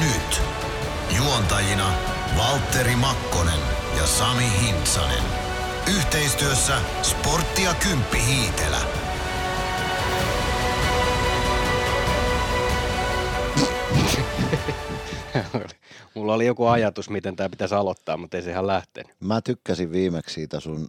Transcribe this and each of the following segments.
Nyt. Juontajina Valtteri Makkonen ja Sami Hintsanen. Yhteistyössä Sporttia Kymppi Hiitelä. Mulla oli joku ajatus, miten tämä pitäisi aloittaa, mutta ei se ihan lähtenyt. Mä tykkäsin viimeksi siitä sun,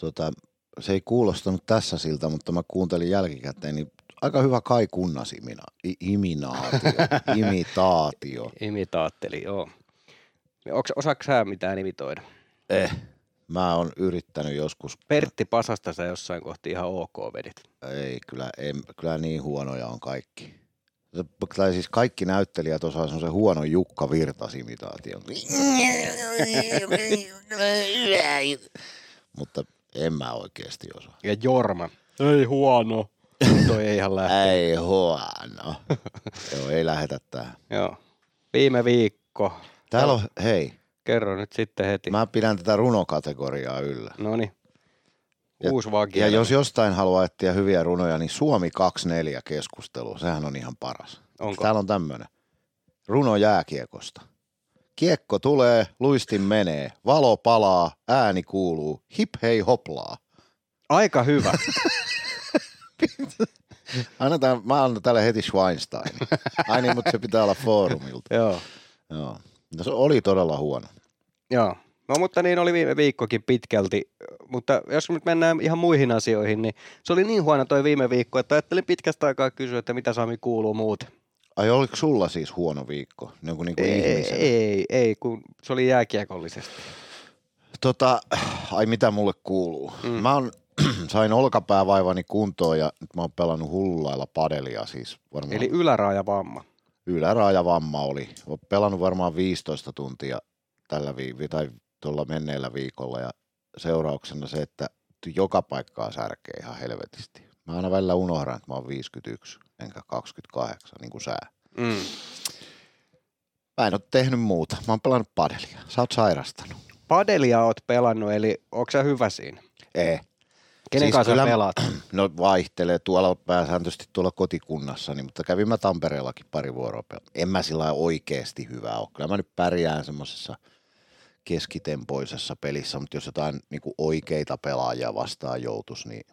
tota, se ei kuulostanut tässä siltä, mutta mä kuuntelin jälkikäteen, niin aika hyvä Kai Kunnas imina, iminaatio, imitaatio. Imitaatteli, joo. Osaatko sä mitään imitoida? Eh, mä oon yrittänyt joskus, Pertti Pasasta sä jossain kohti ihan ok vedit. ei kyllä, ei, kyllä niin huonoja on kaikki. Se- Tai siis kaikki näyttelijät osaa semmoisen huonon Jukka Virtas imitaation. Mutta en mä oikeasti osaa. Ja Jorma. Ei huono. Toi ei ihan lähte. Ei huono. Joo, ei lähetä tähän. Joo. Viime viikko. Täällä on, hei, Kerro nyt sitten heti. mä pidän tätä runokategoriaa yllä. Noni. Ja- Uusi vakio. Ja jos jostain haluaa etsiä hyviä runoja, niin Suomi 24 keskustelu, sehän on ihan paras. Onko? Täällä on tämmönen. Runo jääkiekosta. Kiekko tulee, luistin menee, valo palaa, ääni kuuluu, hip hei hoplaa. Aika hyvä. Annetaan, mä annan tälle heti Schweinstein. Ai niin, mutta se pitää olla foorumilta. Joo. Joo. No se oli todella huono. Joo. No mutta niin oli viime viikkokin pitkälti, mutta jos nyt mennään ihan muihin asioihin, niin se oli niin huono toi viime viikko, että ajattelin pitkästä aikaa kysyä, että mitä Sami kuuluu muuten. Ai oliko sulla siis huono viikko? Niin kuin, niin kuin Ei, ihmisenä? ei, ei, kun se oli jääkiekollisesti. Tota, ai mitä mulle kuuluu? Mm. Mä on, sain olkapäävaivani kuntoon ja nyt mä oon pelannut hullulla lailla padelia siis varmaan. Eli yläraajavamma. yläraajavamma oli. Oon pelannut varmaan 15 tuntia tällä vi- tai tuolla menneellä viikolla ja seurauksena se, että joka paikkaa särkee ihan helvetisti. Mä aina välillä unohdan, että mä oon 51 enkä 28, niin kuin sä. Mm. Mä en oo tehnyt muuta. Mä oon pelannut padelia. Sä oot sairastanut. Padelia oot pelannut, eli onko sä hyvä siinä? Ei. Kenen Siis kanssa kyllä- pelaat? No vaihtelee tuolla pääsääntöisesti tuolla kotikunnassani, mutta kävin mä Tampereellakin pari vuoroa pelaa. En mä sillä oikeasti hyvä ole. Kyllä mä nyt pärjään semmoisessa keskitempoisessa pelissä, mutta jos jotain niin kuin oikeita pelaajia vastaan joutus, niin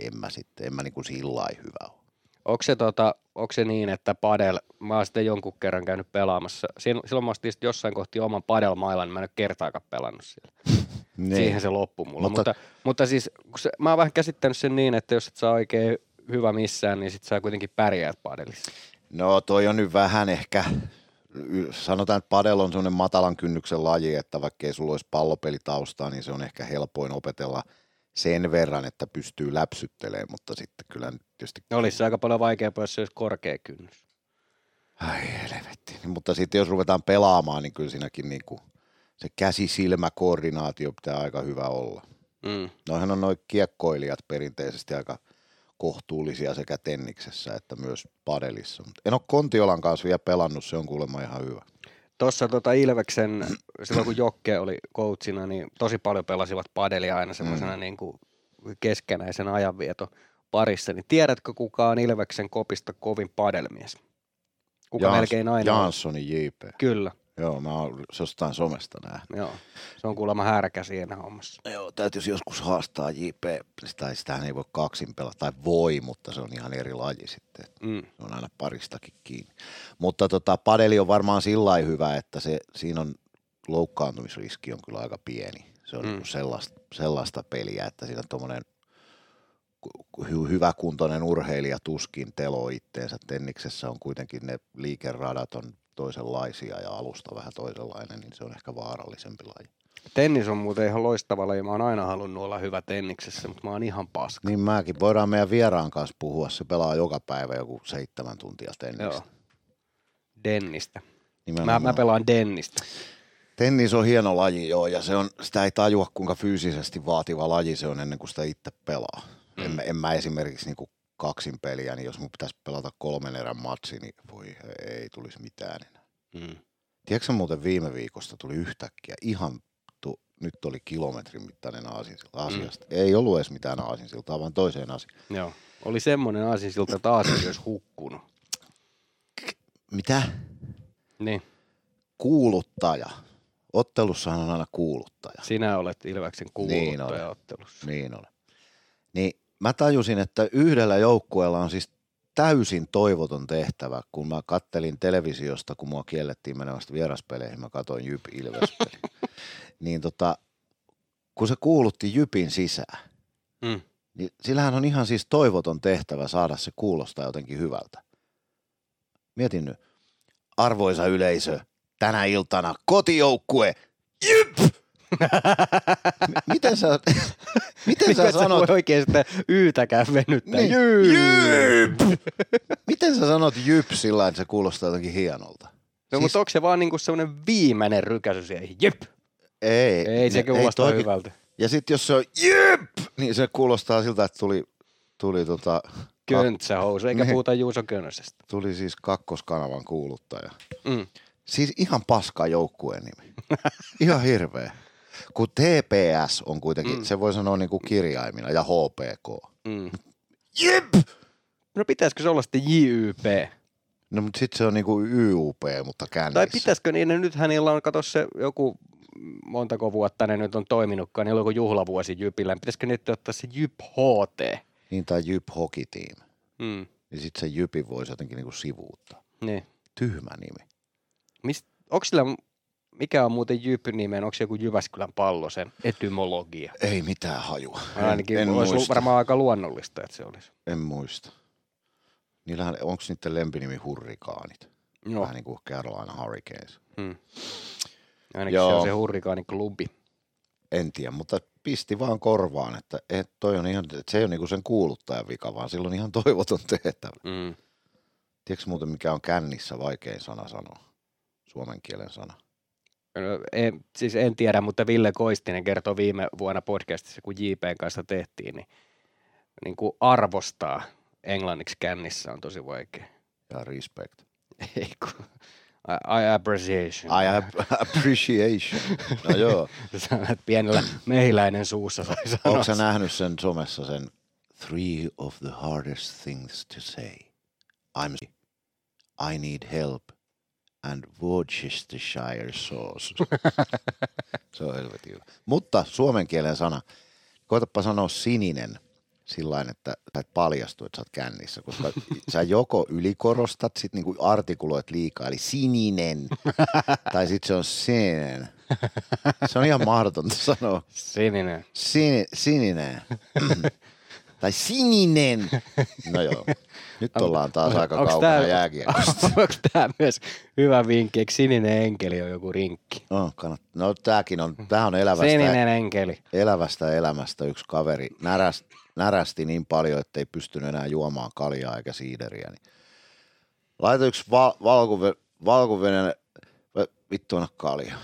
en mä sitten, en mä niin kuin sillä hyvä ole. Onko se, tota, onko se niin, että padel, mä oon sitten jonkun kerran käynyt pelaamassa, silloin mä sitten jossain kohti oman padelmailan, niin mä en ole kertaakaan pelannut siellä. Niin. Siihen se loppui mulla. Mutta- Mutta, mutta, siis kun se, mä oon vähän käsittänyt sen niin, että jos et saa oikein hyvä missään, niin sit sä kuitenkin pärjäät padelissa. No toi on nyt vähän ehkä, sanotaan, että padel on semmoinen matalan kynnyksen laji, että vaikka ei sulla olisi pallopelitaustaa, niin se on ehkä helpoin opetella sen verran, että pystyy läpsyttelemään, mutta sitten kyllä nyt tietysti... Olisi se aika paljon vaikeampaa, jos se olisi korkea kynnys. Ai helvetti. Niin, Mutta sitten jos ruvetaan pelaamaan, niin kyllä siinäkin niinku se käsi-silmä-koordinaatio pitää aika hyvä olla. Mm. Noihän on noin kiekkoilijat perinteisesti aika kohtuullisia sekä tenniksessä että myös padelissa. Mut en ole Kontiolan kanssa vielä pelannut, se on kuulemma ihan hyvä. Tuossa tota Ilveksen, silloin kun Jokke oli coachina, niin tosi paljon pelasivat padelia aina semmoisena mm. niin kuin keskenäisen ajanvieto parissa. Niin tiedätkö, kuka on Ilveksen kopista kovin padelmies? Kuka Jans- melkein aina on? Janssonin JP. Kyllä, Joo, mä oon jostain somesta nähnyt. joo. Se on kuulemma härkä siinä hommassa. Joo, täytyisi joskus haastaa JP, tai sitähän ei voi kaksin pelata, tai voi, mutta se on ihan eri laji sitten. Mm. Se on aina paristakin kiinni. Mutta tota, padeli on varmaan sillä hyvä, että se, siinä on loukkaantumisriski on kyllä aika pieni. Se on Mm. mm. sellaista, sellaista peliä, että siinä tuommoinen hy- hyväkuntoinen urheilija tuskin telo itteensä. Tenniksessä on kuitenkin ne liikeradat on toisenlaisia ja alusta vähän toisenlainen, niin se on ehkä vaarallisempi laji. Tennis on muuten ihan loistava laji. Mä oon aina halunnut olla hyvä tenniksessä, mutta mä oon ihan paska. Niin mäkin. Voidaan meidän vieraan kanssa puhua. Se pelaa joka päivä joku seitsemän tuntia tennistä. Joo. Dennistä. Mä, Nimenomaan. mä pelaan Dennistä. Tennis on hieno laji, joo, ja se on, sitä ei tajua, kuinka fyysisesti vaativa laji se on ennen kuin sitä itse pelaa. Mm. En, en mä esimerkiksi niin kuin kaksin peliä, niin jos mun pitäisi pelata kolmen erän matsi, niin voi ei tulisi mitään enää. Mm. Tiedätkö muuten viime viikosta tuli yhtäkkiä ihan, tu, nyt oli kilometrin mittainen aasinsilta asiasta. Mm. Ei ollut edes mitään aasinsiltaa, vaan toiseen asiaan. Joo. Oli semmoinen aasinsilta, että aasinsilta olisi hukkunut. Mitä? Niin, Kuuluttaja. Ottelussahan on aina kuuluttaja. sinä olet Ilveksen Niin kuuluttaja ottelussa. Niin on. Niin mä tajusin, että yhdellä joukkueella on siis täysin toivoton tehtävä, kun mä kattelin televisiosta, kun mua kiellettiin menemästä vieraspeleihin, mä katsoin Jyp Ilvespeli. niin tota, kun se kuulutti Jypin sisään, Mm. niin sillähän on ihan siis toivoton tehtävä saada se kuulostaa jotenkin hyvältä. Mietin nyt, arvoisa yleisö, tänä iltana kotijoukkue, Jyp! Miten sä, miten sä Miten sä sanot, voi oikein sitä yytäkään venyttää? Niin. Jyp! Jyp! miten sä sanot Jyp sillä että se kuulostaa jotenkin hienolta? No, Siis- mutta onko se vaan niinku semmoinen viimeinen rykäsy siihen? Jyp! Ei, Ei se kuulostaa toikin- hyvältä. Ja sitten jos se on Jyp, niin se kuulostaa siltä, että tuli, tuli, tota, Köntsähousu, eikä Niin. puhuta Juuso Könösestä. tuli siis kakkoskanavan kuuluttaja. Mm. Siis ihan paska joukkueen nimi. Ihan hirveä. Kun TPS on kuitenkin, Mm. se voi sanoa niin kuin kirjaimina, ja HPK. Mm. Jep! No pitäisikö se olla sitten JYP? No mutta sitten se on niin kuin YUP, mutta kännissä. Tai pitäisikö niin, että nythän niillä on, kato se joku montako vuotta ne nyt on toiminutkaan, niillä on joku juhlavuosi Jypillä, pitäisikö nyt ottaa se Jyp HT? Niin tai Jyp Hockey Team. Mm. Niin sitten se Jypi voisi jotenkin niin kuin sivuuttaa. Niin. Tyhmä nimi. Mist, onko sillä, mikä on muuten Jyp-nimeen, onko se joku Jyväskylän pallosen etymologia? Ei mitään hajua. Ainakin en, en olisi muista. varmaan aika luonnollista, että se olisi. En muista. Niillähän, onko niiden lempinimi hurrikaanit? No, Vähän niin kuin Carolina Hurricanes. hmm. ainakin Joo. se on se hurrikaaniklubi. En tiedä, mutta pisti vaan korvaan, että et toi on ihan, että se ei ole niinku sen kuuluttajan vika, vaan sillä on ihan toivoton tehtävä. Mm. Tiedätkö muuten, mikä on kännissä vaikein sana sanoa? Suomen kielen sana. En, siis en tiedä, mutta Ville Koistinen kertoi viime vuonna podcastissa, kun JPn kanssa tehtiin, niin, niin kuin arvostaa englanniksi kännissä on tosi vaikea. Ja respect. Ei kun, I, I appreciation. I have appreciation. No joo. Että pienellä mehiläinen suussa sai sanoa. Onko sä nähnyt sen somessa sen Three of the hardest things to say. I'm I need help and Worcestershire sauce. Se on helvetin hyvä. Mutta suomen kielen sana. Koitapa sanoa sininen sillä että sä et paljastu, että sä oot kännissä, koska sä joko ylikorostat, sit niinku artikuloit liikaa, eli sininen, tai sit se on sininen. Se on ihan mahdotonta sanoa. Sininen. Sini, sininen. Tai sininen. No joo. Nyt ollaan taas aika Onks kaukana tää- jääkiekosta. Onko tämä myös hyvä vinkki, eikö sininen enkeli on joku rinkki? No, kannat, no tääkin on, tää on elävästä, Sininen enkeli. elävästä elämästä yksi kaveri. Näräst, närästi niin paljon, että ei pystynyt enää juomaan kaljaa eikä siideriä. Niin. Laita yksi val, valkuve, valkuvenen, vittu anna kalja.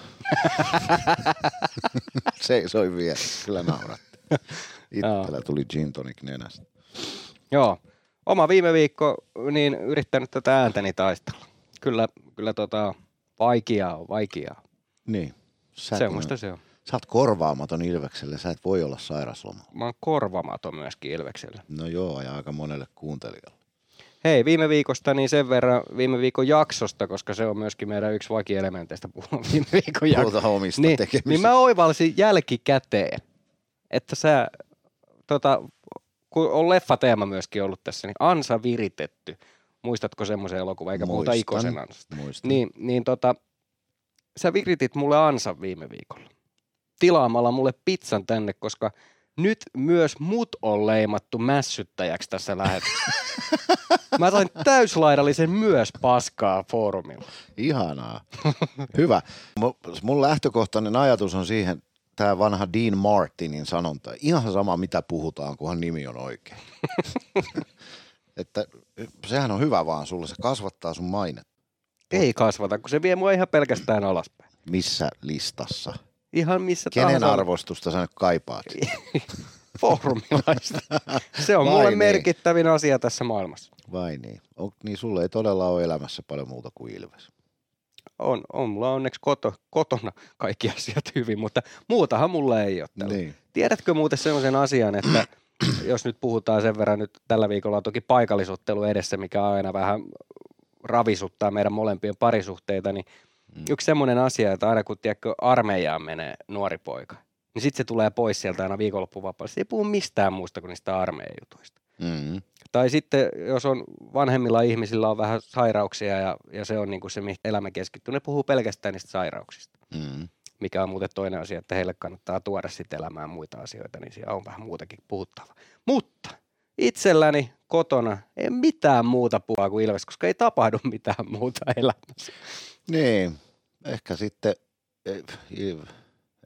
Seisoi vielä, kyllä nauratti. Itsellä tuli gin tonic nenästä. Joo. Oma viime viikko niin yrittänyt tätä ääntäni taistella. Kyllä, kyllä tota, vaikeaa on, vaikeaa. Niin. Sä, Semmoista se on. sä oot korvaamaton Ilvekselle, sä et voi olla sairaslomalla. Mä oon korvamaton myöskin Ilveksellä. No joo, ja aika monelle kuuntelijalle. Hei, viime viikosta niin sen verran viime viikon jaksosta, koska se on myöskin meidän yksi vakielementeistä puhua viime viikon jaksosta. Omista niin, niin mä oivalsin jälkikäteen, että sä, tota, kun on leffateema myöskin ollut tässä, niin Ansa viritetty. Muistatko semmoisen elokuvan, eikä Muistan. Ikosen Ansasta? Muistan. Niin, niin tota, sä viritit mulle Ansan viime viikolla. Tilaamalla mulle pizzan tänne, koska nyt myös mut on leimattu mässyttäjäksi tässä lähetyksessä. Mä sain täyslaidallisen myös paskaa foorumilla. Ihanaa. Hyvä. Mu- Mun lähtökohtainen ajatus on siihen, tämä vanha Dean Martinin sanonta. Ihan sama, mitä puhutaan, kunhan nimi on oikein. että sehän on hyvä vaan sulle, se kasvattaa sun mainet. Ei kasvata, kun se vie mua ihan pelkästään alaspäin. Missä listassa? Ihan missä Kenen tahansa arvostusta sä nyt kaipaat? foorumilaista. Se on Vai mulle niin? merkittävin asia tässä maailmassa. Vai niin? On, niin sulle ei todella ole elämässä paljon muuta kuin Ilves. On, on mulla onneksi koto, kotona kaikki asiat hyvin, mutta muutahan mulla ei ole tällä. Niin. Tiedätkö muuten sellaisen asian, että jos nyt puhutaan sen verran, nyt tällä viikolla on toki paikallisottelu edessä, mikä aina vähän ravisuttaa meidän molempien parisuhteita, niin mm. yksi semmoinen asia, että aina kun tiedätkö, armeijaan menee nuori poika, niin sitten se tulee pois sieltä aina viikonloppuvapaalle. Se ei puhu mistään muusta kuin niistä armeijan jutuista. Mm. Tai sitten, jos on vanhemmilla ihmisillä on vähän sairauksia ja, ja se on niin kuin se, mihin elämä keskittyy, ne puhuu pelkästään niistä sairauksista. Mm. Mikä on muuten toinen asia, että heille kannattaa tuoda sitten elämään muita asioita, niin siellä on vähän muutakin puhuttava. Mutta itselläni kotona ei mitään muuta puhua kuin Ilves, koska ei tapahdu mitään muuta elämässä. Niin, ehkä sitten,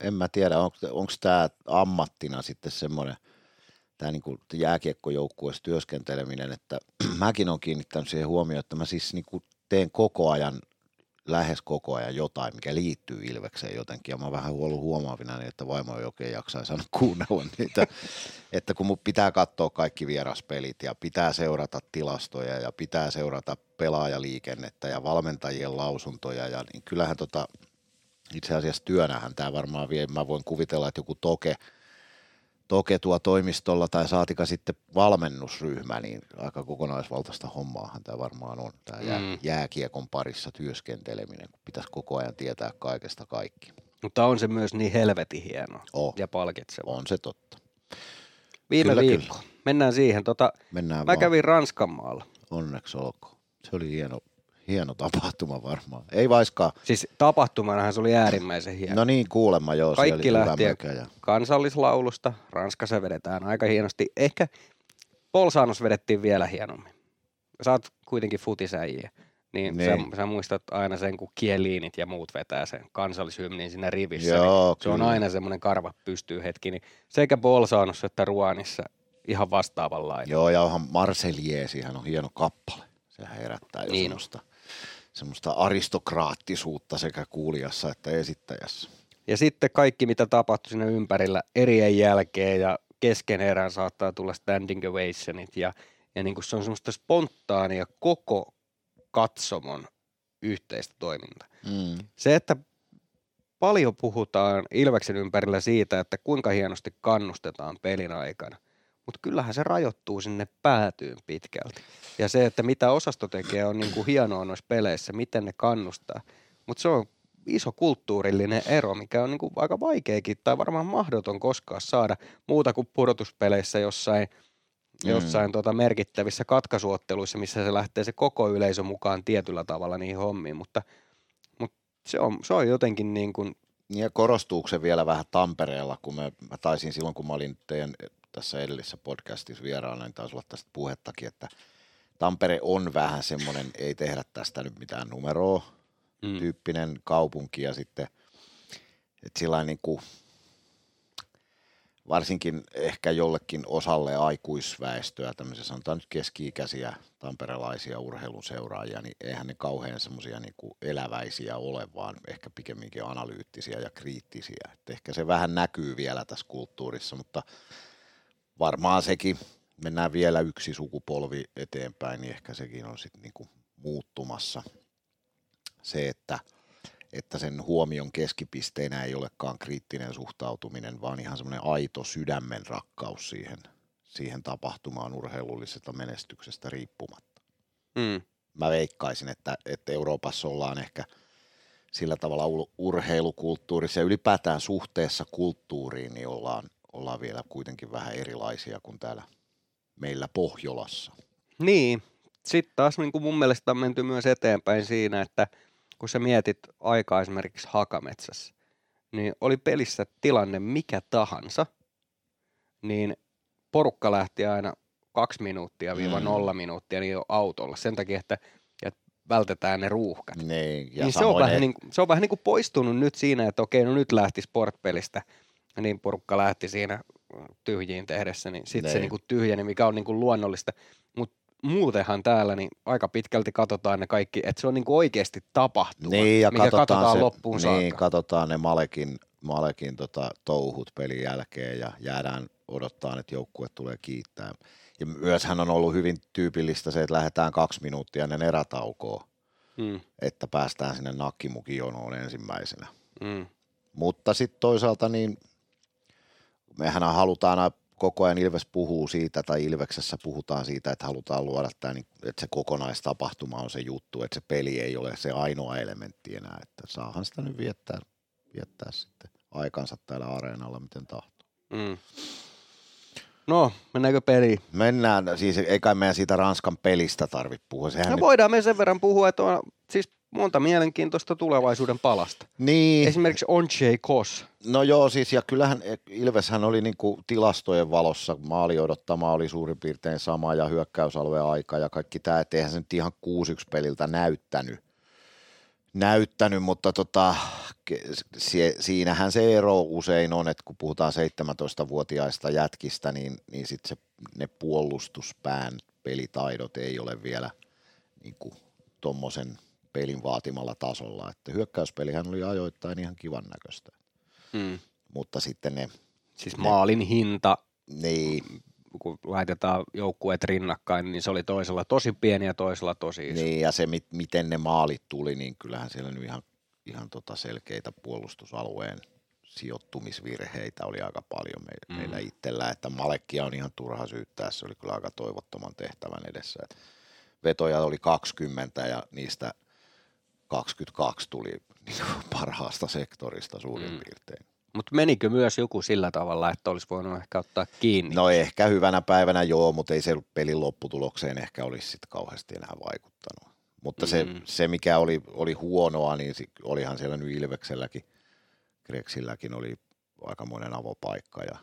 en mä tiedä, onko tämä ammattina sitten semmoinen – tämä niin jääkiekkojoukkueessa työskenteleminen, että mäkin olen kiinnittänyt siihen huomioon, että mä siis niin kuin teen koko ajan, lähes koko ajan jotain, mikä liittyy Ilvekseen jotenkin, ja mä oon vähän ollut huomaavina, niin että vaimo ei oikein jaksaa sanoa kuunnella niitä, että kun mun pitää katsoa kaikki vieraspelit ja pitää seurata tilastoja ja pitää seurata pelaajaliikennettä ja valmentajien lausuntoja, ja niin kyllähän tota, itse asiassa työnähän tämä varmaan vie, mä voin kuvitella, että joku toke – toke tuo toimistolla tai saatika sitten valmennusryhmä, niin aika kokonaisvaltaista hommaahan tämä varmaan on, tämä mm. jääkiekon parissa työskenteleminen, kun pitäisi koko ajan tietää kaikesta kaikki. Mutta on se myös niin helvetin hieno oh. ja palkitseva. On se totta. Viime kyllä, viikko. Kyllä. Mennään siihen. Tota, Mennään mä vaan. kävin Ranskan maalla. Onneksi olkoon. Se oli hieno, hieno tapahtuma varmaan. Ei vaiskaan. Siis tapahtumanahan se oli äärimmäisen hieno. No niin, kuulemma joo. Kaikki lähti ja... kansallislaulusta. Ranskassa vedetään aika hienosti. Ehkä Polsaanos vedettiin vielä hienommin. Sä oot kuitenkin futisäjiä. Niin, niin. Sä, sä, muistat aina sen, kun kieliinit ja muut vetää sen kansallishymnin siinä rivissä. Joo, niin se on aina semmoinen karva pystyy hetki. Niin sekä Bolsaanossa että Ruanissa ihan vastaavanlainen. Joo, ja onhan Marseliesihän on hieno kappale. Sehän herättää jo niin semmoista semmoista aristokraattisuutta sekä kuulijassa että esittäjässä. Ja sitten kaikki, mitä tapahtui siinä ympärillä erien jälkeen ja kesken erään saattaa tulla standing ovationit ja, ja niin kuin se on semmoista spontaania koko katsomon yhteistä toimintaa. Mm. Se, että paljon puhutaan Ilveksen ympärillä siitä, että kuinka hienosti kannustetaan pelin aikana mutta kyllähän se rajoittuu sinne päätyyn pitkälti. Ja se, että mitä osasto tekee, on niin kuin hienoa noissa peleissä, miten ne kannustaa. Mutta se on iso kulttuurillinen ero, mikä on niin kuin aika vaikeakin tai varmaan mahdoton koskaan saada muuta kuin pudotuspeleissä jossain, mm. jossain tota merkittävissä katkaisuotteluissa, missä se lähtee se koko yleisö mukaan tietyllä tavalla niihin hommiin, mutta, mutta se, on, se on jotenkin niin kuin ja korostuuko se vielä vähän Tampereella, kun mä, mä taisin silloin, kun mä olin teidän tässä edellisessä podcastissa vieraana, niin taisi olla tästä puhettakin, että Tampere on vähän semmoinen, ei tehdä tästä nyt mitään numeroa, mm. tyyppinen kaupunki ja sitten, että sillä niin kuin, varsinkin ehkä jollekin osalle aikuisväestöä, tämmöisiä sanotaan nyt keski-ikäisiä tamperelaisia urheilun seuraajia, niin eihän ne kauhean semmoisia niin eläväisiä ole, vaan ehkä pikemminkin analyyttisiä ja kriittisiä. Et ehkä se vähän näkyy vielä tässä kulttuurissa, mutta varmaan sekin, mennään vielä yksi sukupolvi eteenpäin, niin ehkä sekin on sitten niinku muuttumassa. Se, että, että sen huomion keskipisteenä ei olekaan kriittinen suhtautuminen, vaan ihan semmoinen aito sydämen rakkaus siihen, siihen tapahtumaan urheilullisesta menestyksestä riippumatta. Mm. Mä veikkaisin, että, että Euroopassa ollaan ehkä sillä tavalla urheilukulttuurissa ja ylipäätään suhteessa kulttuuriin, niin ollaan, ollaan vielä kuitenkin vähän erilaisia kuin täällä meillä Pohjolassa. Niin, sitten taas niin kuin mun mielestä on menty myös eteenpäin siinä, että kun sä mietit aikaa esimerkiksi Hakametsässä, niin oli pelissä tilanne mikä tahansa, niin porukka lähti aina kaksi minuuttia viiva mm. nolla minuuttia niin autolla sen takia, että, että vältetään ne ruuhkat. Niin, ja niin se, on vähän ne... niin, se on vähän niin kuin poistunut nyt siinä, että okei, no nyt lähti sportpelistä – niin porukka lähti siinä tyhjiin tehdessä, niin sitten se niin kuin tyhjeni, mikä on niin kuin luonnollista. Mutta muutenhan täällä niin aika pitkälti katsotaan ne kaikki, että se on niin kuin oikeasti tapahtuma, niin, ja mikä katsotaan, katsotaan se, loppuun niin, saakka. katsotaan ne Malekin, Malekin tota, touhut pelin jälkeen ja jäädään odottaa, että joukkue tulee kiittää. Ja myöshän on ollut hyvin tyypillistä se, että lähdetään kaksi minuuttia ennen erätaukoa, hmm. että päästään sinne nakkimukijonoon ensimmäisenä. Hmm. Mutta sitten toisaalta niin mehän halutaan koko ajan Ilves puhuu siitä, tai Ilveksessä puhutaan siitä, että halutaan luoda tämä, niin, että se kokonaistapahtuma on se juttu, että se peli ei ole se ainoa elementti enää, että saahan sitä nyt viettää, viettää sitten aikansa täällä areenalla miten tahtoo. Mm. No, mennäänkö peliin? Mennään, siis ei kai meidän siitä Ranskan pelistä tarvitse puhua. Sehän No nyt, voidaan me sen verran puhua, että on siis monta mielenkiintoista tulevaisuuden palasta. niin, Esimerkiksi Onche Kos. no joo siis ja kyllähän Ilveshän oli niinku tilastojen valossa, maali odottama oli suurin piirtein sama ja hyökkäysalueen aika ja kaikki tämä, että eihän se nyt ihan 6-1 peliltä näyttänyt. näyttänyt, mutta tota, sie- siinähän se ero usein on, että kun puhutaan 17-vuotiaista jätkistä, niin, niin sit se, ne puolustuspään pelitaidot ei ole vielä niin tuommoisen pelin vaatimalla tasolla. Että hyökkäyspelihän oli ajoittain ihan kivan näköistä, Mm. mutta sitten ne, Siis maalin hinta, niin, kun laitetaan joukkueet rinnakkain, niin se oli toisella tosi pieni ja toisella tosi iso. niin ja se, mit, miten ne maalit tuli, niin kyllähän siellä nyt ihan, ihan tota selkeitä puolustusalueen sijoittumisvirheitä oli aika paljon me, Mm. mm. meillä itsellä, että Malekkia on ihan turha syyttää, se oli kyllä aika toivottoman tehtävän edessä. Et vetoja oli 20 ja niistä 22 tuli niin parhaasta sektorista suurin Mm. piirtein. Mutta menikö myös joku sillä tavalla, että olisi voinut ehkä ottaa kiinni? No ehkä hyvänä päivänä joo, mutta ei se pelin lopputulokseen ehkä olisi sit kauheasti enää vaikuttanut. Mutta se, Mm. se mikä oli, oli huonoa, niin olihan siellä nyt Ilvekselläkin, Greksilläkin oli aikamoinen avopaikka. Ja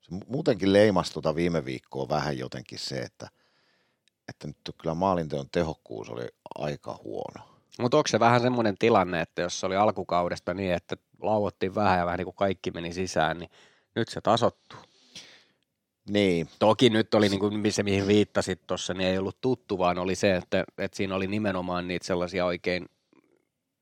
se mu- muutenkin leimasi tota viime viikkoa vähän jotenkin se, että, että nyt kyllä maalinteon tehokkuus oli aika huono. Mutta onko se vähän semmoinen tilanne, että jos se oli alkukaudesta niin, että lauottiin vähän ja vähän niin kuin kaikki meni sisään, niin nyt se tasottuu. Niin, Toki nyt oli, niin kuin se mihin viittasit tuossa, niin ei ollut tuttu, vaan oli se, että, että siinä oli nimenomaan niitä sellaisia oikein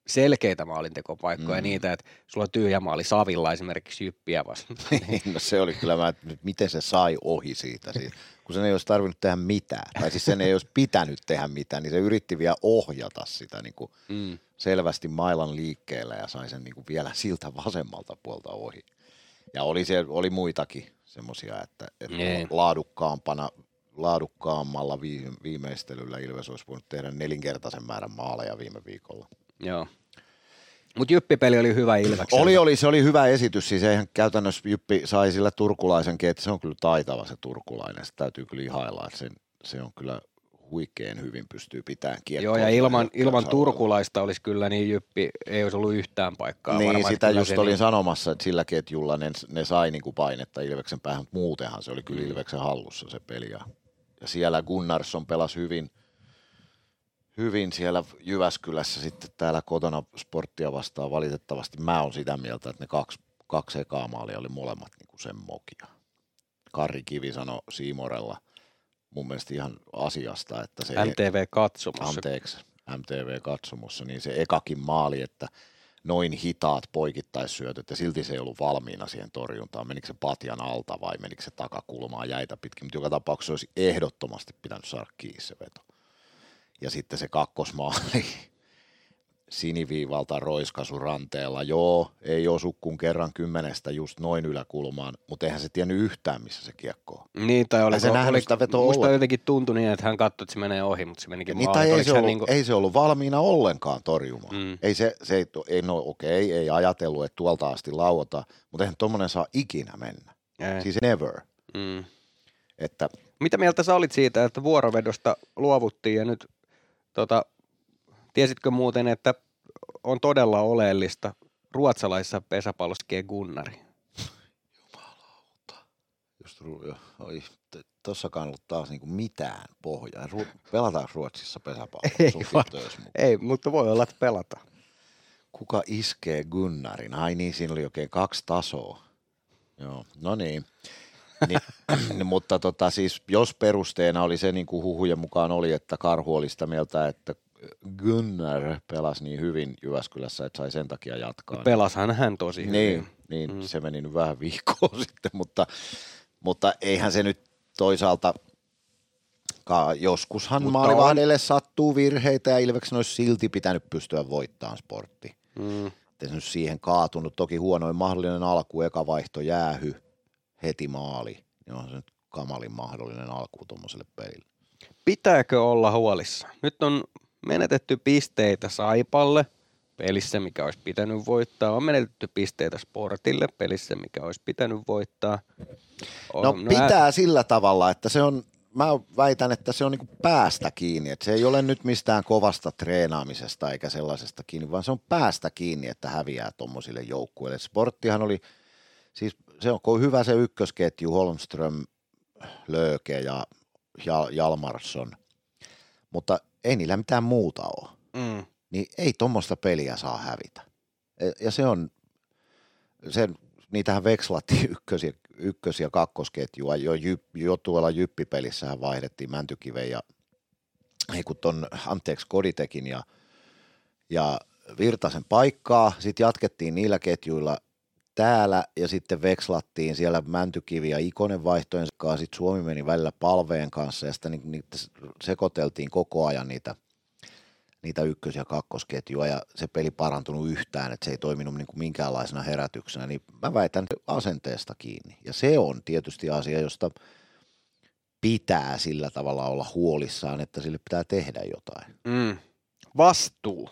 selkeitä maalintekopaikkoja, mm. Mm. niitä, että sulla on tyhjä maali Savilla esimerkiksi Jyppiä vastaan. no se oli kyllä, mä, että miten se sai ohi siitä, siis, kun sen ei olisi tarvinnut tehdä mitään, tai siis sen ei olisi pitänyt tehdä mitään, niin se yritti vielä ohjata sitä niin kuin mm. selvästi mailan liikkeellä ja sai sen niin kuin vielä siltä vasemmalta puolta ohi. Ja oli, siellä, oli muitakin semmoisia, että, että Niin. laadukkaampana, laadukkaammalla vi- viimeistelyllä Ilves olisi voinut tehdä nelinkertaisen määrän maaleja viime viikolla. Joo. Mutta Jyppipeli oli hyvä Ilveksellä. Oli, oli, se oli hyvä esitys. Siis eihän käytännössä Jyppi sai sillä turkulaisenkin, että se on kyllä taitava se turkulainen. Se täytyy kyllä ihailla, että se, se on kyllä huikein hyvin pystyy pitämään kiekkoa. Joo, ja ilman, ilman turkulaista olisi kyllä niin Jyppi, ei olisi ollut yhtään paikkaa. Niin, varmaan, sitä just olin niin- sanomassa, että sillä ketjulla ne, ne sai niinku painetta Ilveksen päähän, mutta muutenhan se oli kyllä Mm. Ilveksen hallussa se peli. Ja, ja siellä Gunnarsson pelasi hyvin, hyvin siellä Jyväskylässä sitten täällä kotona sporttia vastaan. Valitettavasti mä oon sitä mieltä, että ne kaksi, kaksi ekaa maalia oli molemmat niinku sen mokia. Karri Kivi sanoi Siimorella mun mielestä ihan asiasta, että se MTV katsomassa. anteeksi, MTV-katsomossa, niin se ekakin maali, että noin hitaat poikittaissyötöt ja silti se ei ollut valmiina siihen torjuntaan. Menikö se patjan alta vai menikö se takakulmaa jäitä pitkin, mutta joka tapauksessa olisi ehdottomasti pitänyt saada kiinni se veto. Ja sitten se kakkosmaali siniviivalta roiskasu ranteella. Joo, ei osu kuin kerran kymmenestä just noin yläkulmaan, mutta eihän se tiennyt yhtään, missä se kiekko on. Niin, tai oliko, se nähnyt oliko, sitä vetoa musta ollenkaan. jotenkin tuntui niin, että hän katsoi, että se menee ohi, mutta se menikin Niin, tai ei se, ollut, niinku- ei se ollut valmiina ollenkaan torjumaan. Mm. Ei se, se ei, ei, no okei, ei ajatellut, että tuolta asti lauota, mutta eihän tuommoinen saa ikinä mennä. Ei. Siis never. Mm. Että Mitä mieltä sä olit siitä, että vuorovedosta luovuttiin ja nyt tota, tiesitkö muuten, että on todella oleellista ruotsalaisessa pesäpallossa Gunnari? just, ru- oi, t- tossakaan ollut taas niinku mitään pohjaa. Ru- pelataanko Ruotsissa pesäpalloa? Ei? Ei, mutta voi olla, että pelata. Kuka iskee Gunnarin? Ai niin, siinä oli oikein kaksi tasoa. Joo, no niin. Ni, niin, mutta tota, siis jos perusteena oli se, niin kuin huhujen mukaan oli, että Karhu oli sitä mieltä, että Gunnar pelasi niin hyvin Jyväskylässä, että sai sen takia jatkaa. Pelashan hän tosi hyvin. Niin, niin Mm. se meni nyt vähän viikkoa sitten, mutta, mutta eihän se nyt toisaalta, ka, joskushan maalivahdelle sattuu virheitä ja Ilveksen olisi silti pitänyt pystyä voittamaan sportti. Mm. Nyt siihen kaatunut. Toki huonoin mahdollinen alku, eka vaihto jäähy, heti maali. niin on se nyt kamalin mahdollinen alku tuommoiselle pelille. Pitääkö olla huolissa? Nyt on menetetty pisteitä Saipalle pelissä, mikä olisi pitänyt voittaa. On menetetty pisteitä Sportille pelissä, mikä olisi pitänyt voittaa. On, No pitää sillä tavalla, että se on, mä väitän, että se on niin päästä kiinni, että se ei ole nyt mistään kovasta treenaamisesta eikä sellaisesta kiinni, vaan se on päästä kiinni, että häviää tuommoisille joukkueille. Sporttihan oli, siis se on hyvä se ykkösketju, Holmström, Lööke ja Jal- Jalmarsson, mutta ei niillä mitään muuta ole. Mm. Niin ei tuommoista peliä saa hävitä. E- Ja se on, se, niitähän vekslattiin ykkös- ja, ykkös- ja kakkosketjua. Jo, jo tuolla jyppipelissähän vaihdettiin Mäntykiven ja ei kun ton, anteeksi, Koditekin ja, ja Virtasen paikkaa. Sitten jatkettiin niillä ketjuilla täällä ja sitten vekslattiin siellä Mäntykivi ja Ikonen vaihtojen kanssa. Sitten Suomi meni välillä palveen kanssa ja sitten ni- niitä sekoiteltiin koko ajan niitä, niitä ykkös- ja kakkosketjua ja se peli parantunut yhtään, että se ei toiminut niin kuin minkäänlaisena herätyksenä, niin mä väitän asenteesta kiinni. Ja se on tietysti asia, josta pitää sillä tavalla olla huolissaan, että sille pitää tehdä jotain. Mm. Vastuu.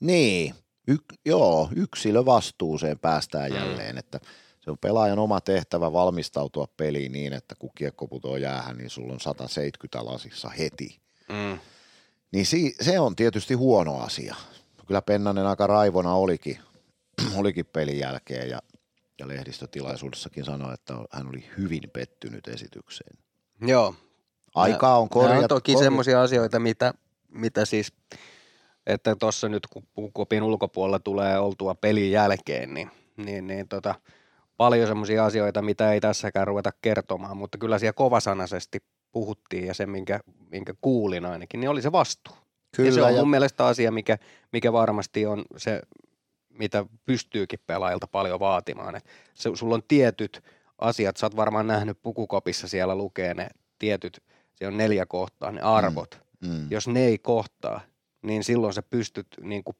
Niin, y- joo, yksilövastuuseen päästään Mm. jälleen, että se on pelaajan oma tehtävä valmistautua peliin niin, että kun kiekko putoo jäähän, niin sulla on 170 lasissa heti. Mm. Niin si- se on tietysti huono asia. Kyllä Pennanen aika raivona olikin, olikin pelin jälkeen ja, ja lehdistötilaisuudessakin sanoi, että hän oli hyvin pettynyt esitykseen. Joo. Aikaa on Nämä on korjattu. toki semmoisia asioita, mitä, mitä siis, että tuossa nyt kun puukopin ulkopuolella tulee oltua pelin jälkeen, niin, niin, niin tota, paljon semmoisia asioita, mitä ei tässäkään ruveta kertomaan, mutta kyllä siellä kovasanaisesti puhuttiin ja se, minkä, minkä kuulin ainakin, niin oli se vastuu. Kyllä, ja se on ja- mun mielestä asia, mikä, mikä varmasti on se, mitä pystyykin pelaajilta paljon vaatimaan. Et se, sulla on tietyt asiat, sä oot varmaan nähnyt pukukopissa siellä lukee ne tietyt, se on neljä kohtaa, ne arvot. Mm. Jos ne ei kohtaa, silloin sä pystyt niin kuin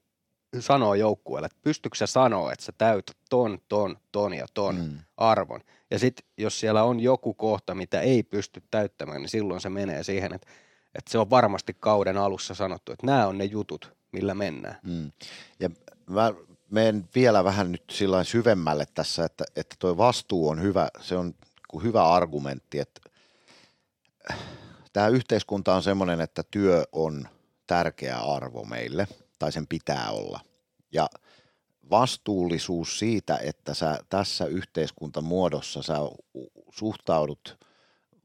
sanoa joukkueelle, että pystytkö sä sanoa, että sä täytät ton, ton, ton ja ton Mm. arvon. Ja sitten jos siellä on joku kohta, mitä ei pysty täyttämään, niin silloin se menee siihen, että, että se on varmasti kauden alussa sanottu, että nämä on ne jutut, millä mennään. Mm. Ja mä menen vielä vähän nyt sillä syvemmälle tässä, että, että tuo vastuu on hyvä, se on hyvä argumentti, että tämä yhteiskunta on semmoinen, että työ on tärkeä arvo meille, tai sen pitää olla. Ja vastuullisuus siitä, että sä tässä yhteiskuntamuodossa sä suhtaudut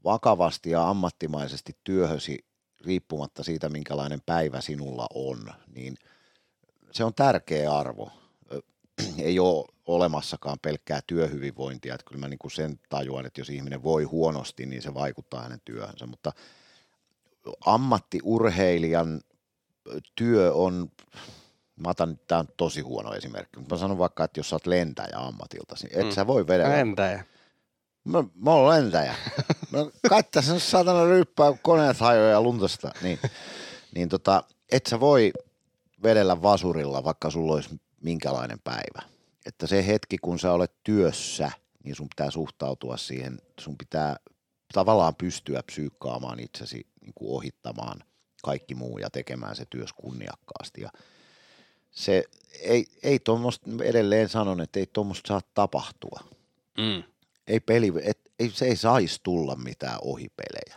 vakavasti ja ammattimaisesti työhösi riippumatta siitä, minkälainen päivä sinulla on, niin se on tärkeä arvo. Ei ole olemassakaan pelkkää työhyvinvointia, että kyllä mä niin kuin sen tajuan, että jos ihminen voi huonosti, niin se vaikuttaa hänen työhönsä, mutta ammattiurheilijan työ on, mä otan, tämä on tosi huono esimerkki, mutta mä sanon vaikka, että jos sä oot lentäjä ammatilta, niin et Mm. sä voi vedellä Lentäjä. Mä, mä oon lentäjä. Mä katsoin satana ryppää, kun koneet hajoaa ja luntasta. Niin, niin tota, et sä voi vedellä vasurilla, vaikka sulla olisi minkälainen päivä. Että se hetki, kun sä olet työssä, niin sun pitää suhtautua siihen, sun pitää tavallaan pystyä psyykkaamaan itsesi niin kuin ohittamaan kaikki muu ja tekemään se työs kunniakkaasti. Ja se ei, ei tuommoista, edelleen sanon, että ei tuommoista saa tapahtua Mm. ei peli, et, ei, se ei saisi tulla mitään ohipelejä.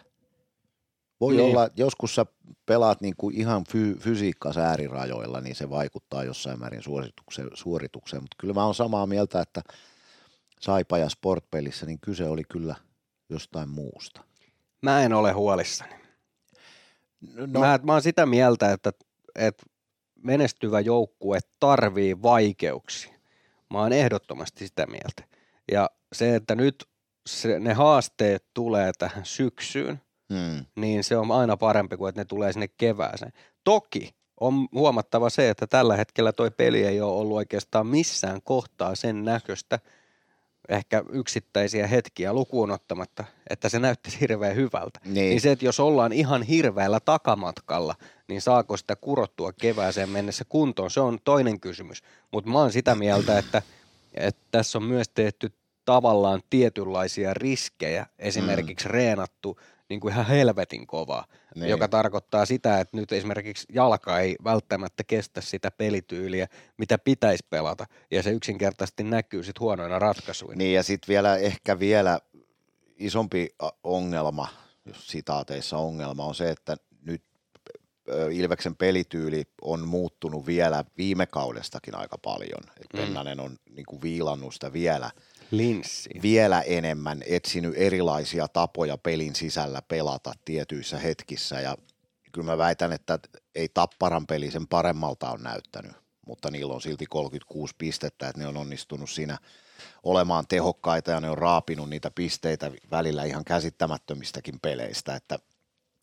Voi Niin. olla, joskus sä pelaat niin kuin ihan fy, fysiikkasääärirajoilla, niin se vaikuttaa jossain määrin suoritukseen, suoritukseen. mutta kyllä mä oon samaa mieltä, että Saipa ja Sportpelissä, niin kyse oli kyllä jostain muusta. Mä en ole huolissani. No, No. Mä, mä oon sitä mieltä, että, että menestyvä joukkue tarvii vaikeuksia. Mä oon ehdottomasti sitä mieltä. Ja se, että nyt se, ne haasteet tulee tähän syksyyn, hmm, niin se on aina parempi kuin, että ne tulee sinne kevääseen. Toki on huomattava se, että tällä hetkellä toi peli ei ole ollut oikeastaan missään kohtaa sen näköistä, ehkä yksittäisiä hetkiä lukuun ottamatta, että se näytti hirveän hyvältä. niin, Niin se, että jos ollaan ihan hirveällä takamatkalla, niin saako sitä kurottua kevääseen mennessä kuntoon, se on toinen kysymys. Mutta mä oon sitä mieltä, että, että tässä on myös tehty tavallaan tietynlaisia riskejä, esimerkiksi mm. reenattu niin kuin ihan helvetin kovaa, niin. joka tarkoittaa sitä, että nyt esimerkiksi jalka ei välttämättä kestä sitä pelityyliä, mitä pitäisi pelata, ja se yksinkertaisesti näkyy sitten huonoina ratkaisuina. Niin, ja sitten vielä ehkä vielä isompi ongelma, jos sitaateissa ongelma, on se, että nyt Ilveksen pelityyli on muuttunut vielä viime kaudestakin aika paljon. Et mm. Pennanen on niin kuin viilannut sitä vielä, Linssi. vielä enemmän, etsinyt erilaisia tapoja pelin sisällä pelata tietyissä hetkissä. Ja kyllä mä väitän, että ei Tapparan peli sen paremmalta on näyttänyt, mutta niillä on silti 36 pistettä, että ne on onnistunut siinä olemaan tehokkaita ja ne on raapinut niitä pisteitä välillä ihan käsittämättömistäkin peleistä, että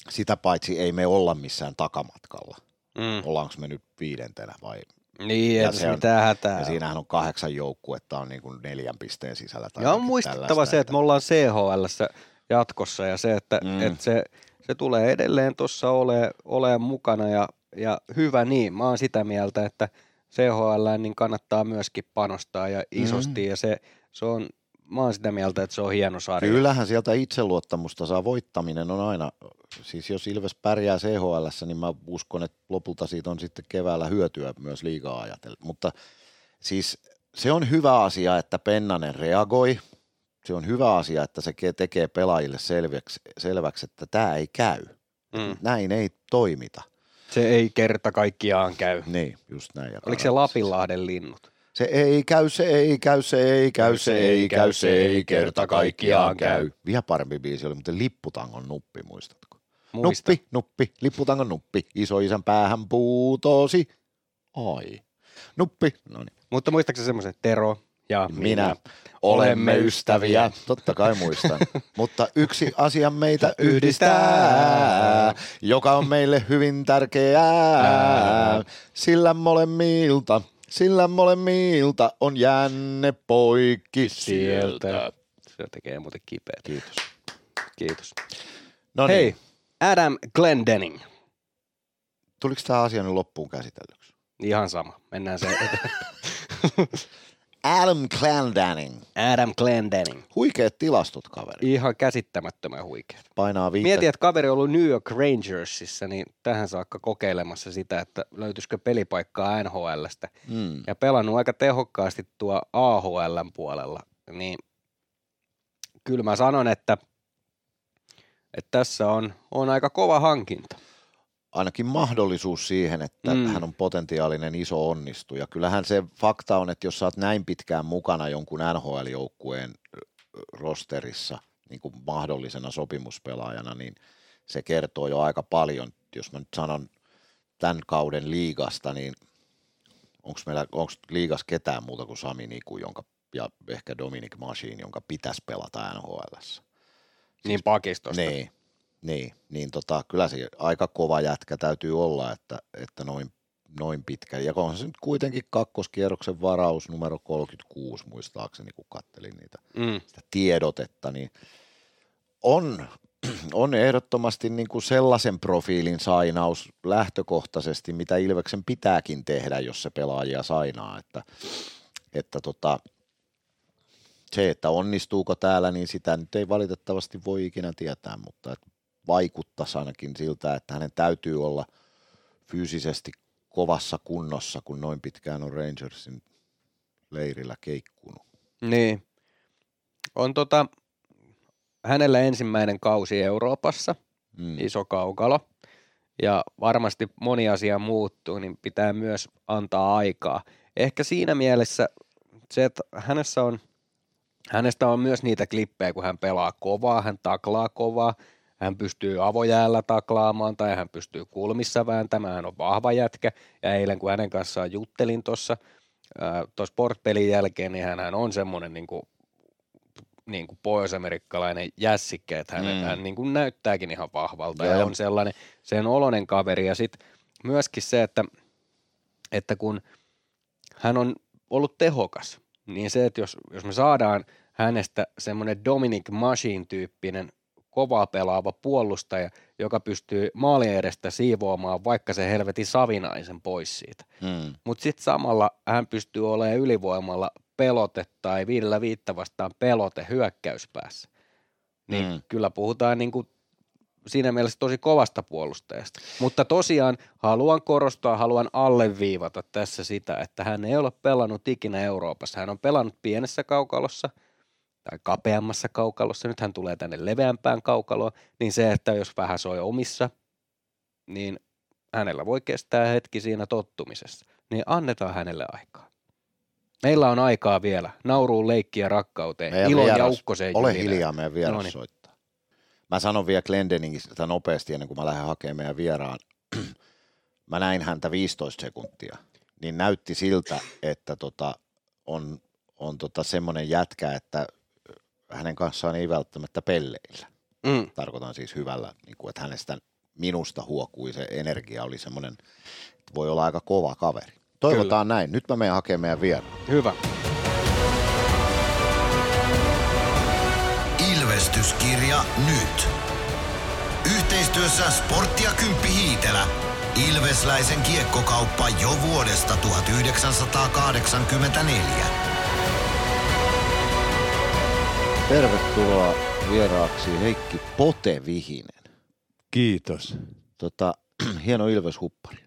sitä paitsi ei me olla missään takamatkalla. Mm. Ollaanko me nyt viidentenä vai? Niin, ja ei mitään hätää. Ja siinähän on kahdeksan joukkuetta on niin kuin neljän pisteen sisällä. Tai ja on muistettava se, että me ollaan CHL jatkossa ja se, että, mm. että se, se tulee edelleen tuossa ole, ole mukana ja, ja hyvä niin. Mä oon sitä mieltä, että CHL niin kannattaa myöskin panostaa ja isosti mm. ja se, se on mä oon sitä mieltä, että se on hieno sarja. Kyllähän sieltä itseluottamusta saa voittaminen on aina, siis jos Ilves pärjää CHL, niin mä uskon, että lopulta siitä on sitten keväällä hyötyä myös liigaa ajatella. Mutta siis se on hyvä asia, että Pennanen reagoi. Se on hyvä asia, että se tekee pelaajille selväksi, selväksi että tämä ei käy. Mm. Näin ei toimita. Se ei kerta kaikkiaan käy. Niin, just näin. Oliko se Lapinlahden linnut? Se ei käy, se ei käy, se ei käy, se ei käy, se ei kerta kaikkiaan käy. Vielä parempi biisi oli, mutta Lipputangon nuppi, muistatko? Muista. Nuppi, nuppi, Lipputangon nuppi, isoisän päähän puutosi. Ai. Nuppi, no niin. Mutta muistaakseni semmoisen Tero ja minä, minä olemme ystäviä. Totta kai muistan. Mutta yksi asia meitä yhdistää, joka on meille hyvin tärkeää, sillä molemmilta – sillä molemmilta on jänne poikki sieltä. Se tekee muuten kipeä. Kiitos. Kiitos. No Hei, niin. Adam Glendening. Tuliko tämä asia nyt loppuun käsitellyksi? Ihan sama. Mennään se Adam Glendening. Adam Glendening. Huikeat tilastot, kaveri. Ihan käsittämättömän huikeat. Painaa viittä. Mieti, että kaveri on ollut New York Rangersissa, niin tähän saakka kokeilemassa sitä, että löytyisikö pelipaikkaa NHLstä. Mm. Ja pelannut aika tehokkaasti tuo AHLn puolella. Niin kyllä mä sanon, että, että tässä on, on aika kova hankinta ainakin mahdollisuus siihen, että mm. hän on potentiaalinen iso onnistuja. Kyllähän se fakta on, että jos sä oot näin pitkään mukana jonkun NHL-joukkueen rosterissa niin kuin mahdollisena sopimuspelaajana, niin se kertoo jo aika paljon. Jos mä nyt sanon tämän kauden liigasta, niin onko meillä onko liigas ketään muuta kuin Sami Niku, jonka, ja ehkä Dominic Machine, jonka pitäisi pelata NHL. Siis, niin pakistosta. Niin, niin, niin tota, kyllä se aika kova jätkä täytyy olla, että, että noin, noin pitkä. Ja on se nyt kuitenkin kakkoskierroksen varaus numero 36 muistaakseni, kun kattelin niitä mm. sitä tiedotetta, niin on, on ehdottomasti niin kuin sellaisen profiilin sainaus lähtökohtaisesti, mitä Ilveksen pitääkin tehdä, jos se pelaajia sainaa, että, että tota, se, että onnistuuko täällä, niin sitä nyt ei valitettavasti voi ikinä tietää, mutta että vaikuttaisi ainakin siltä, että hänen täytyy olla fyysisesti kovassa kunnossa, kun noin pitkään on Rangersin leirillä keikkunut. Niin. On tota, hänellä ensimmäinen kausi Euroopassa, mm. iso kaukalo, ja varmasti moni asia muuttuu, niin pitää myös antaa aikaa. Ehkä siinä mielessä se, että hänessä on, hänestä on myös niitä klippejä, kun hän pelaa kovaa, hän taklaa kovaa, hän pystyy avojäällä taklaamaan tai hän pystyy kulmissa vääntämään, hän on vahva jätkä. Ja eilen kun hänen kanssaan juttelin tuossa tuossa sportpelin jälkeen, niin hän on semmoinen niin kuin, niin kuin pohjois-amerikkalainen jässikke, että hän, mm. hän niin kuin näyttääkin ihan vahvalta ja, ja on sellainen sen olonen kaveri. Ja sitten myöskin se, että, että kun hän on ollut tehokas, niin se, että jos, jos me saadaan hänestä semmoinen Dominic Machine-tyyppinen kovaa pelaava puolustaja, joka pystyy maalien edestä siivoamaan vaikka se helvetin savinaisen pois siitä. Mm. Mutta sitten samalla hän pystyy olemaan ylivoimalla pelote tai viidellä viittä vastaan pelote hyökkäyspäässä, niin mm. kyllä puhutaan niin kuin siinä mielessä tosi kovasta puolustajasta. Mutta tosiaan haluan korostaa, haluan alleviivata tässä sitä, että hän ei ole pelannut ikinä Euroopassa. Hän on pelannut pienessä kaukalossa tai kapeammassa kaukalossa. Nyt hän tulee tänne leveämpään kaukaloon, niin se, että jos vähän soi omissa, niin hänellä voi kestää hetki siinä tottumisessa. Niin annetaan hänelle aikaa. Meillä on aikaa vielä. Nauruun, leikkiä, rakkauteen, Meidän ilon ja vieras- ukkoseen Ole hiljaa, meidän vieras Noniin. soittaa. Mä sanon vielä Glendeningistä nopeasti ennen kuin mä lähden hakemaan meidän vieraan. mä näin häntä 15 sekuntia. Niin näytti siltä, että tota, on, on tota semmoinen jätkä, että hänen kanssaan ei välttämättä pelleillä. Mm. Tarkoitan siis hyvällä, niin kuin, että hänestä minusta huokui se energia oli semmoinen, että voi olla aika kova kaveri. Toivotaan näin. Nyt mä menen hakemaan meidän vieraan. Hyvä. Ilvestyskirja nyt. Yhteistyössä Sportti ja Kymppi Hiitelä. Ilvesläisen kiekkokauppa jo vuodesta 1984. Tervetuloa vieraaksi Heikki Pote Vihinen. Kiitos. Tota, hieno Ilves-huppari.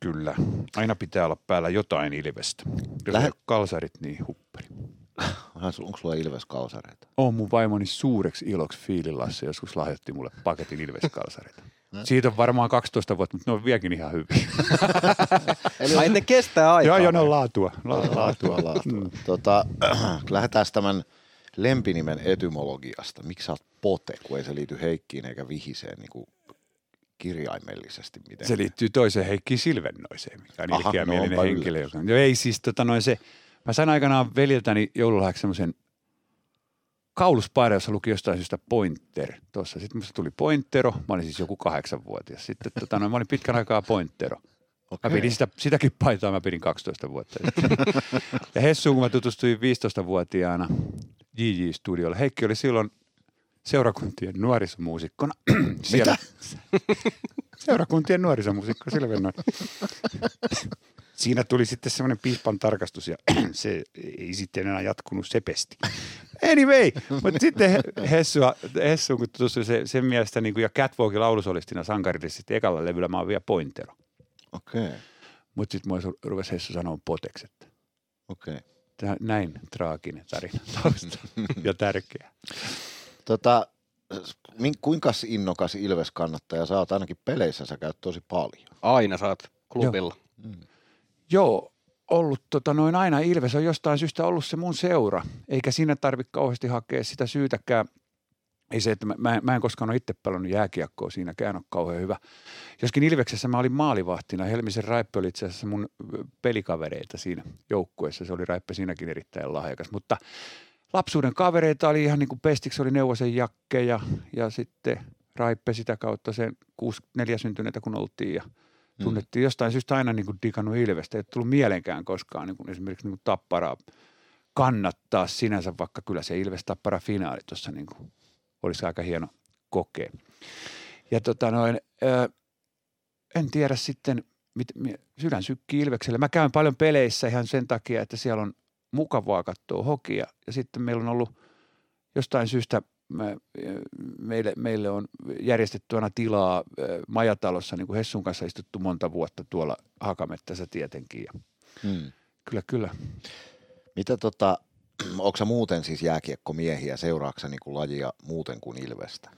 Kyllä. Aina pitää olla päällä jotain ilvestä. Jos ole kalsarit, niin huppari. Onko sulla Ilves-kalsareita? On mun vaimoni suureksi iloksi Fiililasse joskus lahjoitti mulle paketin ilveskalsareita. Siitä on varmaan 12 vuotta, mutta ne on vieläkin ihan hyviä. Ai ne kestää aikaa. joo, joo, ne on laatua. La- Laatua, laatua. Tota, lähdetään tämän lempinimen etymologiasta. Miksi sä oot Pote, kun ei se liity Heikkiin eikä Vihiseen niin kuin kirjaimellisesti mitenkään? Se liittyy toiseen Heikki Silvennoiseen, mikä on Aha, ilkeämielinen no onpa henkilö. Joka... Joo, ei siis tota noin se, mä sain aikanaan veljeltäni joululahjaksi semmoisen kauluspaida, jossa luki jostain syystä pointer. Tuossa sitten musta tuli pointero, mä olin siis joku kahdeksanvuotias. Sitten tota noin, mä olin pitkän aikaa pointero. Mä pidin sitä, sitäkin paitaa, mä pidin 12 vuotta. ja Hessuun, kun mä tutustuin 15-vuotiaana JJ-studiolle, Heikki oli silloin seurakuntien nuorisomuusikkona. Siellä, seurakuntien nuorisomuusikko Silvennoin. Siinä tuli sitten semmoinen piispan tarkastus ja se ei sitten enää jatkunut sepesti. Anyway, mutta sitten He- Hessua, Hessuun kun tutustuin se, sen mielestä niin kuin, ja Catwalkin laulusolistina sankarille sitten ekalla levyllä mä oon vielä pointero. Okei, okay, Mutta sitten mua rupesi Hessu sanoa poteksi, että okei. Okay. Näin traaginen tarina tausta ja tärkeä. Tota, min- kuinka innokas Ilves-kannattaja sä oot? Ainakin peleissä sä käyt tosi paljon. Aina saat klubilla. Joo, ollut tota noin aina Ilves on jostain syystä ollut se mun seura, eikä siinä tarvitse kauheasti hakea sitä syytäkään. Ei se, että mä, mä, en- mä en koskaan ole itse pelannut jääkiekkoa, siinäkään ole kauhean hyvä. Joskin Ilveksessä mä olin maalivahtina, Helmisen Raippe oli itse asiassa mun pelikavereita siinä joukkueessa, se oli Raippe siinäkin erittäin lahjakas, mutta lapsuuden kavereita oli ihan niin kuin Pestiksi oli Neuvosen Jakke ja, ja sitten Raippe sitä kautta sen 64 syntyneitä kun oltiin ja tunnettiin jostain syystä aina niin kuin digannut Ilvestä. Ei tullut mielenkään koskaan niin kuin esimerkiksi niin kuin tapparaa kannattaa sinänsä, vaikka kyllä se Ilves tappara finaali tuossa niin kuin olisi aika hieno kokea. Ja tota noin, ö, en tiedä sitten, mit, mi, sydän sykkii Ilvekselle. Mä käyn paljon peleissä ihan sen takia, että siellä on mukavaa katsoa hokia. Ja sitten meillä on ollut jostain syystä mä, meille, meille on järjestetty aina tilaa majatalossa, niin kuin Hessun kanssa istuttu monta vuotta tuolla Hakamettässä tietenkin. Ja Hmm. kyllä, kyllä. Mitä tota, onko sä muuten siis jääkiekkomiehiä, seuraaksa niin kuin lajia muuten kuin Ilvestä?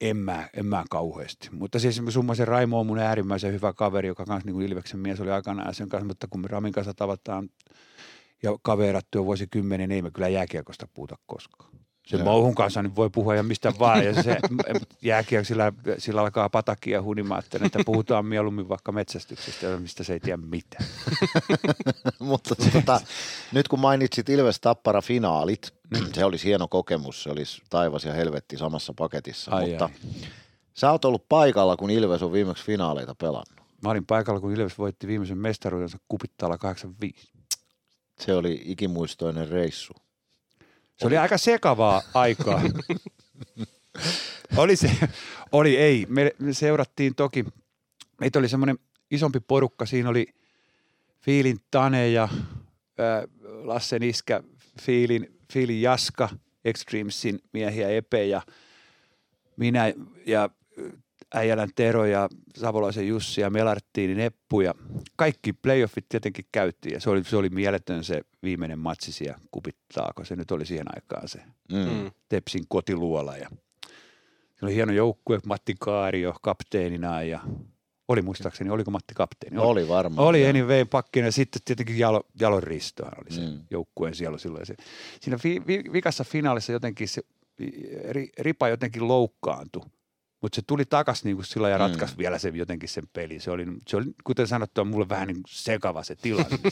En mä, en mä kauheasti. Mutta siis Summasen Raimo on mun äärimmäisen hyvä kaveri, joka kanssa niin kuin Ilveksen mies oli aikanaan sen kanssa, mutta kun me Ramin kanssa tavataan ja kaverattu jo vuosikymmenen, niin ei me kyllä jääkiekosta puhuta koskaan. Sen Joo. Mouhun kanssa niin voi puhua ja mistä vaan, ja se jääkiekko, sillä, sillä alkaa patakia hunimaan, että, että puhutaan mieluummin vaikka metsästyksestä, mistä se ei tiedä mitään. Mutta tota, nyt kun mainitsit Ilves Tappara finaalit, se olisi hieno kokemus, se olisi taivas ja helvetti samassa paketissa, Ai, mutta ai. sä oot ollut paikalla, kun Ilves on viimeksi finaaleita pelannut. Mä olin paikalla, kun Ilves voitti viimeisen mestaruudensa kupittaalla 85. Se oli ikimuistoinen reissu. Se oli aika sekavaa aikaa. oli se, oli ei. Me, me seurattiin toki, meitä oli semmoinen isompi porukka, siinä oli Fiilin Tane ja ää, Lassen iskä, Fiilin, Fiilin Jaska, Extremesin miehiä Epe ja minä ja Äijälän Tero ja Savolaisen Jussi ja Melarttiini Neppu ja kaikki playoffit tietenkin käyttiin ja se oli, se oli mieletön se viimeinen matsi siellä kupittaako se nyt oli siihen aikaan se Mm. Mm. Tepsin kotiluola ja se oli hieno joukkue, Matti Kaario kapteenina ja oli muistaakseni, oliko Matti kapteeni? Oli varmaan. Oli joo. anyway pakkina ja sitten tietenkin Jalo, Jalon Ristohan oli se Mm. mm. joukkueen siellä silloin. Se, siinä vi, vi, vikassa finaalissa jotenkin se ri, Ripa jotenkin loukkaantui, mutta se tuli takaisin niin sillä ja Mm. ratkaisi vielä sen jotenkin sen peli. Se oli, se oli kuten sanottua, mulle vähän niin sekava se tilanne.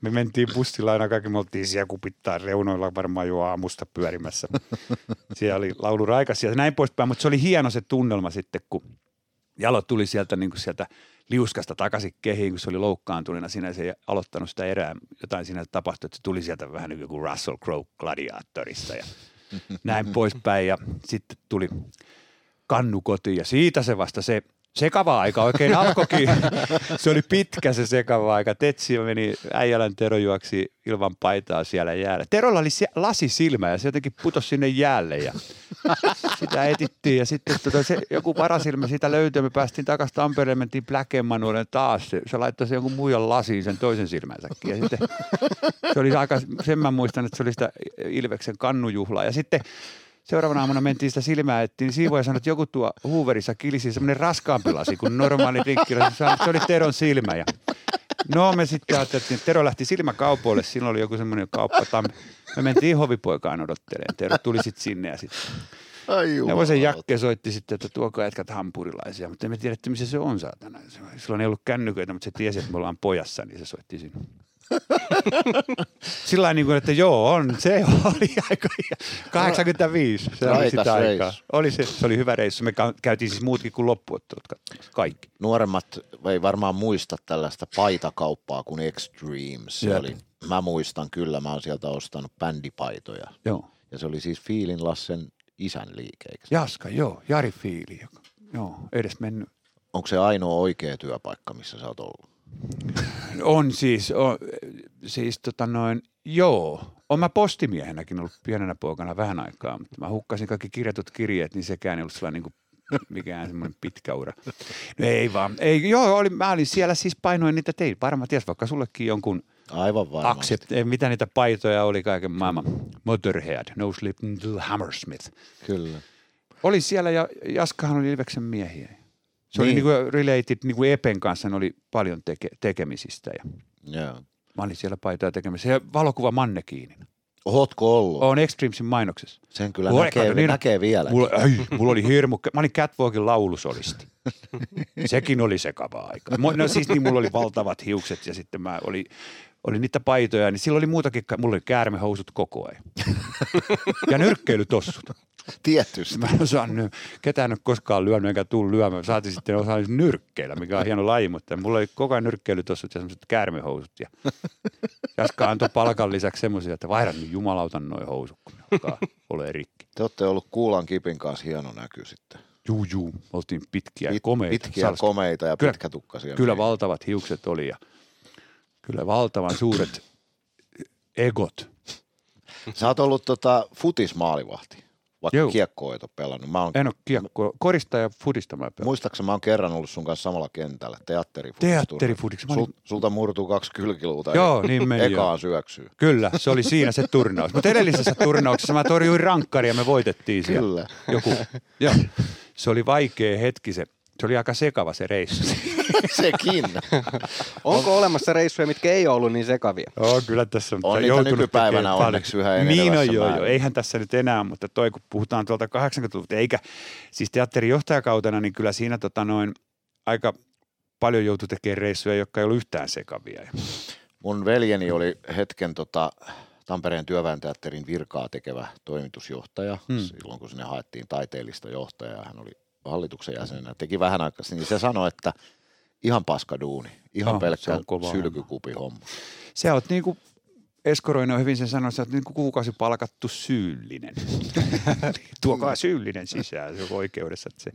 me mentiin bussilla aina kaikki, me oltiin siellä kupittaa reunoilla varmaan jo aamusta pyörimässä. siellä oli laulu raikas ja näin poispäin, mutta se oli hieno se tunnelma sitten, kun Jalo tuli sieltä, niin kuin sieltä liuskasta takaisin kehiin, kun se oli loukkaantuneena. Siinä, se ei aloittanut sitä erää, jotain siinä tapahtui, että se tuli sieltä vähän niin kuin Russell Crowe gladiaattorista ja näin poispäin. Ja sitten tuli kannu kotiin ja siitä se vasta se sekava aika oikein alkoikin. se oli pitkä se sekava aika. Tetsi meni, äijälän Tero juoksi ilman paitaa siellä jäällä. Terolla oli se, lasisilmä ja se jotenkin putosi sinne jäälle ja sitä etittiin ja sitten tota, se, joku parasilmä siitä löytyi. Me päästiin takaisin Tampereelle, mentiin Black Emanuelle taas. Se, se laittoi sen jonkun muijan lasiin sen toisen silmänsäkin. Ja sitten se oli aika, sen mä muistan, että se oli sitä Ilveksen kannujuhlaa. Ja sitten seuraavana aamuna mentiin sitä silmää ettiin, niin siivoja sanoi, että joku tuo Hooverissa kilisi semmoinen raskaampi lasi kuin normaali dinkkilasi. Se oli Teron silmä ja No me sitten ajatteltiin, että Tero lähti silmäkaupoille, silloin oli joku semmoinen kauppa. Tam- me mentiin hovipoikaan odottelemaan. Tero tuli sitten sinne ja sitten Ai jumalauta. Jakke soitti sitten, että tuokaa jätkät hampurilaisia, mutta emme tiedä, että missä se on saatana. Silloin ei ollut kännyköitä, mutta se tiesi, että me ollaan pojassa, niin se soitti sinne. Sillä niin kuin, että joo, on, se oli aika 85. Se oli sitä aikaa. Oli se, se oli hyvä reissu. Me käytiin siis muutkin kuin loppuottelut katsomassa. Kaikki. Nuoremmat ei varmaan muista tällaista paitakauppaa kuin Extremes. Se Jep. oli, mä muistan kyllä, mä oon sieltä ostanut bändipaitoja. Joo. Ja se oli siis Fiilin Lassen isän liike, eikö se? Jaska, joo. Jari Fiili. Joka, joo, edes mennyt. Onko se ainoa oikea työpaikka, missä sä oot ollut? On siis, on, siis tota noin, joo. Olen mä postimiehenäkin ollut pienenä poikana vähän aikaa, mutta mä hukkasin kaikki kirjatut kirjeet, niin sekään ei ollut sellainen niin kuin mikään semmoinen pitkä ura. No ei vaan. Ei, joo, oli, mä olin siellä siis painoin niitä tein. Varmaan ties vaikka sullekin jonkun Aivan varmasti. mitä niitä paitoja oli kaiken maailman. Motorhead, No Sleep Until Hammersmith. Kyllä. Oli siellä ja Jaskahan oli Ilveksen miehiä. Se oli Niin. niin kuin related, niin kuin Epen kanssa ne oli paljon teke, tekemisistä ja Joo. Mä olin siellä paitoja tekemässä. Ja valokuva mannekiinin. Ootko ollut? On Extremesin mainoksessa. Sen kyllä Mulla- näkee, niin- näkee vielä. Mulla, ei, mulla oli hirmu. Mä olin Catwalkin laulusolisti. Sekin oli sekava aika. No siis niin, mulla oli valtavat hiukset ja sitten mä oli, oli niitä paitoja, niin silloin oli muutakin, mulla oli käärmehousut koko ajan. Ja nyrkkeilytossut. Tietysti. Mä en osaa ny- ketään ole koskaan lyönyt eikä tullut lyömään. Saatiin sitten osaa nyrkkeillä, mikä on hieno laji, mutta mulla oli koko ajan nyrkkeilytossut ja semmoiset käärmehousut. Ja Jaska antoi palkan lisäksi semmoisia, että vaihda nyt jumalautan noin housut, kun ne alkaa ole rikki. Te olette ollut Kuulan kipin kanssa hieno näky sitten. Juu, juu. Oltiin pitkiä ja Pit- komeita. Pitkiä, Salska. komeita ja Kyllä- pitkätukkaisia. Kyllä miehiä. valtavat hiukset oli ja kyllä valtavan suuret egot. Sä oot ollut tota, futismaalivahti, vaikka Joo. kiekkoa et ole pelannut. Mä oon, En ole kiekko, korista ja fudista mä pelaan. muistaakseni mä oon kerran ollut sun kanssa samalla kentällä, teatterifutis. Teatterifudiksi. Mä olin- Sul, sulta murtuu kaksi kylkiluuta Joo, niin meni ekaan syöksyy. Kyllä, se oli siinä se turnaus. Mutta edellisessä turnauksessa mä torjuin rankkaria ja me voitettiin siellä. Kyllä. Joku, joo. Se oli vaikea hetki se. Se oli aika sekava se reissu. Sekin. Onko olemassa reissuja, mitkä ei ole ollut niin sekavia? Joo, kyllä tässä on, On joutunut nykypäivänä onneksi yhä Niin enenevässä on, joo, joo. Eihän tässä nyt enää, mutta toi kun puhutaan tuolta 80-luvulta, eikä siis teatterin johtajakautena, niin kyllä siinä tota noin aika paljon joutui tekemään reissuja, jotka ei ollut yhtään sekavia. Mun veljeni oli hetken tota, Tampereen työväenteatterin virkaa tekevä toimitusjohtaja, hmm. silloin kun sinne haettiin taiteellista johtajaa, hän oli hallituksen jäsenenä, teki vähän aikaa, niin se sanoi, että ihan paska duuni, ihan No, se pelkkä on sylkykupi homma. Sä oot niinku Eskoroinen on hyvin sen sanoisi, että niin kuin kuukausi palkattu syyllinen. Tuokaa syyllinen sisään, se on oikeudessa. Että se.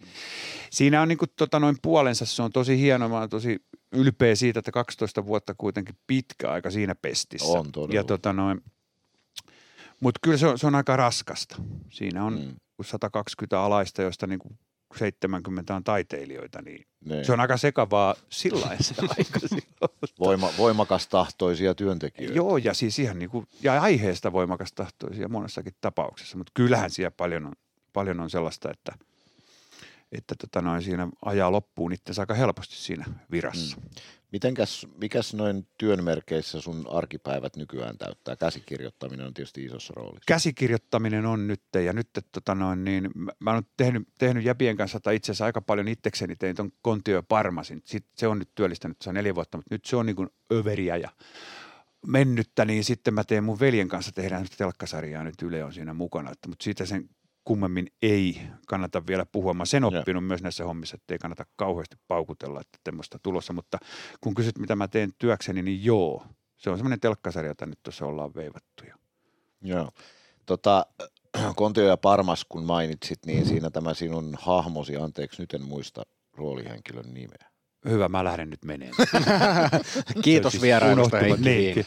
Siinä on niin kuin, tota, noin puolensa, se on tosi hieno, mä tosi ylpeä siitä, että 12 vuotta kuitenkin pitkä aika siinä pestissä. On todella. Ja tota noin, mutta kyllä se on, se on aika raskasta. Siinä on Mm. mm. 120 alaista, joista niin kuin 70 on taiteilijoita, niin Niin. se on aika sekavaa se aika. Voima, voimakas tahtoisia työntekijöitä. Joo, ja siis ihan niin kuin, ja aiheesta voimakas tahtoisia monessakin tapauksessa, mutta kyllähän siellä paljon on, paljon on sellaista, että, että tota noin, siinä ajaa loppuun itsensä aika helposti siinä virassa. Mm. Mitenkäs, mikäs noin työn merkeissä sun arkipäivät nykyään täyttää? Käsikirjoittaminen on tietysti isossa roolissa. Käsikirjoittaminen on nyt, ja nyt tota noin, niin, mä, oon tehnyt, tehnyt Jäpien kanssa, tai itse asiassa aika paljon itsekseni tein ton Kontio Parmasin. Sit se on nyt työllistänyt se on neljä vuotta, mutta nyt se on niin kuin överiä ja mennyttä, niin sitten mä teen mun veljen kanssa, tehdään telkkasarjaa, nyt Yle on siinä mukana, että, mutta siitä sen kummemmin ei kannata vielä puhua. Mä sen oppinut myös näissä hommissa, että ei kannata kauheasti paukutella, että tämmöistä tulossa, mutta kun kysyt, mitä mä teen työkseni, niin joo, se on semmoinen telkkasarja, jota nyt tuossa ollaan veivattu. Ja Joo. Tota, Kontio ja Parmas, kun mainitsit, niin siinä tämä sinun hahmosi, anteeksi nyt en muista roolihenkilön nimeä. Hyvä, mä lähden nyt meneen. Kiitos Siis vierailusta Heikki niin.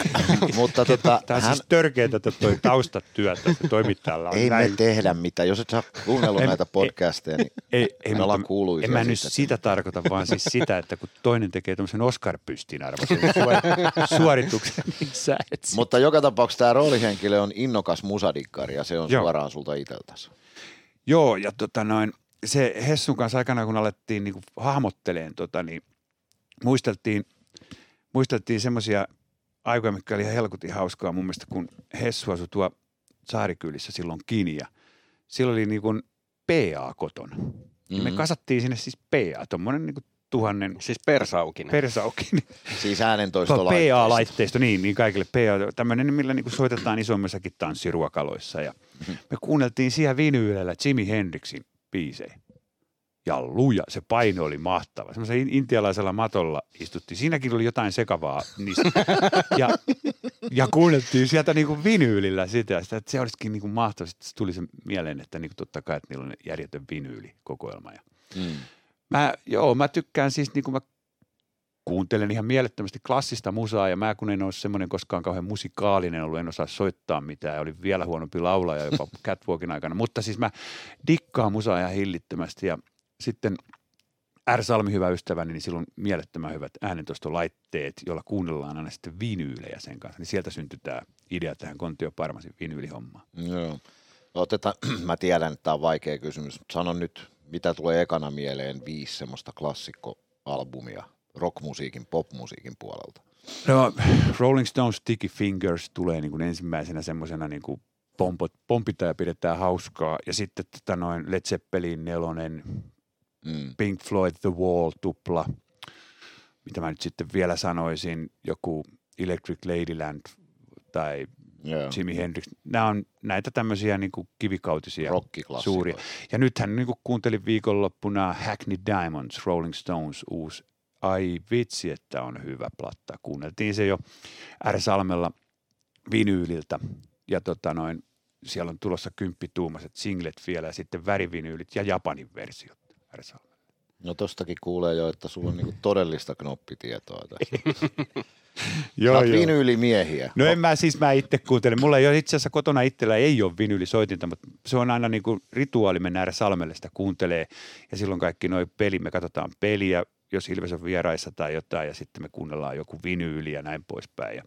Mutta tota, Tämä on hän, siis törkeetä, että toi taustatyötä, että toimittajalla on ei me näin. tehdä mitään. Jos et sä kuunnellut näitä podcasteja, niin Ei, ei, me ollaan kuuluisia. en mä nyt sitä tarkoita, vaan siis sitä, että kun toinen tekee tämmöisen Oscar-pystin arvoisen suor- suorituksen, niin sä et Mutta joka tapauksessa tämä roolihenkilö on innokas musadikkari ja se on Joo. suoraan sulta itseltäsi. Joo, ja tota noin, se Hessun kanssa aikana, kun alettiin niinku hahmotteleen, tota, niin muisteltiin, muisteltiin semmoisia aikoja, mikä oli ihan helkutin hauskaa mun mielestä, kun Hessu asui tuo Saarikylissä silloin kiinni ja silloin oli niinku PA kotona. Mm-hmm. Me Mhm. kasattiin sinne siis PA, tuommoinen niinku tuhannen Siis persaukinen. persaukin. Siis äänentoistolaitteisto. PA-laitteisto, niin, niin kaikille PA, tämmöinen, millä niin soitetaan isommissakin tanssiruokaloissa. Ja me kuunneltiin siellä vinyylellä Jimi Hendrixin biisejä. Ja luja, se paino oli mahtava. Semmoisella in- intialaisella matolla istuttiin. Siinäkin oli jotain sekavaa. Niistä. Ja, ja kuunneltiin sieltä niin kuin vinyylillä sitä, sitä että se olisikin niin kuin mahtavaa. Sitten se tuli se mieleen, että niin kuin totta kai, että niillä on järjetön vinyylikokoelma. Ja Mm. Mä, joo, mä tykkään siis, niin kuin mä kuuntelen ihan mielettömästi klassista musaa ja mä kun en ole semmoinen koskaan kauhean musikaalinen ollut, en osaa soittaa mitään ja olin vielä huonompi laulaja jopa catwalkin aikana, mutta siis mä dikkaan musaa ihan hillittömästi ja sitten R. Salmi, hyvä ystäväni, niin silloin mielettömän hyvät äänentoistolaitteet, joilla kuunnellaan aina sitten vinyylejä sen kanssa, niin sieltä syntyi tämä idea tähän Kontio Parmasin vinyylihommaan. Joo. Otetaan, mä tiedän, että tämä on vaikea kysymys, mutta sano nyt, mitä tulee ekana mieleen viisi semmoista klassikkoalbumia rockmusiikin, popmusiikin puolelta. No, Rolling Stones Sticky Fingers tulee niin kuin ensimmäisenä semmoisena niin kuin pompot, pompitaan ja pidetään hauskaa. Ja sitten tota noin Led Zeppelin nelonen, Mm. Pink Floyd The Wall tupla. Mitä mä nyt sitten vielä sanoisin, joku Electric Ladyland tai Joo. Jimi Hendrix. Nämä on näitä tämmöisiä niin kuin kivikautisia suuria. Ja nythän niin kuin kuuntelin viikonloppuna Hackney Diamonds, Rolling Stones uusi. Ai vitsi, että on hyvä platta. Kuunneltiin se jo R. Salmella vinyyliltä. Ja tota noin, siellä on tulossa kymppituumaset singlet vielä ja sitten värivinyylit ja Japanin versiot R. Salmella. No tostakin kuulee jo, että sulla on niinku todellista knoppitietoa tässä. Joo, oot vinyylimiehiä. No en mä siis, mä itse kuuntelen. Mulla ei ole itse asiassa kotona itsellä ei ole vinyylisoitinta, mutta se on aina niin kuin rituaali mennä salmelle sitä kuuntelee. Ja silloin kaikki noi peli, me katsotaan peliä, jos Ilves on vieraissa tai jotain, ja sitten me kuunnellaan joku vinyyli ja näin poispäin. Ja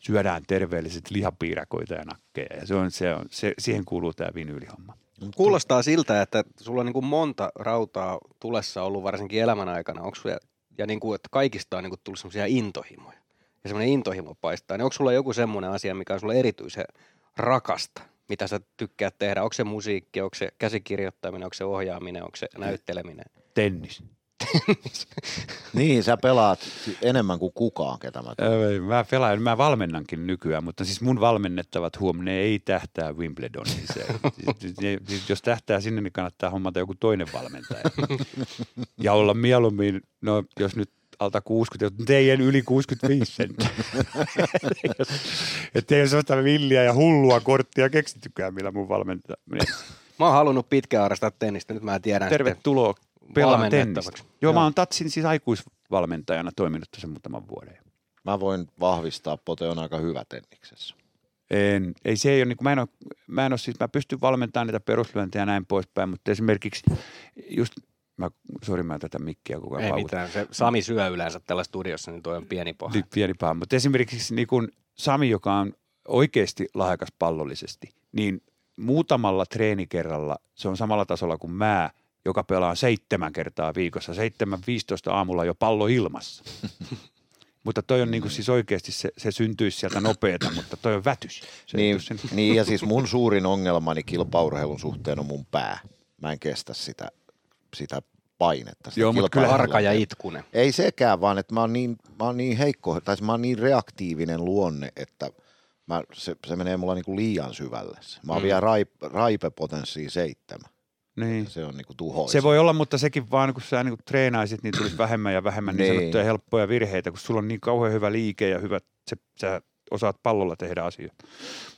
syödään terveelliset lihapiirakoita ja nakkeja. Ja se on, se on, se, siihen kuuluu tämä vinyylihomma. Kuulostaa siltä, että sulla on niin kuin monta rautaa tulessa ollut varsinkin elämän aikana. Onko sulla, ja niin kuin, että kaikista on niin kuin tullut semmoisia intohimoja. Ja semmoinen intohimo paistaa. Niin onko sulla joku semmoinen asia, mikä on sulle erityisen rakasta? Mitä sä tykkäät tehdä? Onko se musiikki, onko se käsikirjoittaminen, onko se ohjaaminen, onko se näytteleminen? Tennis. Niin, sä pelaat enemmän kuin kukaan, ketä mä. Öö, Mä pelaan, mä valmennankin nykyään, mutta siis mun valmennettavat huom, ne ei tähtää Wimbledoniin. Se, siis, ne- siis jos tähtää sinne, niin kannattaa hommata joku toinen valmentaja. Ja olla mieluummin, no jos nyt alta 60, teidän yli 65 senttiä. Että ei ole sellaista villiä ja hullua korttia keksittykään, millä mun valmentaja. Mä oon halunnut pitkään harrastaa tennistä, nyt mä tiedän Tervetuloa pelaamaan valmennettavaksi. tennistä. Joo, Joo. mä oon Tatsin siis aikuisvalmentajana toiminut tässä muutaman vuoden. Mä voin vahvistaa, Pote on aika hyvä tenniksessä. En, ei se ei ole, niin kuin, mä, en ole, mä en ole siis, mä pystyn valmentamaan niitä peruslyöntejä ja näin poispäin, mutta esimerkiksi just, mä, sori mä tätä mikkiä koko ajan Ei paukutan. mitään, se Sami syö yleensä tällä studiossa, niin toi on pieni pohja. Niin, pieni paha. Mutta esimerkiksi niin kun Sami, joka on oikeasti lahjakas pallollisesti, niin muutamalla treenikerralla se on samalla tasolla kuin mä, joka pelaa seitsemän kertaa viikossa, 7.15 aamulla jo pallo ilmassa. mutta toi on niin kuin siis oikeasti, se, se syntyisi sieltä nopeeta, mutta toi on vätys. Se Niin, sen- niin, ja siis mun suurin ongelmani kilpaurheilun suhteen on mun pää. Mä en kestä sitä, sitä painetta. Sitä Joo, mut kyllä. Arka ja itkunen. Ei sekään, vaan että mä oon niin, mä oon niin heikko, tai mä oon niin reaktiivinen luonne, että mä, se, se menee mulla niinku liian syvälle. Mä oon Mm. vielä raip, raipepotenssiin seitsemän. Niin. Se on niinku tuhoisa. Se voi olla, mutta sekin vaan, kun sä niin treenaisit, niin tulisi vähemmän ja vähemmän niin Niin. sanottuja helppoja virheitä, kun sulla on niin kauhean hyvä liike ja hyvä, se, sä osaat pallolla tehdä asioita.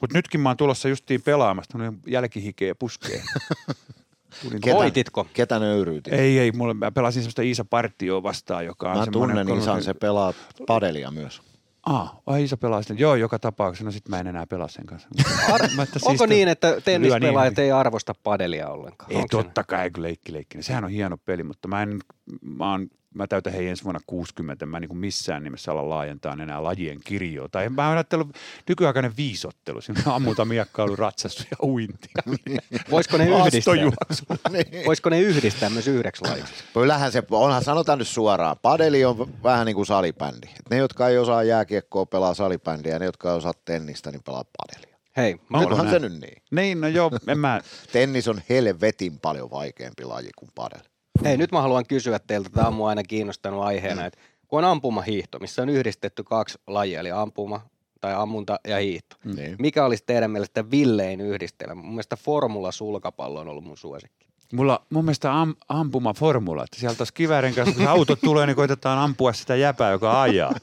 Mutta nytkin mä oon tulossa justiin pelaamasta, mun jälkihikeä ja puskee. Tulin Ketä? Voititko? Ketä nöyryytit? Ei, ei, mulle, mä pelasin semmoista Iisa Partioa vastaan, joka on Mä tunnen Isan, kolmosen- se pelaa padelia myös. Ah, ai pelaa sitten. Joo, joka tapauksessa. No sit mä en enää pelaa sen kanssa. Mä, että Onko siis- niin, että tennispelaajat niin ei arvosta padelia ollenkaan? Ei Onko totta kai, kun leikki leikki. Sehän on hieno peli, mutta mä en, mä, oon, mä täytän hei ensi vuonna 60, mä en niin missään nimessä ala laajentaa enää lajien kirjoa. Tai mä oon ajatellut nykyaikainen viisottelu, siinä on ammuta miekkailu, ratsastus ja uintia. Voisiko ne yhdistää? Maastojuoksu. Voisiko ne yhdistää myös yhdeksi lajiksi? Kyllähän se, onhan sanotaan nyt suoraan, padeli on vähän niin kuin salibändi. Et ne, jotka ei osaa jääkiekkoa, pelaa salibändiä, ja ne, jotka ei osaa tennistä, niin pelaa padelia. Hei, Onhan näin? se nyt niin. Niin, no joo, en mä, Tennis on helvetin paljon vaikeampi laji kuin padel. Hei, nyt mä haluan kysyä teiltä, tämä on mua aina kiinnostanut aiheena, että kun on ampumahiihto, missä on yhdistetty kaksi lajia, eli ampuma tai ammunta ja hiihto. Niin. Mikä olisi teidän mielestä villein yhdistelmä? Mun mielestä formula sulkapallo on ollut mun suosikki. mulla mun mielestä am, ampuma formula, että sieltä olisi kiväärin kanssa, kun auto tulee, niin koitetaan ampua sitä jäpää, joka ajaa.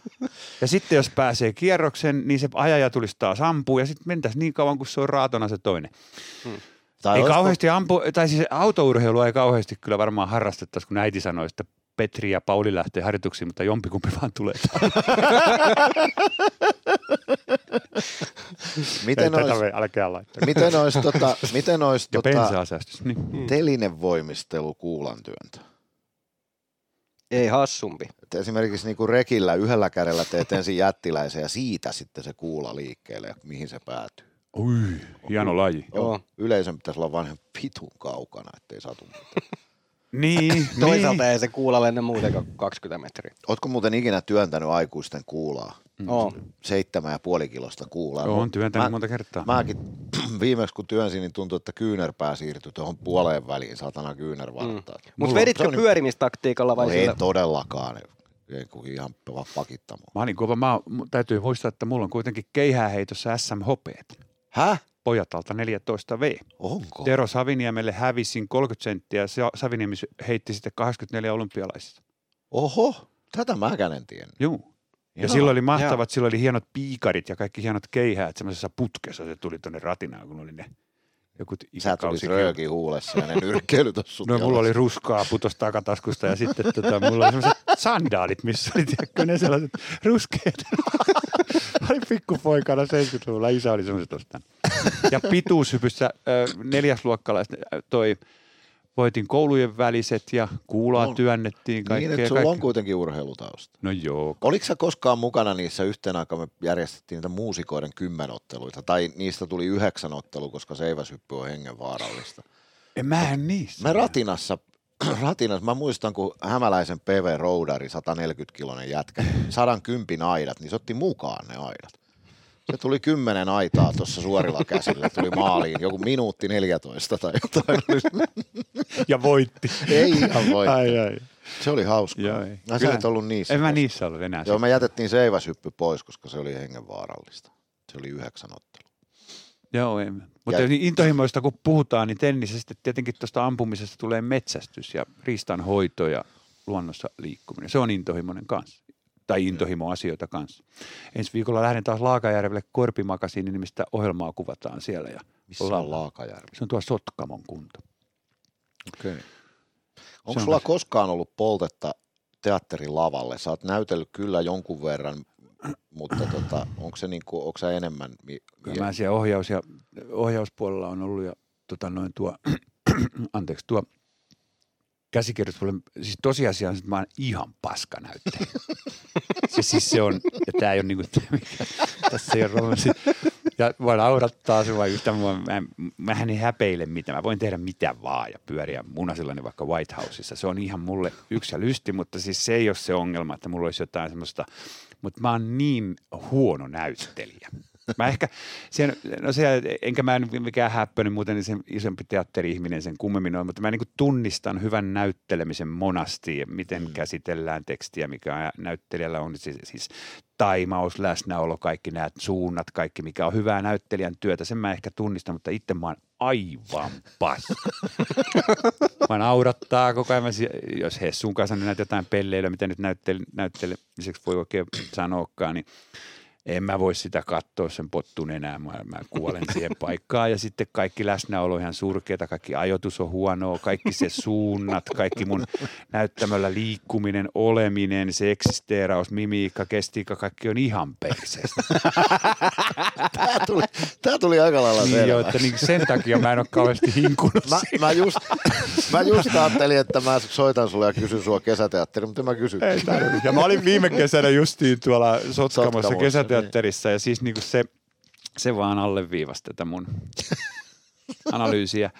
Ja sitten jos pääsee kierroksen, niin se ajaja tulisi taas ampua ja sitten mentäisiin niin kauan, kun se on raatona se toinen. Tai ei kauheasti ampu, tai siis autourheilua ei kauheasti kyllä varmaan harrastettaisi, kun äiti sanoi, että Petri ja Pauli lähtee harjoituksiin, mutta jompikumpi vaan tulee. Miten olisi, me- älkää laittaa. miten olisi, tota, miten olisi Ja tota. Niin. telinevoimistelu kuulantyöntä? Ei hassumpi. Et esimerkiksi niin kuin rekillä yhdellä kädellä teet ensin jättiläisen ja siitä sitten se kuula liikkeelle ja mihin se päätyy. Ui, hieno laji. Joo. Yleisön pitäisi olla vain pitun kaukana, ettei satu. Niin, Toisaalta niin. ei se kuula lennä muutenkaan 20 metriä. Ootko muuten ikinä työntänyt aikuisten kuulaa? Oo. Seitsemän ja puoli kilosta kuulaa. Olen työntänyt Mä- monta kertaa. Mäkin viimeksi kun työnsin, niin tuntui, että kyynärpää siirtyi tuohon puoleen väliin, satana kyynärvartta. Mutta Mulla- veditkö on niin- pyörimistaktiikalla vai No sillä? ei todellakaan. Ei kun ihan vaan pakittamaan. Mä olin kova. Mä, täytyy muistaa, että mulla on kuitenkin keihääheitossa SM-hopeet. Häh? Pojatalta 14V. Onko? Tero Saviniemelle hävisin 30 senttiä. Sa- Saviniemi heitti sitten 84 olympialaisista. Oho, tätä mäkään en tiennyt. Juu. Ja Joo. silloin oli mahtavat, silloin oli hienot piikarit ja kaikki hienot keihäät semmoisessa putkessa. Se tuli tonne ratinaan, kun oli ne joku Sä tulit rööki huulessa ja ne nyrkkeilyt on No mulla oli ruskaa putos takataskusta ja sitten tota, mulla oli semmoiset sandaalit, missä oli tiedätkö, ne sellaiset ruskeat. Mä olin pikkupoikana 70-luvulla, isä oli semmoiset ostanut. Ja pituushypyssä neljäsluokkalaiset toi voitin koulujen väliset ja kuulaa On. työnnettiin kaikkea. Niin, että sulla on kaikkea. kuitenkin urheilutausta. No joo. Oliko sä koskaan mukana niissä yhteen aikaan, me järjestettiin niitä muusikoiden kymmenotteluita, tai niistä tuli yhdeksän ottelu, koska seiväshyppy on hengenvaarallista. En mä en niissä. Me Ratinassa, Ratinassa, mä muistan, kun hämäläisen PV Roudari, 140-kilonen jätkä, 110 aidat, niin se otti mukaan ne aidat. Se tuli kymmenen aitaa tuossa suorilla käsillä, tuli maaliin, joku minuutti 14 tai jotain. Ja voitti. Ei ihan voi. Ai, ai. Se oli. Joo, ei. Ai, sä et ollut niissä. En mä niissä ollut enää. Joo, me jätettiin seiväshyppy pois, koska se oli hengenvaarallista. Se oli yhdeksän ottelu. Joo, ei. Mutta Ja- niin intohimoista kun puhutaan, niin tennisessä sitten tietenkin tuosta ampumisesta tulee metsästys ja riistanhoito ja luonnossa liikkuminen. Se on intohimoinen kanssa tai intohimoasioita kanssa. Ensi viikolla lähden taas Laakajärvelle Korpimakasiinin nimistä ohjelmaa kuvataan siellä. Ja Missä on Laakajärvi? Se on tuo Sotkamon kunta. Okei. Okay. Onko on sulla koskaan ollut poltetta teatterin lavalle? Sä oot näytellyt kyllä jonkun verran, mutta tota, onko se niinku, onko sä enemmän? Kyllä mä siellä ohjaus ja, ohjauspuolella on ollut ja tota noin tuo, anteeksi, tuo käsikirjoituspuolella, siis tosiasia on, että mä oon ihan paska näyttelijä. se, siis se on, ja tää ei ole niinku, mikä, tässä ei ole romanssi. Ja mua naurattaa vaan yhtä, mä, mä, mähän ei häpeile mitään, mä voin tehdä mitä vaan ja pyöriä munasillani vaikka White Houseissa. Se on ihan mulle yksi lysti, mutta siis se ei ole se ongelma, että mulla olisi jotain semmoista, mutta mä oon niin huono näyttelijä. Mä ehkä, sen, no se, enkä mä en mikään häppöinen muuten niin sen isompi teatteri-ihminen sen kummemmin ole, mutta mä niin tunnistan hyvän näyttelemisen monasti miten mm. käsitellään tekstiä, mikä näyttelijällä on siis, siis taimaus, läsnäolo, kaikki nämä suunnat, kaikki mikä on hyvää näyttelijän työtä, sen mä ehkä tunnistan, mutta itse mä oon aivan paska. mä naurattaa koko ajan, jos Hessun kanssa niin näitä jotain pelleilyä, mitä nyt näyttele- näyttelemiseksi voi oikein sanoakaan, niin en mä voi sitä katsoa sen pottun enää, mä, mä kuolen siihen paikkaan ja sitten kaikki läsnäolo ihan surkeata, kaikki ajoitus on huonoa, kaikki se suunnat, kaikki mun näyttämällä liikkuminen, oleminen, se eksisteeraus, mimiikka, kestiikka, kaikki on ihan perseestä. Tää tuli, tää tuli aika lailla Niin jo, että niin sen takia mä en ole kauheasti hinkunut Mä, mä, just, mä just ajattelin, että mä soitan sulle ja kysyn sua kesäteatteri, mutta mä kysyn. Ei. Ja mä olin viime kesänä justiin tuolla Sotkamossa Sotkamossa, kesäteatterissa ja siis niinku se, se vaan alleviivasi tätä mun analyysiä.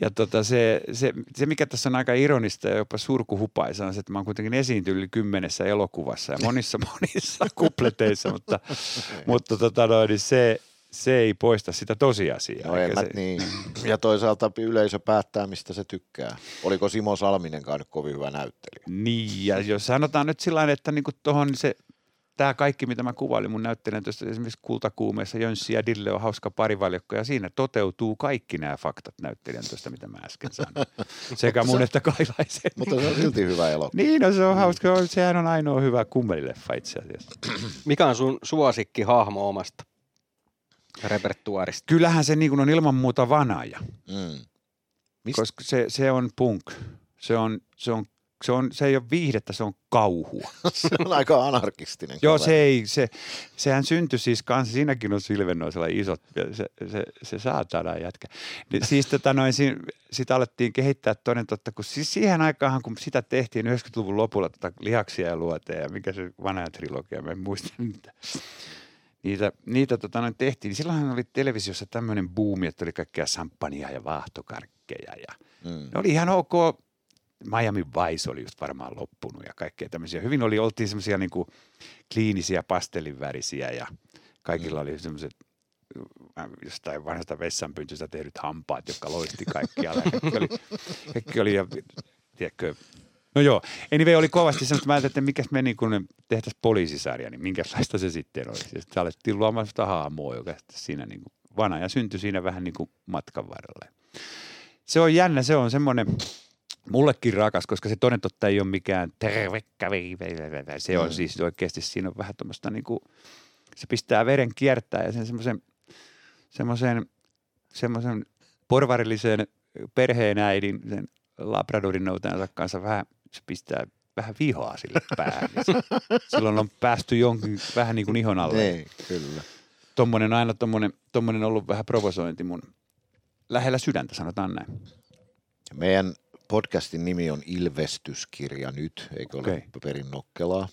Ja tota se, se, se, mikä tässä on aika ironista ja jopa surkuhupaisa on se, että mä oon kuitenkin esiintynyt yli kymmenessä elokuvassa ja monissa monissa kupleteissa, mutta, mutta tota noin, niin se, se ei poista sitä tosiasiaa. No en mä, se, niin. Ja toisaalta yleisö päättää, mistä se tykkää. Oliko Simo Salminenkaan nyt kovin hyvä näyttelijä? Niin, ja jos sanotaan nyt sillä tavalla, että niinku tohon se, tämä kaikki, mitä mä kuvailin mun näyttelijän tuosta esimerkiksi Kultakuumeessa, Jönssi ja Dille on hauska parivaljakko, ja siinä toteutuu kaikki nämä faktat näyttelijän tuosta, mitä mä äsken sanoin. Sekä mun että Kailaisen. Mutta se on silti hyvä elokuva. Niin, no se on hauska. Sehän on ainoa hyvä kummelileffa itse asiassa. Mikä on sun suosikki hahmo omasta repertuarista? Kyllähän se niin on ilman muuta vanaja, Mm. Mist- koska se, se on punk. Se, on, se, on, se, on, se ei ole viihdettä, se on kauhua. se on aika anarkistinen. Joo, se ei, se, sehän syntyi siis kanssa, siinäkin on Silvennoisella isot, se, se, se saatana jätkä. Niin, siis tota noin, siinä, sitä alettiin kehittää toden totta, kun siis siihen aikaan, kun sitä tehtiin 90-luvun lopulla tota lihaksia ja luoteja, ja mikä se vanha trilogia, mä en muista niitä. Niitä, niitä tota noin tehtiin, niin silloinhan oli televisiossa tämmöinen buumi, että oli kaikkea samppania ja vaahtokarkkeja ja Mm. ne oli ihan ok. Miami Vice oli just varmaan loppunut ja kaikkea tämmöisiä. Hyvin oli, oltiin semmoisia niinku kliinisiä pastellinvärisiä ja kaikilla oli semmoiset äh, jostain vanhasta vessanpyntystä tehdyt hampaat, jotka loisti kaikkialla. Kaikki oli, kaikki oli ja, tiedätkö, No joo, anyway oli kovasti semmoista, mä ajattelin, että mikäs me niin kun tehtäisiin poliisisarja, niin minkälaista se sitten olisi. Ja sitten alettiin luomaan sitä haamoa, joka sitten siinä niin kuin vanha ja syntyi siinä vähän niin kuin matkan varrella. Se on jännä, se on semmoinen mullekin rakas, koska se toden totta ei ole mikään terve kävi, se on Mm. siis oikeasti, siinä on vähän tuommoista niin kuin, se pistää veren kiertää ja sen semmoisen, semmoisen, semmoisen porvarillisen perheenäidin, sen Labradorin noutajansa kanssa vähän, se pistää vähän vihaa sille päälle. Silloin on päästy jonkin vähän niin kuin ihon alle. Niin, kyllä. Tommonen aina tommonen, tommonen ollut vähän provosointi mun lähellä sydäntä, sanotaan näin. Meidän podcastin nimi on Ilvestyskirja nyt, eikö ole Okei. perin nokkelaa?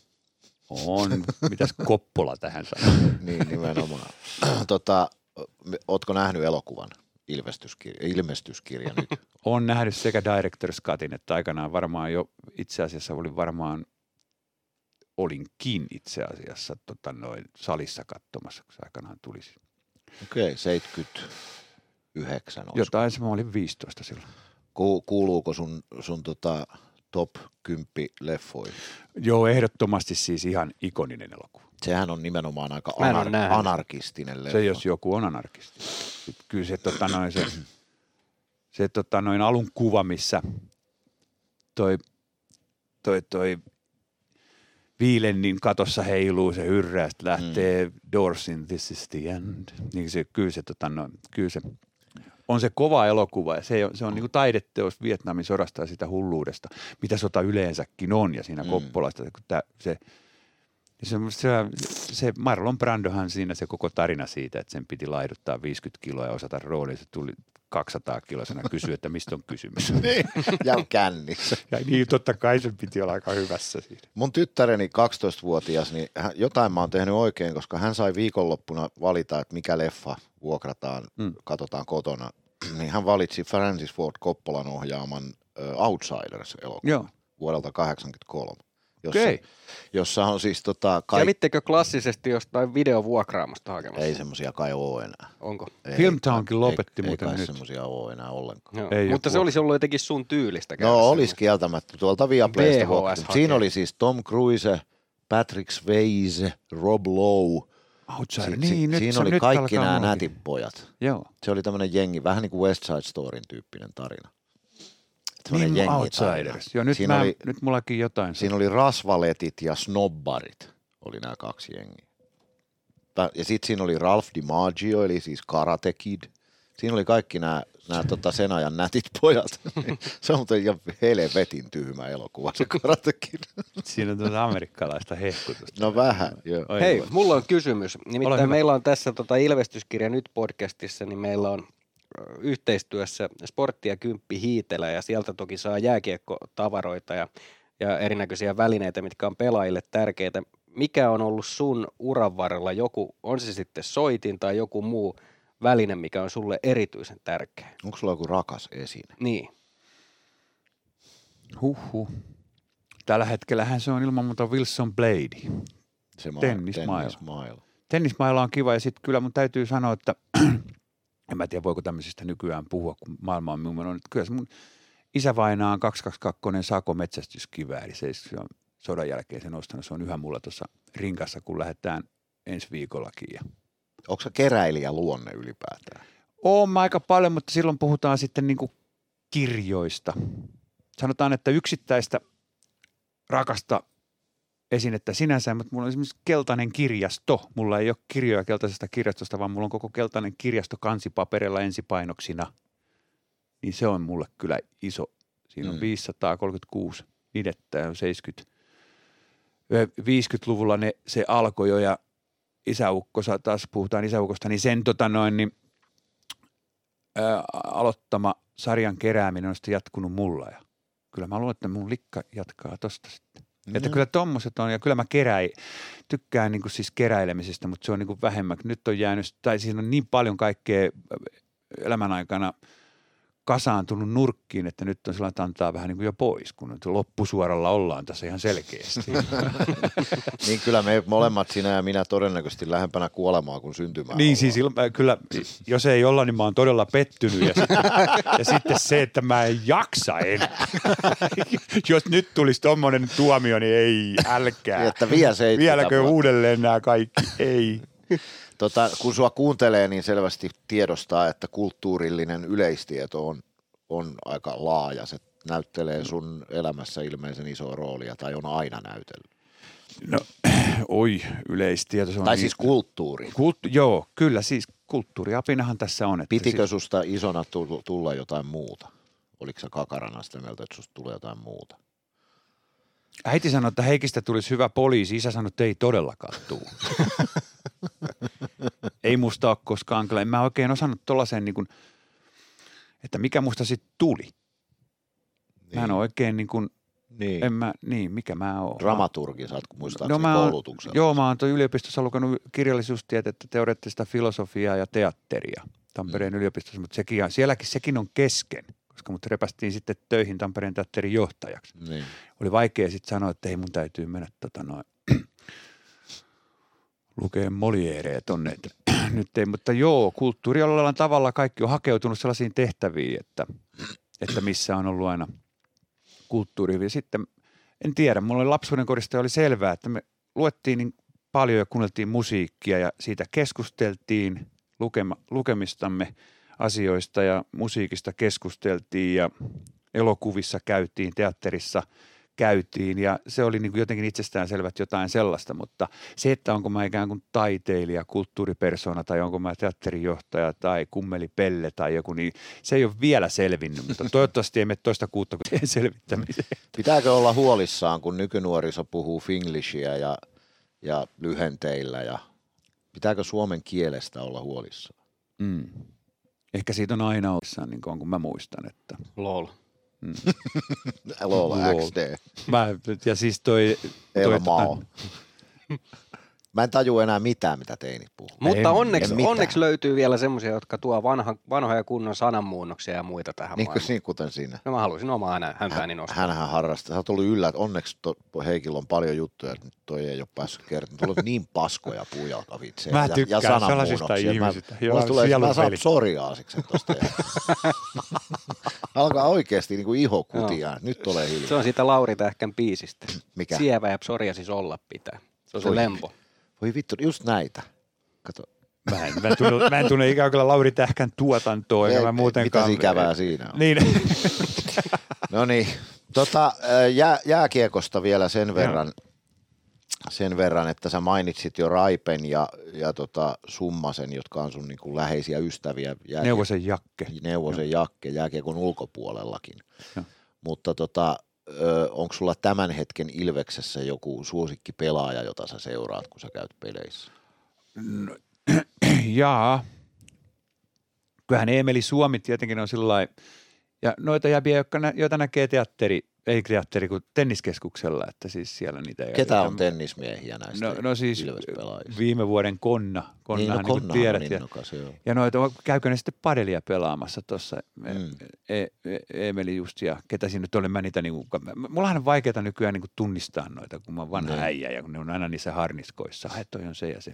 On. Mitäs Koppola tähän sanoo? Niin, nimenomaan. tota, ootko nähnyt elokuvan Ilvestyskirja, Ilmestyskirja nyt? On nähnyt sekä Director's Cutin, että aikanaan varmaan jo itse asiassa oli varmaan olinkin itse asiassa tota noin, salissa katsomassa, kun se aikanaan tuli. Okei, okay, 79 olisiko? Jotain, se mä olin 15 silloin. Ku, kuuluuko sun, sun tota top 10 leffoihin? Joo, ehdottomasti siis ihan ikoninen elokuva. Sehän on nimenomaan aika anar- anarkistinen leffa. Se jos joku on anarkisti. Kyllä se, tota noin, se, se tota noin alun kuva, missä toi toi, toi Viilennin katossa heiluu se hyrrää, lähtee mm. Doorsin This is the End. Niin se, kyllä se, tota, no, kyllä se on se kova elokuva ja se, on, se on niin kuin taideteos Vietnamin sodasta ja sitä hulluudesta, mitä sota yleensäkin on ja siinä mm. Koppolasta. Kun tää, se, se, se, se Marlon Brandohan siinä se koko tarina siitä, että sen piti laiduttaa 50 kiloa ja osata rooliin. Se tuli 200 kilosena kysyä, että mistä on kysymys. Niin, ja kännissä. Ja niin, totta kai sen piti olla aika hyvässä siinä. Mun tyttäreni 12-vuotias, niin hän, jotain mä oon tehnyt oikein, koska hän sai viikonloppuna valita, että mikä leffa vuokrataan, mm. katsotaan kotona. Niin hän valitsi Francis Ford Coppolan ohjaaman uh, Outsiders-elokuvan vuodelta 1983 jossa, okay. jossa on siis tota... Kaik... Kävittekö klassisesti jostain videovuokraamosta hakemassa? Ei semmoisia kai ole enää. Onko? Ei, Filmtownkin lopetti ei, muuten ei nyt. semmoisia ole enää ollenkaan. Joo. Ei Mutta se olisi ollut jotenkin sun tyylistä No olisi kieltämättä tuolta Viaplaysta. Siinä oli siis Tom Cruise, Patrick Swayze, Rob Lowe, Outsider. Si- niin, si- nyt siinä se, oli nyt kaikki nämä nätit pojat. Joo. Se oli tämmöinen jengi, vähän niin kuin West Side Storyn tyyppinen tarina. Semmoinen Niin. Outsiders. Joo, nyt, Siinä mä, oli- nyt mullakin jotain. Siinä oli rasvaletit ja snobbarit, oli nämä kaksi jengiä. Ja sitten siinä oli Ralph DiMaggio, eli siis Karate Kid. Siinä oli kaikki nämä, nämä tota sen ajan nätit pojat. se on muuten ihan helvetin tyhmä elokuva, se Karate Kid. Siinä on tuota amerikkalaista hehkutusta. No vähän, joo. Oi Hei, mulla on kysymys. Nimittäin meillä on tässä tota Ilvestyskirja nyt podcastissa, niin meillä on yhteistyössä Sportti ja Kymppi Hiitelä ja sieltä toki saa jääkiekkotavaroita ja, ja erinäköisiä välineitä, mitkä on pelaajille tärkeitä. Mikä on ollut sun uran varrella joku, on se sitten soitin tai joku muu väline, mikä on sulle erityisen tärkeä? Onko sulla joku rakas esine? Niin. Huhhuh. Tällä hetkellähän se on ilman muuta Wilson Blade. Se ma- Tennismaila. tennismaila. Tennismailla on kiva ja sitten kyllä mun täytyy sanoa, että en mä tiedä voiko tämmöisistä nykyään puhua, kun maailma on minun. Kyllä se mun isävainaa on 222 Sako metsästyskivääri. Se, se on sodan jälkeen sen ostanut. Se on yhä mulla tuossa rinkassa, kun lähdetään ensi viikollakin. Ja Onko se keräilijä luonne ylipäätään? Oon mä aika paljon, mutta silloin puhutaan sitten niinku kirjoista. Sanotaan, että yksittäistä rakasta esinettä sinänsä, mutta mulla on esimerkiksi keltainen kirjasto. Mulla ei ole kirjoja keltaisesta kirjastosta, vaan mulla on koko keltainen kirjasto kansipaperilla ensipainoksina. Niin se on mulle kyllä iso. Siinä on Mm. 536 nidettä ja 70. Ö, 50-luvulla ne, se alkoi jo ja isäukko, taas puhutaan isäukosta, niin sen tota noin, niin, ää, aloittama sarjan kerääminen on sitten jatkunut mulla ja kyllä mä luulen, että mun likka jatkaa tosta sitten. Mm. Että kyllä tommoset on, ja kyllä mä keräin, tykkään niin siis keräilemisestä, mutta se on niin vähemmän. Nyt on jäänyt, tai siinä on niin paljon kaikkea elämän aikana kasaantunut nurkkiin, että nyt on sellainen, että antaa vähän niin kuin jo pois, kun nyt loppusuoralla ollaan tässä ihan selkeästi. Niin kyllä me molemmat, sinä ja minä todennäköisesti lähempänä kuolemaa kuin syntymää Niin ollaan. siis ilma, kyllä, jos ei olla, niin mä oon todella pettynyt. Ja sitten, ja sitten se, että mä en jaksa enää. jos nyt tulisi tommonen tuomio, niin ei, älkää. Niin, että vielä Vieläkö uudelleen nämä kaikki? Ei. Tota, kun sua kuuntelee, niin selvästi tiedostaa, että kulttuurillinen yleistieto on, on aika laaja. Se näyttelee sun elämässä ilmeisen isoa roolia tai on aina näytellyt. No, oi, yleistieto. Se on Tai siis kulttuuri. Kult, joo, kyllä siis kulttuuriapinahan tässä on. Että Pitikö siis, susta isona tull- tulla jotain muuta? Oliko sä kakarana sitä mieltä, että susta tulee jotain muuta? äiti sanoi, että Heikistä tulisi hyvä poliisi. Isä sanoi, että ei todellakaan tuu. ei musta ole koskaan. Kyllä en mä oikein osannut tollaiseen, niin kuin, että mikä musta sitten tuli. Mä en ole oikein niin kuin, niin. en mä, niin, mikä mä oon. Dramaturgi, sä oot muistaakseni No mä oon, koulutuksella. joo, mä oon tuon yliopistossa lukenut kirjallisuustietettä, teoreettista filosofiaa ja teatteria Tampereen mm. yliopistossa, mutta sekin, sielläkin sekin on kesken, koska mut repästiin sitten töihin Tampereen teatterin johtajaksi. Niin. Oli vaikea sitten sanoa, että ei mun täytyy mennä tota noin, lukee Moliereja tonne, että nyt ei, mutta joo, kulttuurialalla tavalla kaikki on hakeutunut sellaisiin tehtäviin, että, että missä on ollut aina kulttuuri. Ja sitten en tiedä, mulla oli lapsuuden kodista oli selvää, että me luettiin niin paljon ja kuunneltiin musiikkia ja siitä keskusteltiin lukema, lukemistamme asioista ja musiikista keskusteltiin ja elokuvissa käytiin, teatterissa käytiin ja se oli niin kuin jotenkin itsestäänselvät jotain sellaista, mutta se, että onko mä ikään kuin taiteilija, kulttuuripersona tai onko mä teatterijohtaja tai kummeli pelle tai joku, niin se ei ole vielä selvinnyt, mutta toivottavasti ei mene toista kuutta kuin selvittämiseen. Pitääkö olla huolissaan, kun nykynuoriso puhuu finglishia ja, ja lyhenteillä ja pitääkö suomen kielestä olla huolissaan? Mm. Ehkä siitä on aina ollut, niin kuin kun mä muistan, että Lol. LOL, Lol. XD, Mä, ja siis toi... toi Eva Mao. Mä en taju enää mitään, mitä teinit puhuu. Mutta En- onneksi, en onneksi löytyy vielä semmoisia, jotka tuo vanha, vanhoja kunnon sananmuunnoksia ja muita tähän Niin, maailmaan. niin kuten sinä. No mä haluaisin omaa hän, häntääni nostaa. Hänhän harrastaa. Sä oot ollut yllät. Onneksi to, Heikillä on paljon juttuja, että nyt toi ei ole päässyt kertomaan. Tulla on niin paskoja pujalkavitsejä Mä ja, tykkään ja sellaisista ihmisistä, Mä, on tulee, että mä saan psoriaasiksen tosta. Alkaa oikeasti niin kuin iho kutia. Nyt ole Se hiljaa. on siitä Lauri Tähkän biisistä. Mikä? Sievä ja psoriasis olla pitää. Se on se lempo. Voi vittu, just näitä. Kato, Mä en, mä, tunne, mä en tunne ikään kuin Lauri Tähkän tuotantoa, Ei, mä muutenkaan... Mitäs ikävää siinä on? Niin, No niin, tota, jää, jääkiekosta vielä sen verran, sen verran, että sä mainitsit jo Raipen ja, ja tota Summasen, jotka on sun niin kuin läheisiä ystäviä. Jääkie- Neuvosen Jakke. Neuvosen Jakke jääkiekon ulkopuolellakin. Joo. Mutta tota, onko sulla tämän hetken Ilveksessä joku suosikki pelaaja, jota sä seuraat, kun sä käyt peleissä? Jaa. Kyllähän Emeli Suomi tietenkin on sillä ja noita jäbiä, jotka nä, joita näkee teatteri, ei teatteri kuin tenniskeskuksella, että siis siellä niitä. Ketä on ja- tennismiehiä näistä No, no siis viime vuoden Konna. Konnahan niin, niin kuin tiedät. on Ja, innokas, joo. ja noita, käykö ne sitten padelia pelaamassa tuossa, Mm. mm. e, e, Emeli just ja ketä siinä nyt oli, mä niitä niinku, mullahan on vaikeaa nykyään niinku tunnistaa noita, kun mä oon vanha Niin. äijä ja kun ne on aina niissä harniskoissa, että toi on se ja se.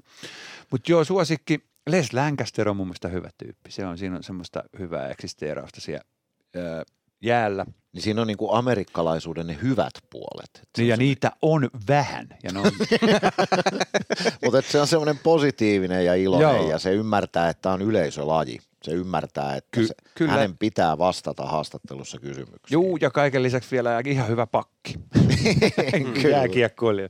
Mutta joo, suosikki, Les Lancaster on mun mielestä hyvä tyyppi, se on, siinä on semmoista hyvää eksisteerausta siellä ää, jäällä. Niin siinä on niin kuin amerikkalaisuuden ne hyvät puolet. Et Niin, ja se- niitä on vähän. Ja ne on, Mutta se on semmoinen positiivinen ja iloinen Joo. ja se ymmärtää, että on yleisölaji. Se ymmärtää, että Ky- se, kyllä. hänen pitää vastata haastattelussa kysymyksiin. Juu, ja kaiken lisäksi vielä ihan hyvä pakki. Jääkiekkoilija.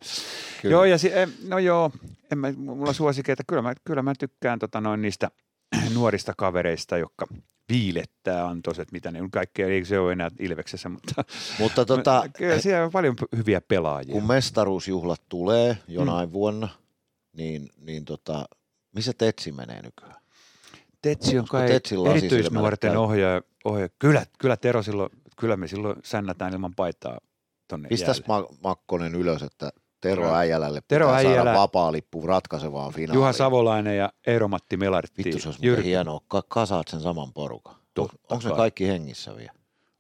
Joo, ja si- no joo, en mä, mulla suosikeita. Kyllä mä, kyllä mä tykkään tota noin niistä nuorista kavereista, jotka viilettää antoiset, mitä ne on kaikkea, ei se ole enää Ilveksessä, mutta Mutta tota, kyllä siellä on paljon hyviä pelaajia. kun mestaruusjuhlat tulee jonain mm. vuonna, niin, niin tota, missä Tetsi menee nykyään? Tetsi on kai lasisilmällä erityisnuorten ohjaaja. ohjaaja. Kyllä, kyllä Tero silloin, kyllä me silloin sännätään ilman paitaa tonne Pistäs jäälle. Ma- Makkonen ylös, että Tero. Äijälälle Tero pitää Äijälä- saada vapaa lippu ratkaisevaan finaaliin. Juha Savolainen ja Eero-Matti Melartti. Vittu se olisi hienoa, Ka- kasaat sen saman porukan. Totta Onko ne kai. kaikki hengissä vielä?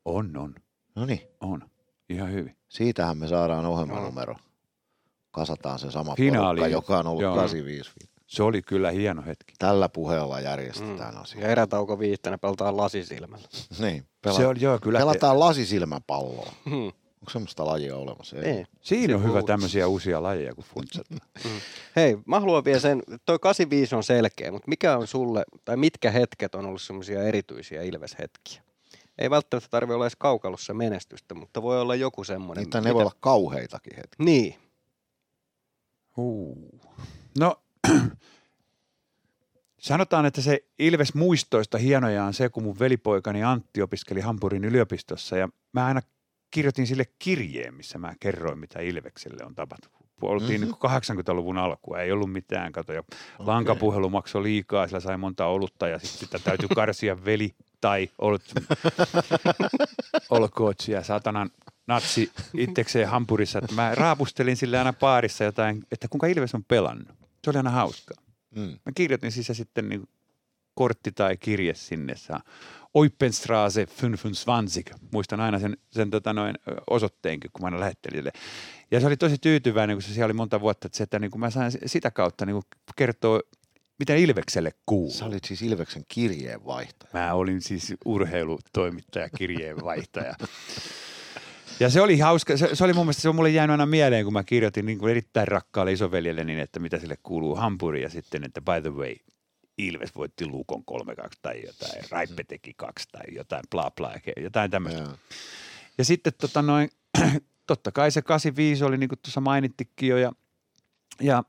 On, on, No niin, on. Ihan hyvin. siitähän me saadaan ohjelmanumero. Kasataan se sama Finaali. porukka, joka on ollut Joo. 85. Se oli kyllä hieno hetki. Tällä puheella järjestetään mm. Ja asia. erätauko viittänä pelataan lasisilmällä. Niin, pela- Se on, joo, kyllä. pelataan lasisilmäpalloa. Hmm. Onko semmoista lajia olemassa? Ei. Siinä on Se hyvä tämmöisiä uusia lajeja kuin funtsat. Hei, mä haluan vielä sen, toi 85 on selkeä, mutta mikä on sulle, tai mitkä hetket on ollut semmoisia erityisiä Ilves-hetkiä? Ei välttämättä tarvi olla edes kaukalossa menestystä, mutta voi olla joku semmoinen. Niitä ne voi olla kauheitakin hetki. Niin. Huu. No, sanotaan, että se Ilves muistoista hienoja on se, kun mun velipoikani Antti opiskeli Hampurin yliopistossa ja mä aina kirjoitin sille kirjeen, missä mä kerroin, mitä Ilvekselle on tapahtunut. Oltiin Mhm. mm-hmm. 80-luvun alkua, ei ollut mitään, kato, ja lankapuhelu maksoi liikaa, sillä sai monta olutta ja sitten sitä täytyy karsia veli tai olut, olkoot ja satanan natsi itsekseen hampurissa. Että mä raapustelin sille aina paarissa jotain, että kuinka Ilves on pelannut. Se oli aina hauskaa. Mm. Mä kirjoitin siis ja sitten niin kortti tai kirje sinne saa. Oipenstraase 25. Muistan aina sen, sen tota noin, osoitteenkin, kun mä aina lähettelin sille. Ja se oli tosi tyytyväinen, kun se siellä oli monta vuotta, että, se, että niin kuin mä sain sitä kautta niin kuin kertoa, mitä Ilvekselle kuuluu. Sä olit siis Ilveksen kirjeenvaihtaja. Mä olin siis urheilutoimittaja, kirjeenvaihtaja. Ja se oli hauska, se, se oli mun mielestä, se on mulle jäänyt aina mieleen, kun mä kirjoitin niin kuin erittäin rakkaalle isoveljelle niin, että mitä sille kuuluu hampuri ja sitten, että by the way, Ilves voitti Lukon 3-2 tai jotain, Raippe teki kaksi tai jotain bla bla, jotain tämmöistä. Joo. Ja sitten tota noin, totta kai se 85 oli niin kuin tuossa mainittikin jo ja, ja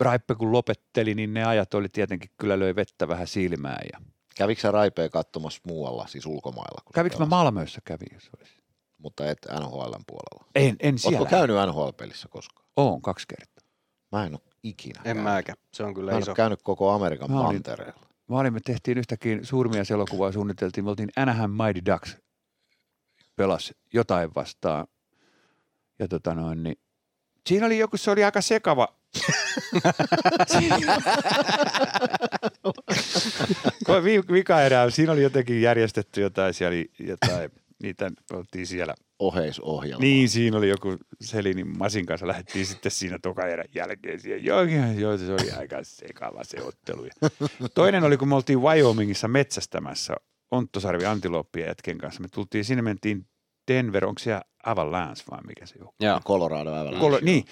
Raippe kun lopetteli, niin ne ajat oli tietenkin kyllä löi vettä vähän silmään. Ja... Kävikö sä Raipea katsomassa muualla, siis ulkomailla? Kävikö mä? Malmössä kävin, jos olisi? Mutta et NHLn puolella. En, en siellä. Oletko käynyt NHL-pelissä koskaan? Oon kaksi kertaa. Mä en ole ikinä En käynyt. mäkään. Se on kyllä Mä en iso. käynyt koko Amerikan Mä olin- mantereella. Mä olin, me tehtiin yhtäkin suurmia elokuvaa suunniteltiin. Me oltiin Anaheim Mighty Ducks pelas jotain vastaan. Ja tota noin, niin siinä oli joku, se oli aika sekava. Vika erää, siinä oli jotenkin järjestetty jotain, siellä oli jotain, niitä oltiin siellä. Oheisohjelma. Niin, siinä oli joku Selinin Masin kanssa, lähdettiin sitten siinä toka erän jälkeen siihen. Joo, joo, se oli aika sekava se ottelu. Toinen oli, kun me oltiin Wyomingissa metsästämässä Onttosarvi Antilooppia jätken kanssa. Me tultiin sinne, mentiin Denver, onko siellä Avalanche vai mikä se on? Joo. Colorado Avalanche. Kolo, niin,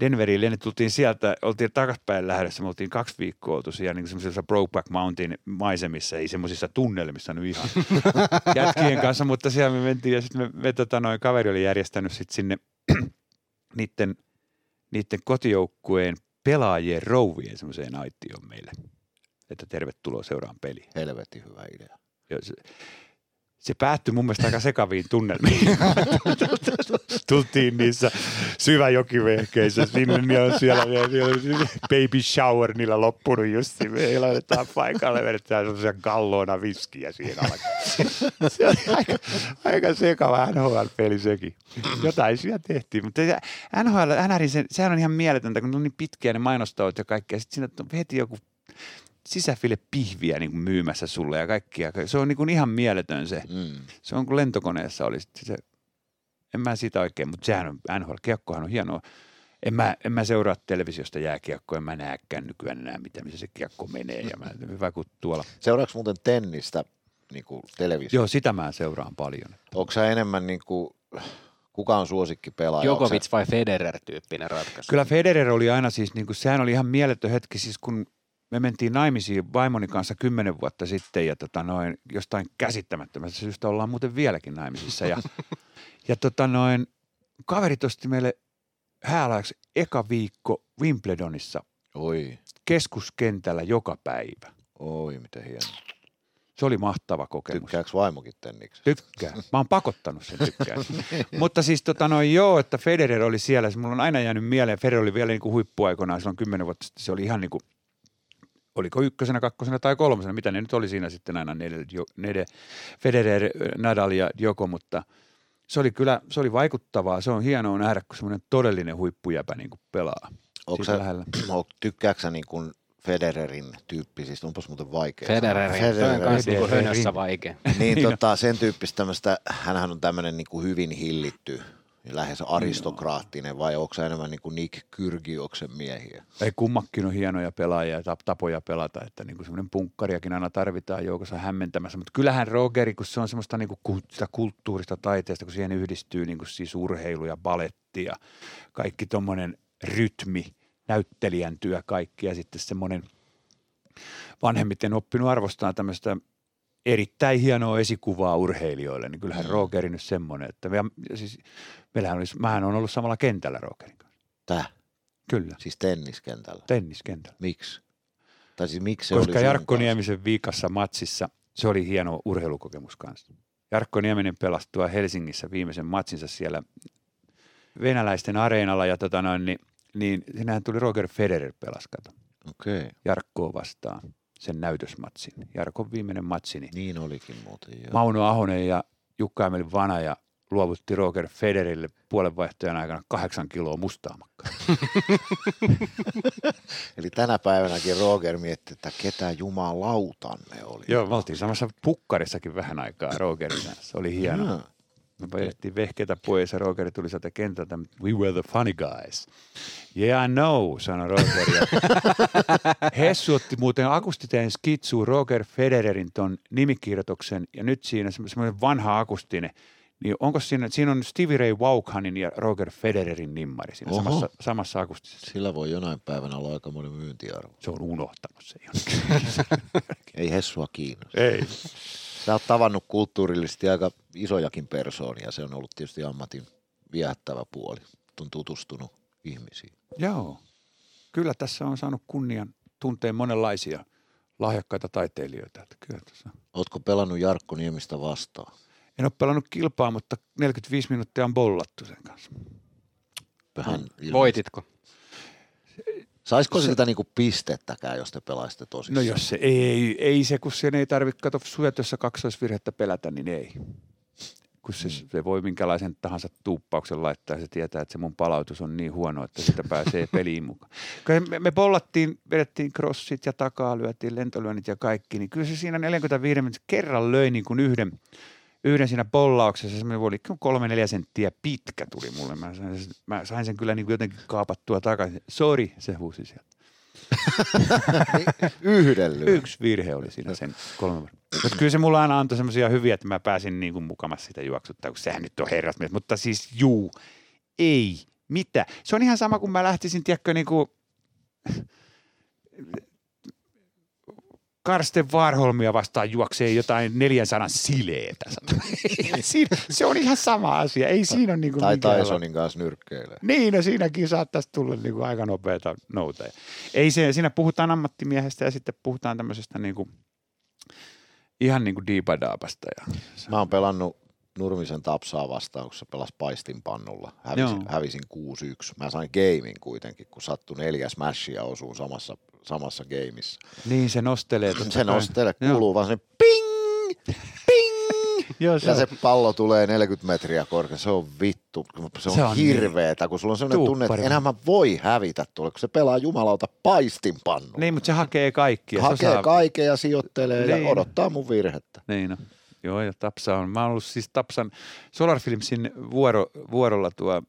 Denveriin lennettiin, tultiin sieltä, oltiin takaspäin lähdössä, me oltiin kaksi viikkoa oltu siellä niin semmoisessa Brokeback Mountain maisemissa, ei semmoisissa tunnelmissa nyt ihan jätkien kanssa, mutta siellä me mentiin ja sitten me, me tota, noin kaveri oli järjestänyt sit sinne niiden, niiden kotijoukkueen pelaajien rouvien semmoiseen aitioon meille, että tervetuloa seuraan peliin. Helvetin hyvä idea. Ja se, se päättyi mun mielestä aika sekaviin tunnelmiin. Tultiin niissä syväjokivehkeissä sinne, niin on siellä on baby shower niillä loppunut just. Me laitetaan paikalle, vedetään sellaisia galloona viskiä siihen alkuun. Se oli aika, aika sekava NHL-peli sekin. Jotain siellä tehtiin, mutta NHL, NRin, se, sehän on ihan mieletöntä, kun on niin pitkiä ne mainostauot ja kaikkea. Sitten siinä heti joku sisäfile pihviä niin kuin myymässä sulle ja kaikkia. Se on niin kuin ihan mieletön se. Mm. Se on kuin lentokoneessa oli se, en mä siitä oikein, mutta sehän on, NHL-kiekkohan on hienoa. En mä, en mä seuraa televisiosta jääkiekkoa, en mä näekään nykyään enää, mitä, missä se kiekko menee. Ja mä, hyvä kun tuolla. Seuraavaksi muuten tennistä niin kuin televisio? Joo, sitä mä seuraan paljon. Onko sä enemmän niin kuin, kuka on suosikki pelaaja? Onko Djokovic vai Federer-tyyppinen ratkaisu? Kyllä Federer oli aina siis, niin kuin, sehän oli ihan mieletön hetki, siis kun me mentiin naimisiin vaimoni kanssa kymmenen vuotta sitten ja tota noin, jostain käsittämättömästä syystä ollaan muuten vieläkin naimisissa. Ja, ja tota noin, kaverit osti meille hääläksi eka viikko Wimbledonissa Oi, keskuskentällä joka päivä. oi, miten hieno. Se oli mahtava kokemus. Tykkääkö vaimokin tenniksestä? Tykkää. Mä oon pakottanut sen tykkään. Mutta siis tota noin, joo, että Federer oli siellä. Se mulla on aina jäänyt mieleen. Federer oli vielä niin kuin huippuaikoinaan silloin kymmenen vuotta sitten. Se oli ihan niin kuin, oliko ykkösenä, kakkosena tai kolmosena. Mitä ne nyt oli siinä sitten aina neljä, neljä Federer, Nadal ja Joko, mutta se oli kyllä, se oli vaikuttavaa. Se on hienoa nähdä, kun semmoinen todellinen huippujäpä niin kuin pelaa. Onko sä, lähellä. o- tykkääkö sä niin kuin Federerin tyyppisistä? Onpas muuten vaikea. Federer. sanoa. Se on kanssa niinku Federerin. hönössä vaikea. Niin, tota, sen tyyppistä tämmöistä, hänhän on tämmöinen niin kuin hyvin hillitty, lähes aristokraattinen, vai onko sä enemmän niin kuin Nick Kyrgioksen miehiä? Ei kummakin on hienoja pelaajia ja tap- tapoja pelata, että niin kuin semmoinen punkkariakin aina tarvitaan joukossa hämmentämässä. Mutta kyllähän Rogeri, kun se on semmoista niin kuin sitä kulttuurista taiteesta, kun siihen yhdistyy niin kuin siis urheilu ja baletti ja kaikki tuommoinen rytmi, näyttelijän työ kaikki ja sitten semmoinen vanhemmiten oppinut arvostaa tämmöistä erittäin hienoa esikuvaa urheilijoille, niin kyllähän Mm. Rogeri nyt semmoinen, että ja siis, meillähän olisi, mähän on ollut samalla kentällä Rogerin kanssa. Tää, Kyllä, siis tenniskentällä. tenniskentällä. Miksi? Tai siis miksi se Koska oli Jarkko? Niemisen viikassa matsissa, se oli hieno urheilukokemus kanssa. Jarkko Nieminen pelasi tuo Helsingissä viimeisen matsinsa siellä venäläisten areenalla ja tota noin, niin, niin sinähän tuli Roger Federer pelas, kato, Okei, okay. Jarkkoa vastaan sen näytösmatsin. Jarkon viimeinen matsi, niin olikin muuten. Joo. Mauno Ahonen ja Jukka Emeli Vana ja luovutti Roger Federerille puolenvaihtojan aikana kahdeksan kiloa mustaa makkaa. Eli tänä päivänäkin Roger mietti, että ketä jumalautan ne oli. Joo, me oltiin samassa pukkarissakin vähän aikaa Rogerin kanssa. Se oli hienoa. Me vedettiin vehkeitä pois ja Roger tuli sieltä kentältä, we were the funny guys. Yeah, I know, sanoi Roger. Hessu otti muuten akustiteen skitsuun Roger Federerin ton nimikirjoituksen ja nyt siinä semmo- semmoinen vanha akustinen. Niin onko siinä, siinä on Stevie Ray Vaughanin ja Roger Federerin nimmari siinä Oho. samassa, samassa akustisessa. Sillä voi jonain päivänä olla aika monen myyntiarvo. Se on unohtanut se jonnekin. Ei Hessua kiinnosta. Ei. Sä oot tavannut kulttuurillisesti aika isojakin persoonia. Se on ollut tietysti ammatin viehättävä puoli. On tutustunut ihmisiin. Joo. Kyllä tässä on saanut kunnian tunteen monenlaisia lahjakkaita taiteilijoita. Että kyllä tässä. Ootko pelannut Jarkko Niemistä vastaan? En ole pelannut kilpaa, mutta 45 minuuttia on bollattu sen kanssa. Hän ilmeisesti- Voititko? Saisiko siltä niinku pistettäkään, jos te pelaisitte tosissaan? No jos se ei, ei se, kun sen ei tarvitse kato syötössä kaksoisvirhettä pelätä, niin ei. Kun se, se voi minkälaisen tahansa tuuppauksen laittaa ja se tietää, että se mun palautus on niin huono, että sitä pääsee peliin mukaan. Me, me bollattiin, vedettiin crossit ja takaa, lyötiin lentolyönnit ja kaikki, niin kyllä se siinä 45 minuuttia kerran löi niin kuin yhden, yhden siinä bollauksessa, semmoinen oli kolme neljä senttiä pitkä tuli mulle. Mä sain, sen- mä sain sen kyllä niin kuin jotenkin kaapattua takaisin. Sori, se huusi sieltä. Yhden. Yksi virhe oli siinä sen kolme. Mutta kyllä se mulla aina antoi semmoisia hyviä, että mä pääsin niin kuin mukamassa sitä juoksuttaa, kun sehän nyt on herrasmies. Mutta siis juu, ei, mitä. Se on ihan sama, kun mä lähtisin, tiedätkö, niin kuin Karsten Warholmia vastaan juoksee jotain 400 sileetä. Siinä, se on ihan sama asia. Ei siinä ole niin kuin Tai Tysonin kanssa nyrkkeilee. niin, no siinäkin saattaisi tulla niin kuin aika nopeata nouteja. Ei se, siinä puhutaan ammattimiehestä ja sitten puhutaan tämmöisestä niin kuin, ihan niin kuin diipadaapasta. Ja, Mä oon pelannut Nurmisen Tapsaa vastaan, kun se pelasi paistinpannulla. Hävisin, Joo. hävisin 6-1. Mä sain gamein kuitenkin, kun sattui neljä smashia osuu samassa, samassa gameissa. niin, se nostelee. totta Se nostelee, Joo. kuuluu vaan se ping, ping. Joo, se Ja on. se pallo tulee 40 metriä korkea. Se on vittu. Se on, Se on on hirveetä, kun sulla on sellainen tunne, että enää mä voi hävitä tuolle, kun se pelaa jumalauta paistinpannulla. Niin, mutta se hakee kaikkia. Hakee osaa- kaiken ja sijoittelee Niin. ja odottaa mun virhettä. Niin no. Joo, ja Tapsa on. Mä oon ollut siis Tapsan Solar Filmsin vuoro, vuorolla tuo äh,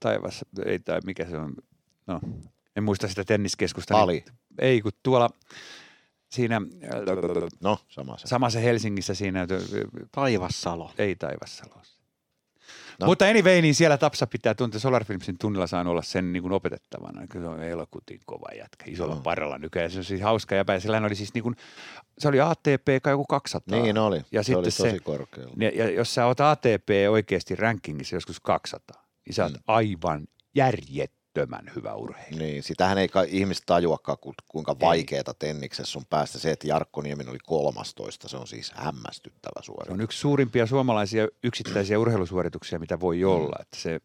taivas, ei tai mikä se on, no, en muista sitä tenniskeskusta. Ali. Niin, ei, kun tuolla siinä äh, No, sama se. samassa Helsingissä siinä, Taivassalo. ei Taivassalossa. No. No. Mutta anyway, niin siellä Tapsa pitää tuntea, Solar Filmsin tunnilla saan olla sen niin kuin opetettavana. Kyllä se on elokutin kova jätkä, isolla Joo. parralla nykyään. Se on siis hauska jäbä. Sillä oli siis niin kuin, se oli ATP kai joku 200. Niin oli. Ja se oli sitten tosi se- korkealla. Ja, ja jos sä oot ATP oikeasti rankingissa joskus 200, niin sä oot Mm. aivan järjettömän hyvä urheilija. Niin, sitähän ei kai ihmiset tajuakaan, ku- kuinka vaikeeta tenniksessä on päästä. Se, että Jarkko Niemen oli 13, se on siis hämmästyttävä Se suoritus. on yksi suurimpia suomalaisia yksittäisiä urheilusuorituksia, mitä voi olla. Että se,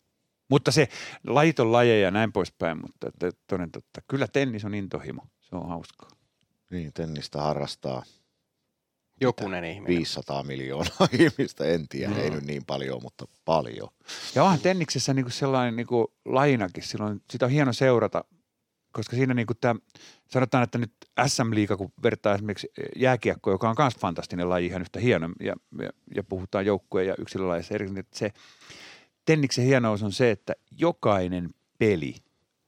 mutta se lajit on lajeja ja näin poispäin, mutta että toden totta, kyllä tennis on intohimo. Se on hauskaa. Niin, tennistä harrastaa Jokunen ihminen. 500 miljoonaa ihmistä, en tiedä, Mm. ei nyt niin paljon, mutta paljon. Ja onhan tenniksessä niinku sellainen niinku lajinakin, silloin sitä on hieno seurata, koska siinä niinku tämä, sanotaan, että nyt SM-liiga, kun vertaa esimerkiksi jääkiekko, joka on myös fantastinen laji, ihan yhtä hieno, ja, ja, ja puhutaan joukkueen ja yksilölajissa eri, niin että se tenniksen hienous on se, että jokainen peli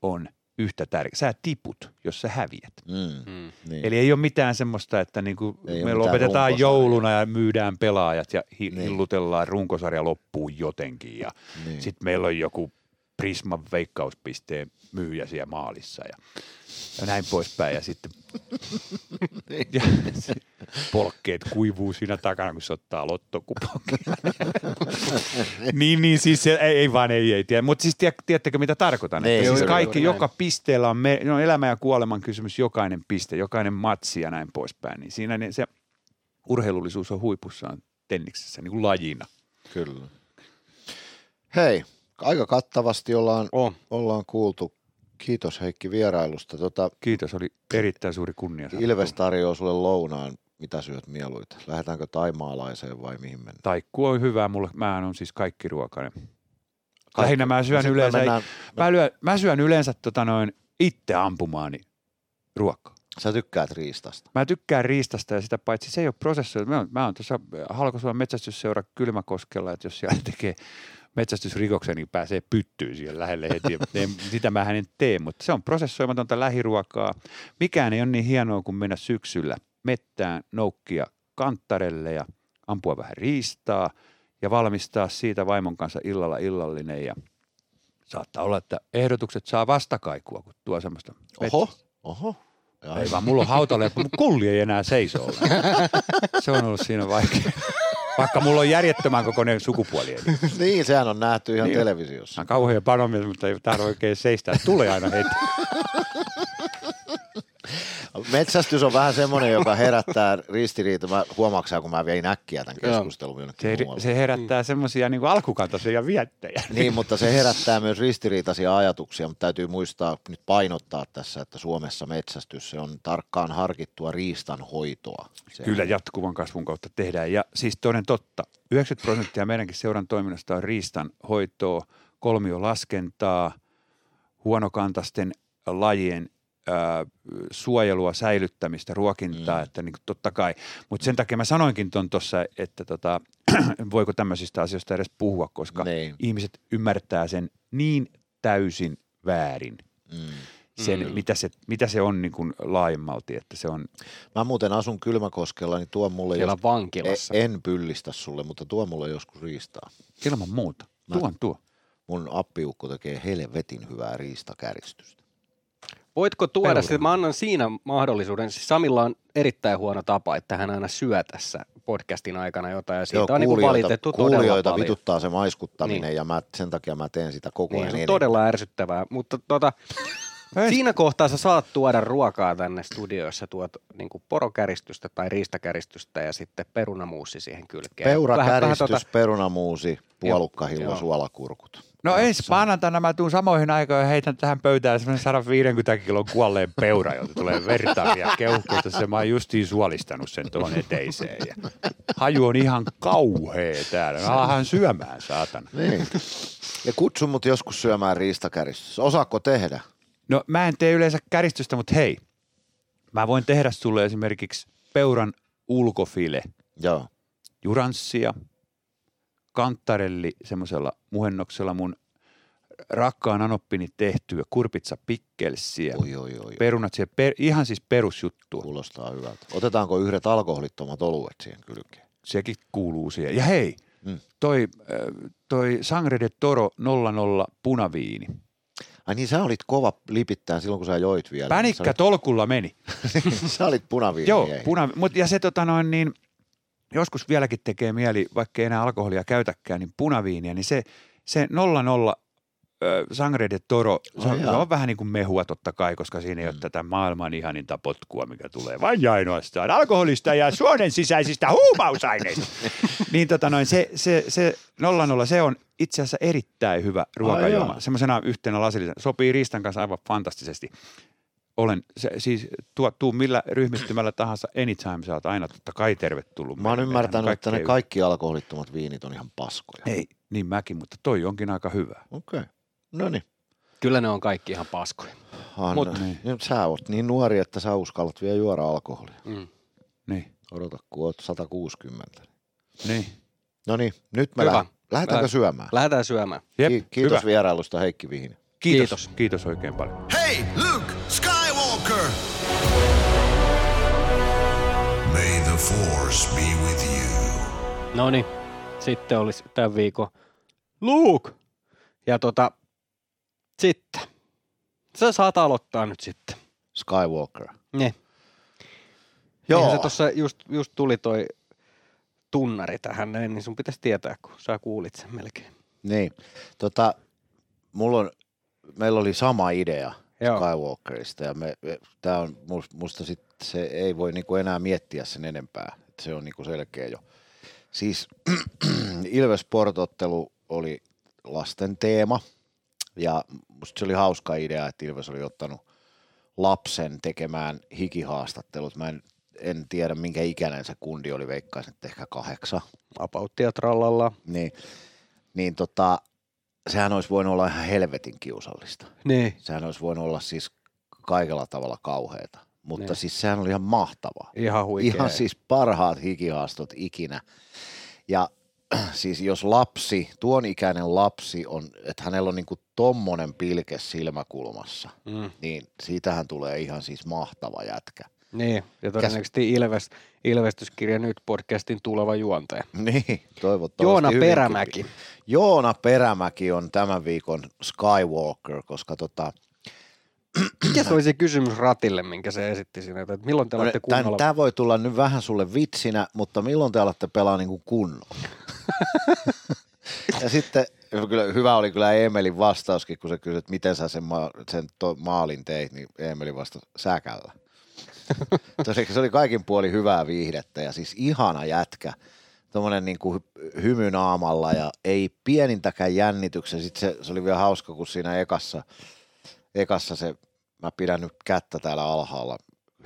on yhtä tärkeä. Sä tiput, jos sä häviät. Mm. Mm. Niin. Eli ei ole mitään semmoista, että niinku me lopetetaan jouluna ja myydään pelaajat ja hi- Niin. hillutellaan runkosarja loppuun jotenkin ja niin. sitten meillä on joku Prisman veikkauspisteen myyjä siellä maalissa ja, ja näin poispäin. Ja sitten ja, se- polkkeet kuivuu siinä takana, kun se ottaa lottokuponkia. niin, niin siis se, ei, ei vaan, ei, ei tiedä. Mutta siis tiedä, tiedättekö, mitä tarkoitan? Niin, Että siis kaikki, joka pisteellä on, me, no elämä ja kuoleman kysymys, jokainen piste, jokainen matsi ja näin poispäin. Niin siinä niin se urheilullisuus on huipussaan tenniksessä niin kuin lajina. Kyllä. Hei, aika kattavasti ollaan, Oh. ollaan kuultu. Kiitos Heikki vierailusta. Tota, Kiitos, oli erittäin suuri kunnia. Ilves tarjoaa sulle lounaan. Mitä syöt mieluita? Lähdetäänkö taimaalaiseen vai mihin mennään? Taikku on hyvä mulle, mä on siis kaikki ruokainen. Lähinnä mä syön Sitten me yleensä, mennään- mä, lyön, mä syön yleensä tota noin itse ampumaani ruokaa. Sä tykkäät riistasta. Mä tykkään riistasta ja sitä paitsi se ei ole prosessoitu. Mä oon, mä oon tuossa Halkosuomen metsästysseura Kylmäkoskella, että jos siellä tekee metsästysrikoksen, niin pääsee pyttyyn siihen lähelle heti. En, sitä mä en tee, mutta se on prosessoimatonta lähiruokaa. Mikään ei ole niin hienoa kuin mennä syksyllä mettään, noukkia kanttarelle ja ampua vähän riistaa ja valmistaa siitä vaimon kanssa illalla illallinen ja saattaa olla, että ehdotukset saa vastakaikua, kun tuo semmoista Oho, oho. Ja ei vaan, mulla on hautaleppu, mutta kulli ei enää seiso ollenkaan. Se on ollut siinä vaikea. Vaikka mulla on järjettömän kokoinen sukupuoli. niin, sehän on nähty ihan Niin. televisiossa. On kauhean panomies, mutta ei tahdo oikein seistä. Tulee aina heti. Metsästys on vähän semmoinen, joka herättää ristiriita. Mä huomaaksen, kun mä vein äkkiä tämän keskustelun jonnekin Se, muualle. se herättää semmoisia niin alkukantaisia viettejä. Niin, mutta se herättää myös ristiriitaisia ajatuksia, mutta täytyy muistaa nyt painottaa tässä, että Suomessa metsästys se on tarkkaan harkittua riistan hoitoa. Se Kyllä jatkuvan kasvun kautta tehdään. Ja siis toden totta, 90 prosenttia meidänkin seuran toiminnasta on riistan hoitoa, kolmiolaskentaa, huonokantaisten lajien ää, suojelua, säilyttämistä, ruokintaa, mm. että niin totta kai. Mutta sen takia mä sanoinkin tuon tuossa, että tota, voiko tämmöisistä asioista edes puhua, koska Niin. ihmiset ymmärtää sen niin täysin väärin, Mm. sen, mm. mitä, se, mitä se on niin kuin laajemmalti, että se on, Mä muuten asun Kylmäkoskella, niin tuo mulle Siellä jos... vankilassa. E- en pyllistä sulle, mutta tuo mulle joskus riistaa. ilman muuta. Mä- Tuon tuo. Mun appiukko tekee helvetin hyvää riistakäristystä. Voitko tuoda Peura. sitten, mä annan siinä mahdollisuuden, siis Samilla on erittäin huono tapa, että hän aina syö tässä podcastin aikana jotain ja siitä on niin valitettu todella paljon. vituttaa se maiskuttaminen Niin. ja mä, sen takia mä teen sitä koko Niin, ajan se on todella ärsyttävää, mutta tota, siinä kohtaa sä saat tuoda ruokaa tänne studioissa, tuot niin porokäristystä tai riistakäristystä ja sitten perunamuussi siihen kylkeen. Peurakäristys, tota- perunamuusi, puolukkahillo, Joo. suolakurkut. No ensi maanantaina mä tuun samoihin aikoihin ja heitän tähän pöytään semmoinen 150 kilon kuolleen peura, jolta tulee verta ja keuhkoista. Se mä oon justiin suolistanut sen tuohon eteiseen. Ja haju on ihan kauhea täällä. Mä alan syömään, saatana. Niin. Ja kutsu mut joskus syömään riistakäristys. Osaako tehdä? No mä en tee yleensä käristystä, mutta hei. Mä voin tehdä sulle esimerkiksi peuran ulkofile, Joo. juranssia, kantarelli semmoisella muhennoksella mun rakkaan anoppini tehtyä, kurpitsa pikkelsiä, Oi, oi, oi. perunat siihen, per, ihan siis perusjuttu. Kuulostaa hyvältä. Otetaanko yhdet alkoholittomat oluet siihen kylkeen? Sekin kuuluu siihen. Ja hei, Mm. toi, äh, toi Sangre de Toro 00 punaviini. Ai niin, sä olit kova lipittää silloin, kun sä joit vielä. Pänikkä tolkulla meni. Sä olit, sä olit punaviini. Joo, puna, mut, ja se tota noin niin, joskus vieläkin tekee mieli, vaikka ei enää alkoholia käytäkään, niin punaviiniä, niin se, se 00 ö, Sangre de Toro, se, on, se on vähän niin kuin mehua totta kai, koska siinä ei ole Mm. tätä maailman ihaninta potkua, mikä tulee vain ja ainoastaan alkoholista ja suonen sisäisistä huumausaineista. niin tota noin, se, se, se 00, se on itse asiassa erittäin hyvä ruokajuoma. Semmoisena yhtenä lasillisena. Sopii riistan kanssa aivan fantastisesti. Olen, se, siis tuo, tuu millä ryhmittymällä tahansa anytime, sä oot aina totta kai tervetullut. Mä oon Meidän- ymmärtänyt, meidän että ne kaikki alkoholittomat viinit on ihan paskoja. Ei, niin mäkin, mutta toi onkin aika hyvä. Okei. Okay. No niin. Kyllä ne on kaikki ihan paskoja. Anna. Mut- Niin. Nyt sä oot niin nuori, että sä uskallat vielä juoda alkoholia. Mm. Niin, Odota, kun oot 160. niin. No niin, nyt me lähdetään. Lähdetäänkö Lä- syömään? Lähdetään syömään. Jep, Ki- Kiitos hyvä. vierailusta Heikki Vihinen. Kiitos, Kiitos. kiitos oikein paljon. Force be with you. No niin, sitten olisi tämän viikon Luke! Ja tota, sitten. Sä saat aloittaa nyt sitten. Skywalker. Niin. Joo. Eihän se tuossa just, just tuli toi tunnari tähän, näin, niin sun pitäisi tietää, kun sä kuulit sen melkein. Niin. Tota, mulla on, meillä oli sama idea Joo. Skywalkerista ja me, me, tää on must- musta sit, se ei voi niinku enää miettiä sen enempää. Et se on niinku selkeä jo. Siis Ilves Sportottelu oli lasten teema ja musta se oli hauska idea, että Ilves oli ottanut lapsen tekemään hikihaastattelut. Mä en, en tiedä minkä ikäinen se kundi oli, veikkaisin, että ehkä kahdeksan. Apauttia trallalla. Niin, niin tota, sehän olisi voinut olla ihan helvetin kiusallista. Niin. Sehän olisi voinut olla siis kaikella tavalla kauheata. Mutta Niin. niin. siis sehän oli ihan mahtavaa. Ihan huikea. Ihan siis parhaat hikihaastot ikinä. Ja siis jos lapsi, tuon ikäinen lapsi on, että hänellä on niinku tommonen pilke silmäkulmassa, Mm. niin siitähän tulee ihan siis mahtava jätkä. Niin, ja todennäköisesti Ilves, Ilvestyskirja nyt podcastin tuleva juontaja. Niin, toivottavasti Joona. Perämäki. Joona Perämäki on tämän viikon Skywalker, koska tota, Mikä se oli se kysymys Ratille, minkä se esitti siinä, että milloin te olette kunnolla? Tämä voi tulla nyt vähän sulle vitsinä, mutta milloin te alatte pelaa niin kuin kunnolla? ja sitten kyllä, hyvä oli kyllä Emelin vastauskin, kun se kysyi, että miten sä sen, ma- sen to- maalin teit, niin Emeli vastasi säkällä. Tosiaan se oli kaikin puoli hyvää viihdettä ja siis ihana jätkä. Tuommoinen niin kuin hymy naamalla ja ei pienintäkään jännityksen. Sitten se, se oli vielä hauska, kun siinä ekassa, ekassa se, mä pidän nyt kättä täällä alhaalla,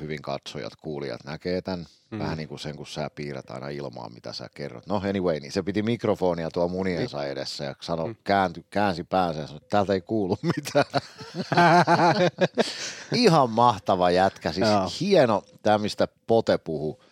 hyvin katsojat, kuulijat näkee tämän. Mm. Vähän niin kuin sen, kun sä piirrät aina ilmaa, mitä sä kerrot. No anyway, niin se piti mikrofonia tuo muniensa edessä ja sanoi, mm. käänty, käänsi päänsä ja sanoi, että täältä ei kuulu mitään. Ihan mahtava jätkä, siis Joo. hieno, tämä mistä Pote puhuu,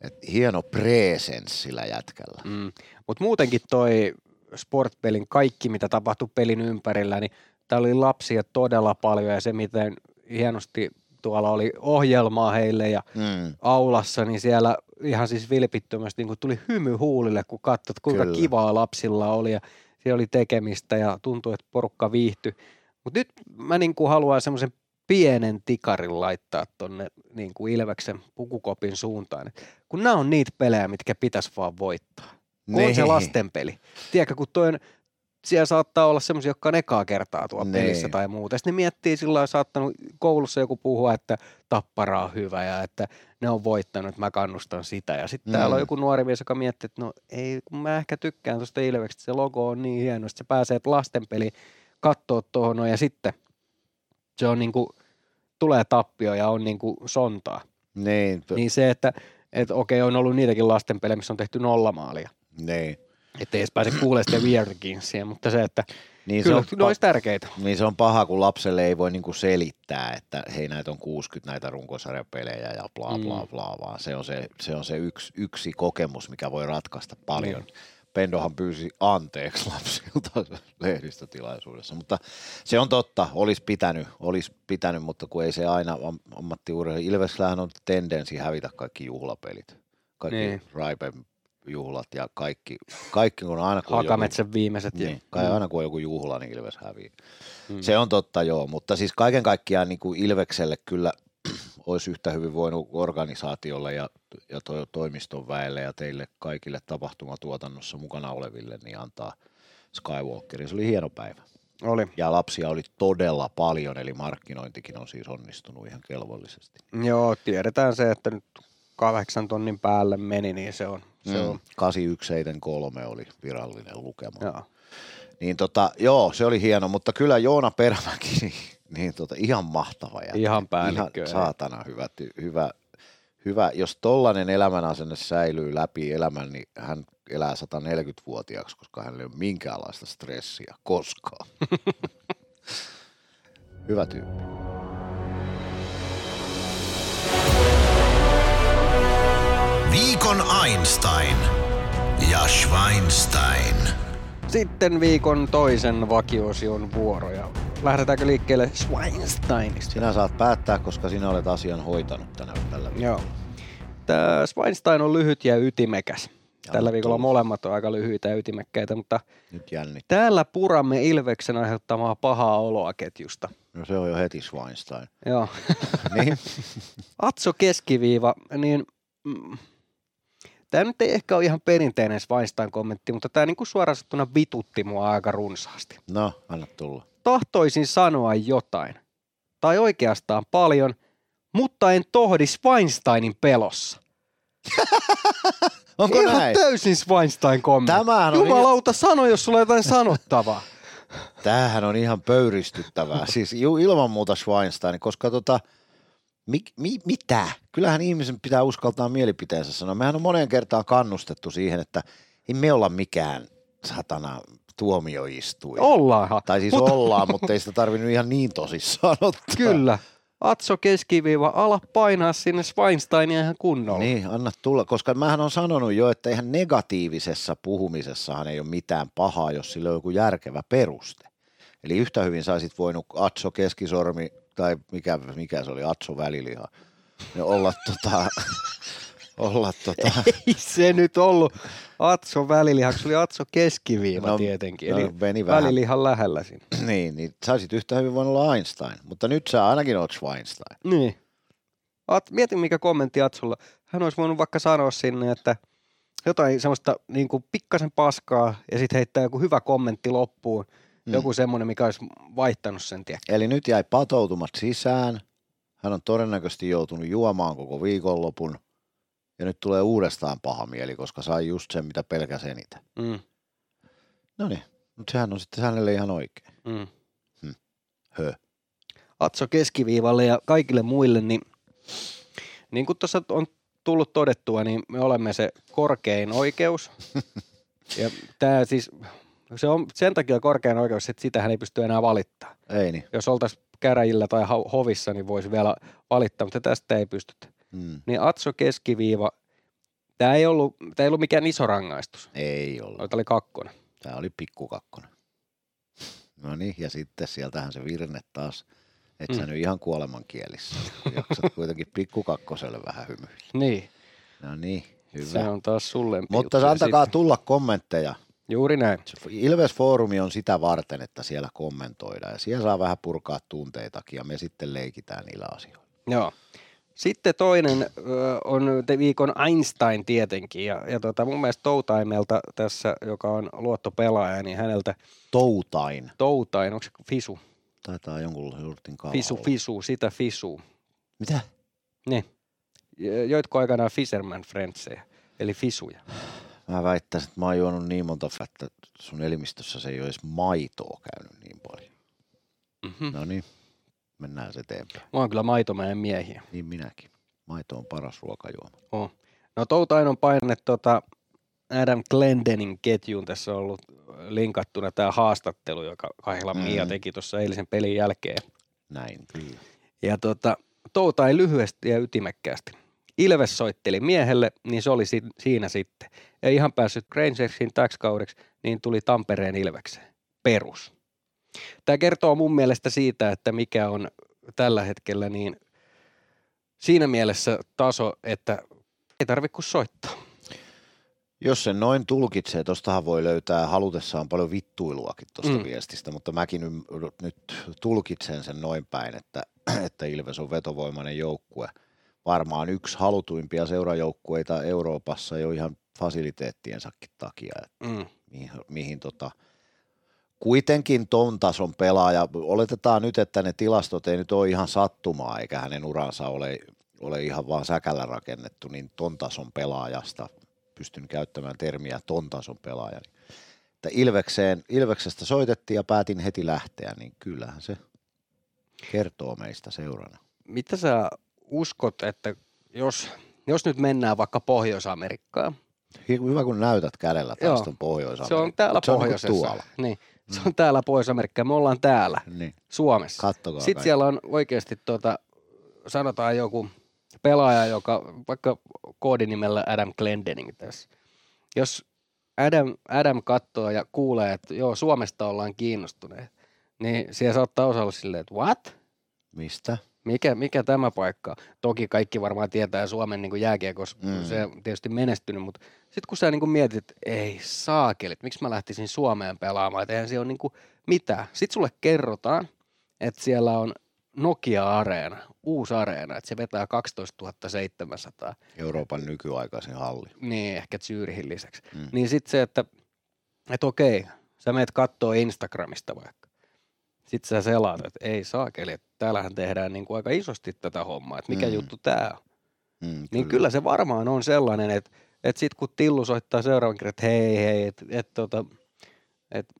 että hieno presence sillä jätkällä. Mm. Mutta muutenkin toi sportpelin kaikki, mitä tapahtui pelin ympärillä, niin täällä oli lapsia todella paljon ja se, miten hienosti tuolla oli ohjelmaa heille ja Mm. aulassa, niin siellä ihan siis vilpittömästi niin tuli hymy huulille, kun katsot, kuinka Kyllä. kivaa lapsilla oli ja siellä oli tekemistä ja tuntui, että porukka viihtyi. Mutta nyt mä niin kuin haluan semmoisen pienen tikarin laittaa tonne niin kuin Ilveksen pukukopin suuntaan. Kun nämä on niitä pelejä, mitkä pitäisi vaan voittaa. Kun on se Niin. lastenpeli. Tiedätkö, kun toi on, siellä saattaa olla semmoisia, jotka on ekaa kertaa tuolla Niin. pelissä tai muuta. Sitten ne miettii sillä lailla, saattanut koulussa joku puhua, että tappara on hyvä ja että ne on voittanut, että mä kannustan sitä. Ja sitten Mm. täällä on joku nuori mies, joka miettii, että no ei, kun mä ehkä tykkään tuosta Ilveksestä, se logo on niin hieno, että se pääsee lastenpeli kattoo tuohon ja sitten se on niinku, tulee tappio ja on niinku sontaa. Niin, Niin se, että et okei, on ollut niitäkin lastenpelejä, missä on tehty nollamaalia. niin. Että ei edes pääse kuulemaan sitä Weird mutta se, että Niin kyllä se on, ne olisi tärkeitä. Niin se on paha, kun lapselle ei voi niinku selittää, että hei näitä on 60 näitä runkosarjapelejä ja bla bla Mm. bla, vaan se on se, se, on se yksi, yksi kokemus, mikä voi ratkaista paljon. Niin. Pendohan pyysi anteeksi lapsilta lehdistötilaisuudessa, mutta se on totta, olisi pitänyt, olisi pitänyt, mutta kun ei se aina am- ammattiurheilu. Ilveslähän on tendenssi hävitä kaikki juhlapelit, kaikki niin. Raipen juhlat ja kaikki, kaikki kun aina kun on joku- Hakametsän viimeiset. niin, kai aina kun on joku juhla, niin Ilves hävii. Mm. Mm. Se on totta, joo, mutta siis kaiken kaikkiaan niin kuin Ilvekselle kyllä olisi yhtä hyvin voinut organisaatiolle ja, ja to, toimiston väelle ja teille kaikille tapahtumatuotannossa mukana oleville niin antaa Skywalkerin. Se oli hieno päivä. Oli. Ja lapsia oli todella paljon, eli markkinointikin on siis onnistunut ihan kelvollisesti. Joo, tiedetään se, että nyt kahdeksan tonnin päälle meni, niin se on. Se Mm. on 8173 oli virallinen lukema. joo. Niin tota, joo, se oli hieno, mutta kyllä Joona Permäki, niin, niin tota, ihan mahtava jätkä. Ihan päällikkö, Ihan saatana hyvä, hyvä, hyvä. Jos tollainen elämänasenne säilyy läpi elämän, niin hän elää 140-vuotiaaksi, koska hänellä ei ole minkäänlaista stressiä koskaan. hyvä tyyppi. Viikon Einstein ja Schweinstein. Sitten viikon toisen vakiosion vuoroja. Lähdetäänkö liikkeelle Schweinsteinista? Sinä saat päättää, koska sinä olet asian hoitanut tänä tällä viikolla. Joo. Tämä Schweinstein on lyhyt ja ytimekäs. Ja Tällä on viikolla tullut. molemmat on aika lyhyitä ja ytimekkäitä, mutta Nyt täällä puramme Ilveksen aiheuttamaa pahaa oloa ketjusta. No se on jo heti Schweinstein. Joo. niin? Atso keskiviiva, niin mm, tämä nyt ei ehkä ole ihan perinteinen Schweinstein-kommentti, mutta tämä niinku suoraan sanottuna vitutti mua aika runsaasti. No, anna tulla. Tahtoisin sanoa jotain, tai oikeastaan paljon, mutta en tohdi Schweinsteinin pelossa. Onko ihan näin? täysin Schweinstein-kommentti. Tämähän on Jumalauta, sano, jos sulla on jotain sanottavaa. Tämähän on ihan pöyristyttävää. siis ilman muuta Schweinstein, koska tota, mi, mi, mitä? Kyllähän ihmisen pitää uskaltaa mielipiteensä sanoa. Mehän on moneen kertaan kannustettu siihen, että ei me olla mikään satana tuomioistuin. Ollaanhan. Tai siis Mutta- ollaan, mutta ei sitä tarvinnut ihan niin tosissaan ottaa. Kyllä. Atso keskiviiva, ala painaa sinne Schweinsteinia ihan kunnolla. Niin, anna tulla, koska mähän on sanonut jo, että ihan negatiivisessa puhumisessahan ei ole mitään pahaa, jos sillä on joku järkevä peruste. Eli yhtä hyvin saisit voinut Atso keskisormi tai mikä, mikä se oli, Atso väliliha, ja olla tota, olla tota, Ei se nyt ollut Atso välilihaksi, se oli Atso keskiviiva No, tietenkin. no, Eli meni vähän. välilihan lähellä siinä. niin, niin sä olisit yhtä hyvin voinut olla Einstein, mutta nyt sä ainakin oot Schweinstein. Niin. At, mietin, mikä kommentti Atsolla. Hän olisi voinut vaikka sanoa sinne, että jotain semmoista niin kuin pikkasen paskaa ja sitten heittää joku hyvä kommentti loppuun. Mm. Joku semmoinen, mikä olisi vaihtanut sen tien. Eli nyt jäi patoutumat sisään. Hän on todennäköisesti joutunut juomaan koko viikonlopun. Ja nyt tulee uudestaan paha mieli, koska sai just sen, mitä pelkäs eniten. Mm, No niin, mutta sehän on sitten hänelle ihan oikein. mm. Hö. Atso keskiviivalle ja kaikille muille, niin niin kuin tuossa on tullut todettua, niin me olemme se korkein oikeus. Ja tämä siis, se on sen takia korkein oikeus, että sitähän ei pysty enää valittaa. Ei niin. Jos oltaisiin käräjillä tai hovissa, niin voisi vielä valittaa, mutta tästä ei pystytä. Mm. Niin Atso keskiviiva, tämä ei ollut, tämä ei ollut mikään iso rangaistus. Ei ollut. Tämä oli kakkonen. Tämä oli pikkukakkonen. No niin, ja sitten sieltähän se virne taas. Et mm. sä Mm. nyt ihan kuolemankielissä. Jaksat kuitenkin pikkukakkoselle vähän hymyillä. Niin, No niin, hyvä. se on taas sulle. Mutta antakaa tulla kommentteja. Juuri näin. Ilves-foorumi on sitä varten, että siellä kommentoidaan. Ja siellä saa vähän purkaa tunteitakin ja me sitten leikitään niillä asioilla. Joo. Sitten toinen on te viikon Einstein tietenkin, ja, ja tota, mun mielestä Toutaimelta tässä, joka on luottopelaaja, niin häneltä Toutain. Toutain, onko se Fisu? Taitaa jonkun jurtin kaava Fisu, olla. Fisu, sitä Fisu. Mitä? Niin. Jo- Joitko aikanaan Fisherman Friendsejä, eli Fisuja. Mä väittäisin, että mä oon juonut niin monta että sun elimistössä se ei ole edes maitoa käynyt niin paljon. Mm-hmm. No niin, mennään se eteenpäin. Mä oon kyllä maitomäen miehiä. Niin minäkin. Maito on paras ruokajuoma. Oh. No Toutain on painanut tota Adam Glendenin ketjuun. Tässä on ollut linkattuna tämä haastattelu, joka Kaihla Mm. Mia teki tuossa eilisen pelin jälkeen. Näin, kyllä. Ja tota, Toutai lyhyesti ja ytimekkäästi. Ilves soitteli miehelle, niin se oli si- siinä sitten. Ei ihan päässyt Rangersiin täksi kaudeksi, niin tuli Tampereen Ilvekseen. Perus. Tämä kertoo mun mielestä siitä, että mikä on tällä hetkellä niin siinä mielessä taso, että ei tarvitse kuin soittaa. Jos sen noin tulkitsee, tostahan voi löytää halutessaan paljon vittuiluakin tuosta Mm. viestistä, mutta mäkin nyt tulkitsen sen noin päin, että, että Ilves on vetovoimainen joukkue. Varmaan yksi halutuimpia seurajoukkueita Euroopassa jo ihan fasiliteettiensakin takia, että Mm. mihin, mihin tota, kuitenkin ton tason pelaaja, oletetaan nyt, että ne tilastot ei nyt ole ihan sattumaa, eikä hänen uransa ole, ole ihan vaan säkällä rakennettu, niin ton tason pelaajasta, pystyn käyttämään termiä ton tason pelaaja, niin, että Ilvekseen, Ilveksestä soitettiin ja päätin heti lähteä, niin kyllähän se kertoo meistä seurana. Mitä sä uskot, että jos, jos nyt mennään vaikka Pohjois-Amerikkaan, Hyvä kun näytät kädellä taas Joo. pohjois se on täällä se on niinku pohjoisessa. tuolla. Niin, se on täällä Pohjois-Amerikkaa, me ollaan täällä Niin, Suomessa. kattokaa Sitten kaikki. siellä on oikeasti tota, sanotaan joku pelaaja, joka vaikka koodinimellä Adam Glendening tässä. Jos Adam, Adam katsoo ja kuulee, että joo, Suomesta ollaan kiinnostuneet, niin siellä saattaa osa olla silleen, että what? Mistä? Mikä, mikä tämä paikka? Toki kaikki varmaan tietää Suomen niin jääkiekos, mm. Se on tietysti menestynyt, mutta sitten kun sä niin mietit, että ei saakelit, miksi mä lähtisin Suomeen pelaamaan, että eihän se ole niin mitään. Sitten sulle kerrotaan, että siellä on Nokia-areena, uusi areena, että se vetää 12 700, Euroopan nykyaikaisin halli. niin ehkä Zyrihin lisäksi. Mm. Niin sitten se, että, että okei, sä meet kattoo Instagramista vaikka. Sitten sä selaat, että ei saakeli, että täällähän tehdään niin kuin aika isosti tätä hommaa, että mikä Mm. juttu tämä on. Mm, Niin kyllä se varmaan on sellainen, että, että sitten kun Tillu soittaa seuraavan kerran, että hei hei, että, että, tota, että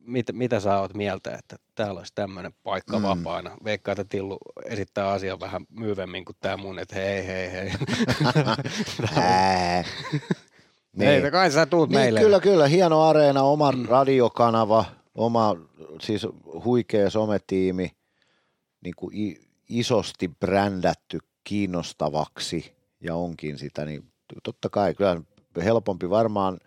mit, mitä sä oot mieltä, että täällä olisi tämmöinen paikka Mm. vapaana. Veikkaa, että Tillu esittää asian vähän myyvemmin kuin tämä mun, että hei hei hei. Niin. Ei, kai sä tuut niin, meille. Kyllä, kyllä. Hieno areena, oma mm. radiokanava, oma siis huikea sometiimi, niin kuin isosti brändätty kiinnostavaksi ja onkin sitä, niin totta kai kyllä helpompi varmaan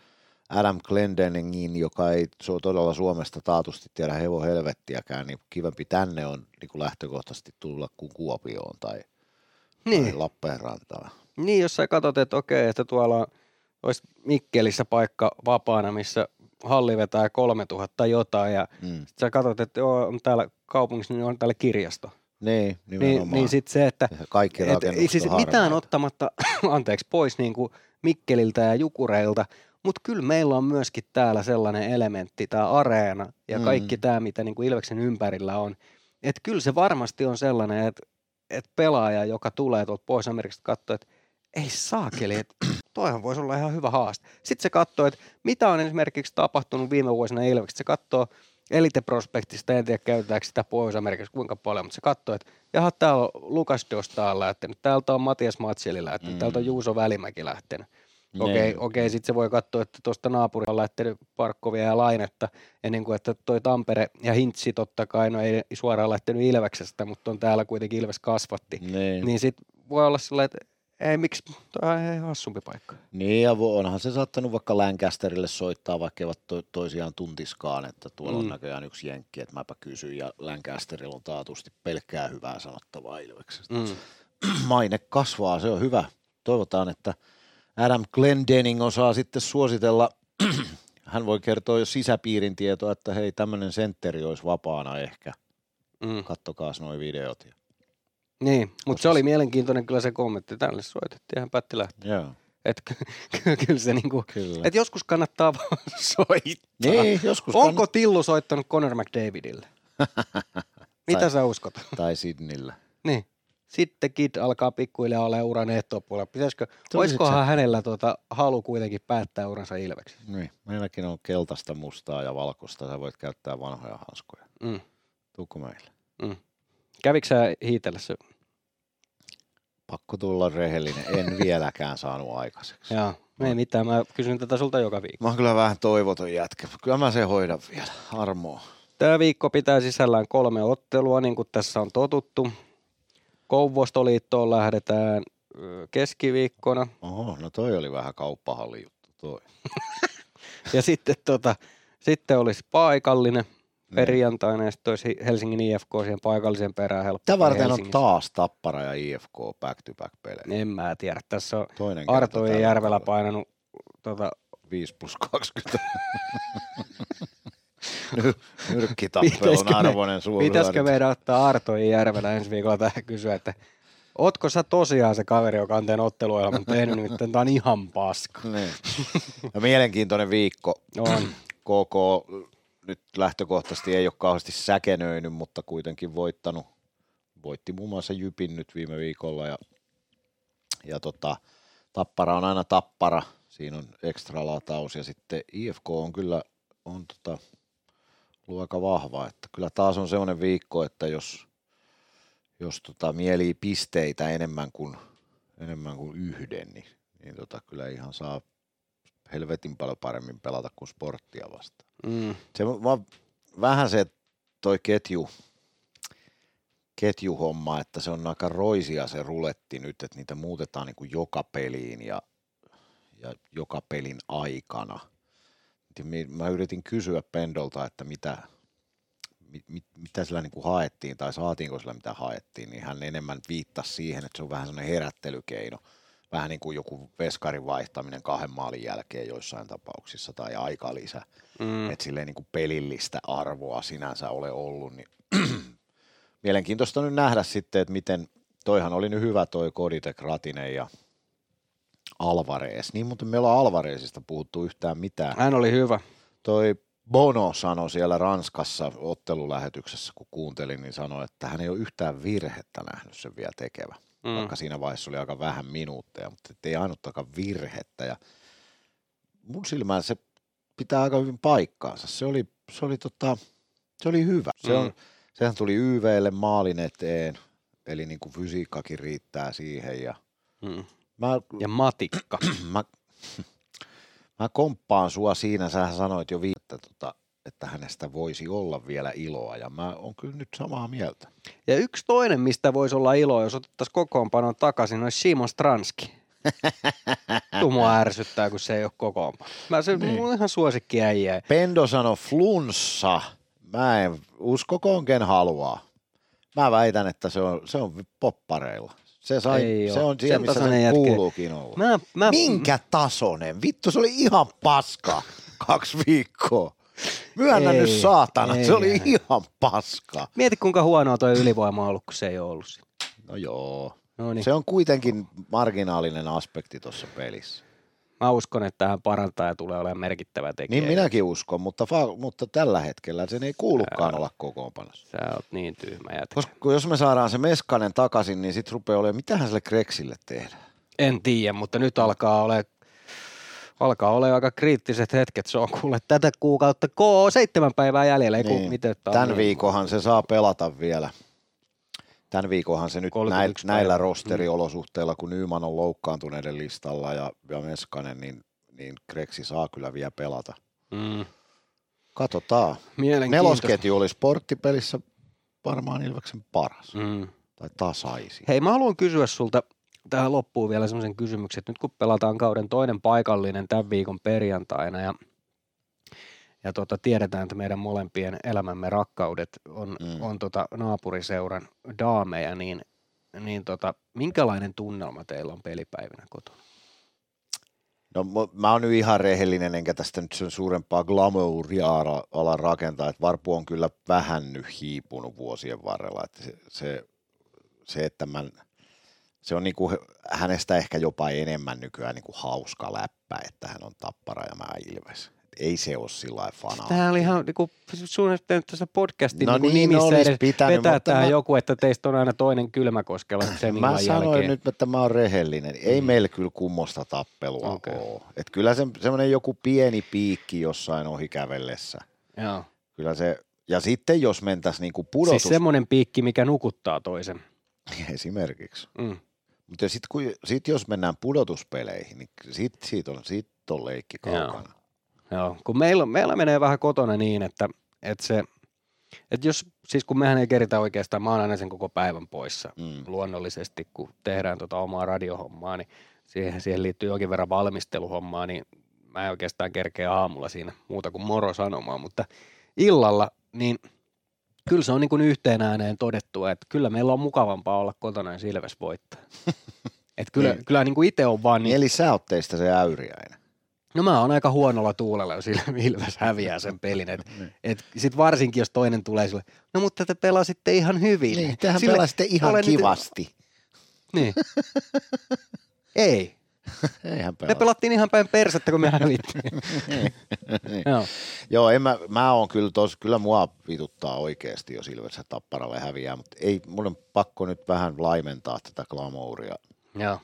Adam Glendeningin, joka ei se on todella Suomesta taatusti tiedä hevo helvettiäkään, niin kivempi tänne on niin kuin lähtökohtaisesti tulla kuin Kuopioon tai tai Niin. Lappeenrantaan. Niin, jos sä katsot, että okei, että tuolla olisi Mikkelissä paikka vapaana, missä halli vetää 3000 jotain, ja Mm. sit sä katsot, että joo, on täällä kaupungissa, niin on täällä kirjasto. Niin, Niin, nimenomaan. niin sitten se, että Kaikki et, siis mitään ottamatta, anteeksi, pois niin kuin Mikkeliltä ja Jukureilta, mutta kyllä meillä on myöskin täällä sellainen elementti, tämä areena ja Mm. kaikki tämä, mitä niin kuin Ilveksen ympärillä on. Että kyllä se varmasti on sellainen, että et pelaaja, joka tulee tuolta pois Amerikasta katsoo, että ei saakeli, että toihan voisi olla ihan hyvä haaste. Sitten se katsoo, että mitä on esimerkiksi tapahtunut viime vuosina Ilveksessä. Se katsoo Elite Prospectista, en tiedä käytetäänkö sitä Pohjois-Amerikassa kuinka paljon, mutta se katsoo, että jaha, täällä on Lukas Dostaa lähtenyt, täältä on Matias Matseli lähtenyt, Mm. täältä on Juuso Välimäki lähtenyt. Niin. Okei, okei, sitten se voi katsoa, että tuosta naapurista on lähtenyt Parkkovia ja Lainetta, ennen kuin että toi Tampere ja Hintsi totta kai, no ei suoraan lähtenyt Ilveksestä, mutta on täällä kuitenkin Ilves kasvatti. Niin. Niin sitten voi olla sellainen, että ei, miksi, ihan hassumpi paikka. Niin, ja onhan se saattanut vaikka Lancasterille soittaa, vaikka eivät to- toisiaan tuntiskaan, että tuolla mm. on näköjään yksi jenkki, että mäpä kysyn, ja Lancasterilla on taatusti pelkkää hyvää sanottavaa Ilveksestä. Mm. Maine kasvaa, se on hyvä. Toivotaan, että Adam Glendening osaa sitten suositella, hän voi kertoa jo sisäpiirin tietoa, että hei, tämmöinen sentteri olisi vapaana ehkä. Mm. Kattokaas nuo videot. Ja, Niin, mutta se oli mielenkiintoinen kyllä se kommentti. Tälle soitettiin ihan päätti lähteä. joo, Että kyllä se niinku, kyllä. että joskus kannattaa vaan soittaa. niin, joskus Onko Tillu soittanut Conor McDavidille? Mitä Tai- sä uskot? Tai Sydneyllä. Niin. Sitten Kid alkaa pikkuhiljaa olla uran ehtopuolella. Pitäisikö, olisikohan hänellä tuota, halu kuitenkin päättää uransa Ilveksessä? Niin, meilläkin on keltaista, mustaa ja valkoista. Sä voit käyttää vanhoja hanskoja. Mm. Tuukko meille? Kävikö sä hiitellä se? Pakko tulla rehellinen. En vieläkään saanut aikaiseksi. Joo, ei mitään. Mä kysyn tätä sulta joka viikko. Mä oon kyllä vähän toivoton jätkä. Kyllä mä sen hoidan vielä. Armoa. Tämä viikko pitää sisällään kolme ottelua, niin kuin tässä on totuttu. Kouvostoliittoon lähdetään keskiviikkona. Oho, no toi oli vähän kauppahalli juttu toi. Ja sitten, tota, sitten olisi paikallinen perjantaina ja sitten olisi Helsingin IFK siihen paikalliseen perään helppo. Tätä varten on taas Tappara ja IFK back-to-back pelejä. En mä tiedä. Tässä on Toinen Arto tällä Järvelä kaudella. painanut tota, 5 plus 20. Ny- Nyrkkitappelun arvoinen suuri. Pitäisikö meidän ottaa Arto Järvelä ensi viikolla tähän kysyä, että ootko sä tosiaan se kaveri, joka on teidän otteluohjelman tehnyt, nimittäin tää on ihan paska. Niin. Ja mielenkiintoinen viikko. On. KK nyt lähtökohtaisesti ei ole kauheasti säkenöinyt, mutta kuitenkin voittanut. Voitti muun muassa Jypin nyt viime viikolla ja, ja tota, Tappara on aina Tappara. Siinä on ekstra lataus ja sitten IFK on kyllä on tota, ollut aika vahva. Että kyllä taas on sellainen viikko, että jos, jos tota, mielii pisteitä enemmän kuin, enemmän kuin yhden, niin, niin tota, kyllä ihan saa helvetin paljon paremmin pelata kuin sporttia vastaan. Mm. Se vaan vähän se toi ketju, ketjuhomma, että se on aika roisia se ruletti nyt, että niitä muutetaan niin kuin joka peliin ja, ja joka pelin aikana. Mä yritin kysyä Pendolta, että mitä, mit, mit, mitä sillä niin kuin haettiin tai saatiinko sillä mitä haettiin, niin hän enemmän viittasi siihen, että se on vähän sellainen herättelykeino. Vähän niin kuin joku veskarin vaihtaminen kahden maalin jälkeen joissain tapauksissa tai aikalisä Mm. että silleen niin kuin pelillistä arvoa sinänsä ole ollut, niin mielenkiintoista nyt nähdä sitten, että miten, toihan oli nyt hyvä toi Koditek Ratinen ja Alvarez, niin mutta meillä on Alvarezista puhuttu yhtään mitään. Hän oli hyvä. Toi Bono sanoi siellä Ranskassa ottelulähetyksessä, kun kuuntelin, niin sanoi, että hän ei ole yhtään virhettä nähnyt sen vielä tekevä. Mm. Mm. Vaikka siinä vaiheessa oli aika vähän minuutteja, mutta ei ainuttakaan virhettä. Ja mun silmään se pitää aika hyvin paikkaansa. Se oli, se oli, tota, se oli hyvä. Se on, Mm. sehän tuli YVlle maalin eteen, eli niin kuin fysiikkakin riittää siihen. Ja Mm. mä, Ja matikka. mä, mä komppaan sua siinä, sä sanoit jo viittä, tota, että hänestä voisi olla vielä iloa, ja mä oon kyllä nyt samaa mieltä. Ja yksi toinen, mistä voisi olla ilo, jos otettaisiin kokoonpanon takaisin, olisi Simon Stranski. Tumo ärsyttää, kun se ei ole kokoonpano. Mä se niin. mun ihan suosikki äijä. Pendo sanoi flunssa. Mä en usko konken haluaa. Mä väitän, että se on, se on poppareilla. Se, sai, Ei se on siellä, Sen missä se kuuluukin olla. Mä, mä, Minkä tasonen? Vittu, se oli ihan paska kaksi viikkoa. Myönnä Ei, nyt saatana, ei, se oli ei. ihan paska. Mieti kuinka huonoa toi ylivoima on ollut, kun se ei ole ollut. No joo. No niin. Se on kuitenkin marginaalinen aspekti tuossa pelissä. Mä uskon, että tähän parantaa ja tulee olemaan merkittävä tekijä. Niin minäkin uskon, mutta, fa- mutta tällä hetkellä sen ei kuulukaan olla kokoonpanossa. Sä oot niin tyhmä jätkä. Koska jos me saadaan se Meskanen takaisin, niin sitten rupeaa olemaan, mitähän sille Kreksille tehdä? En tiedä, mutta nyt alkaa ole alkaa olla aika kriittiset hetket. Se on kuule tätä kuukautta koo seitsemän päivää jäljellä. Ei niin. miten Tämän viikonhan se saa pelata vielä. Tämän viikonhan se nyt näillä, 31 näillä päivää. rosteriolosuhteilla, kun Nyman on loukkaantuneiden listalla ja, ja Meskanen, niin, niin Kreksi saa kyllä vielä pelata. Mm. Katsotaan. Nelosketju oli sporttipelissä varmaan Ilveksen paras. Mm. Tai tasaisin. Hei, mä haluan kysyä sulta tähän loppuun vielä semmoisen kysymyksen, että nyt kun pelataan kauden toinen paikallinen tämän viikon perjantaina ja, ja tota, tiedetään, että meidän molempien elämämme rakkaudet on, Mm. on tota naapuriseuran daameja, niin, niin tota, minkälainen tunnelma teillä on pelipäivinä kotona? No mä oon nyt ihan rehellinen, enkä tästä nyt sen suurempaa glamouria ala, ala rakentaa, että Varpu on kyllä vähän nyt hiipunut vuosien varrella, että se, se, se että mä, se on niinku hänestä ehkä jopa enemmän nykyään niinku hauska läppä, että hän on tappara ja mä Ilves. Ei se ole sillä lailla fanaa. Tämä oli ihan niin suunniteltu tässä podcastin No niin, niin, nimissä edes pitänyt, vetää mutta tähän mä- joku, että teistä on aina toinen kylmäkoskella sen Mä sanoin jälkeen. nyt, että mä oon rehellinen. Ei Mm. meillä kyllä kummosta tappelua Okei. ole. Et kyllä se, semmoinen joku pieni piikki jossain ohi kävellessä. Joo. Kyllä se, ja sitten jos mentäisiin niinku pudotus Siis semmoinen piikki, mikä nukuttaa toisen. esimerkiksi. Mm. Mutta sitten kun, sit jos mennään pudotuspeleihin, niin sit, siitä, on, siitä on leikki Joo. kaukana. Joo, kun meillä, meillä menee vähän kotona niin, että, että se, että jos, siis kun mehän ei keritä oikeastaan, mä oon aina sen koko päivän poissa Mm. luonnollisesti, kun tehdään tota omaa radiohommaa, niin siihen, siihen liittyy jonkin verran valmisteluhommaa, niin mä en oikeastaan kerkeä aamulla siinä muuta kuin moro sanomaan, mutta illalla, niin kyllä se on niin kuin yhteen ääneen todettu, että kyllä meillä on mukavampaa olla kotona, jos Ilves voittaa. että kyllä, Niin. kyllä niin kuin itse on vaan niin, Eli sä oot teistä se äyriäinen. No mä oon aika huonolla tuulella, jos Il- Ilves häviää sen pelin. Et, Niin. et sit varsinkin, jos toinen tulee sille, no mutta te pelasitte ihan hyvin. Niin, tehän Sille- pelasitte ihan olen nyt- kivasti. Niin. Ei. Eihän Me pelata. pelattiin ihan päin persettä, kun me hävittiin. Niin. Joo. Joo, en mä, mä oon kyllä tos, kyllä mua vituttaa oikeasti, jos Ilves ja Tapparalle häviää, mutta ei, mun on pakko nyt vähän laimentaa tätä glamouria. Joo.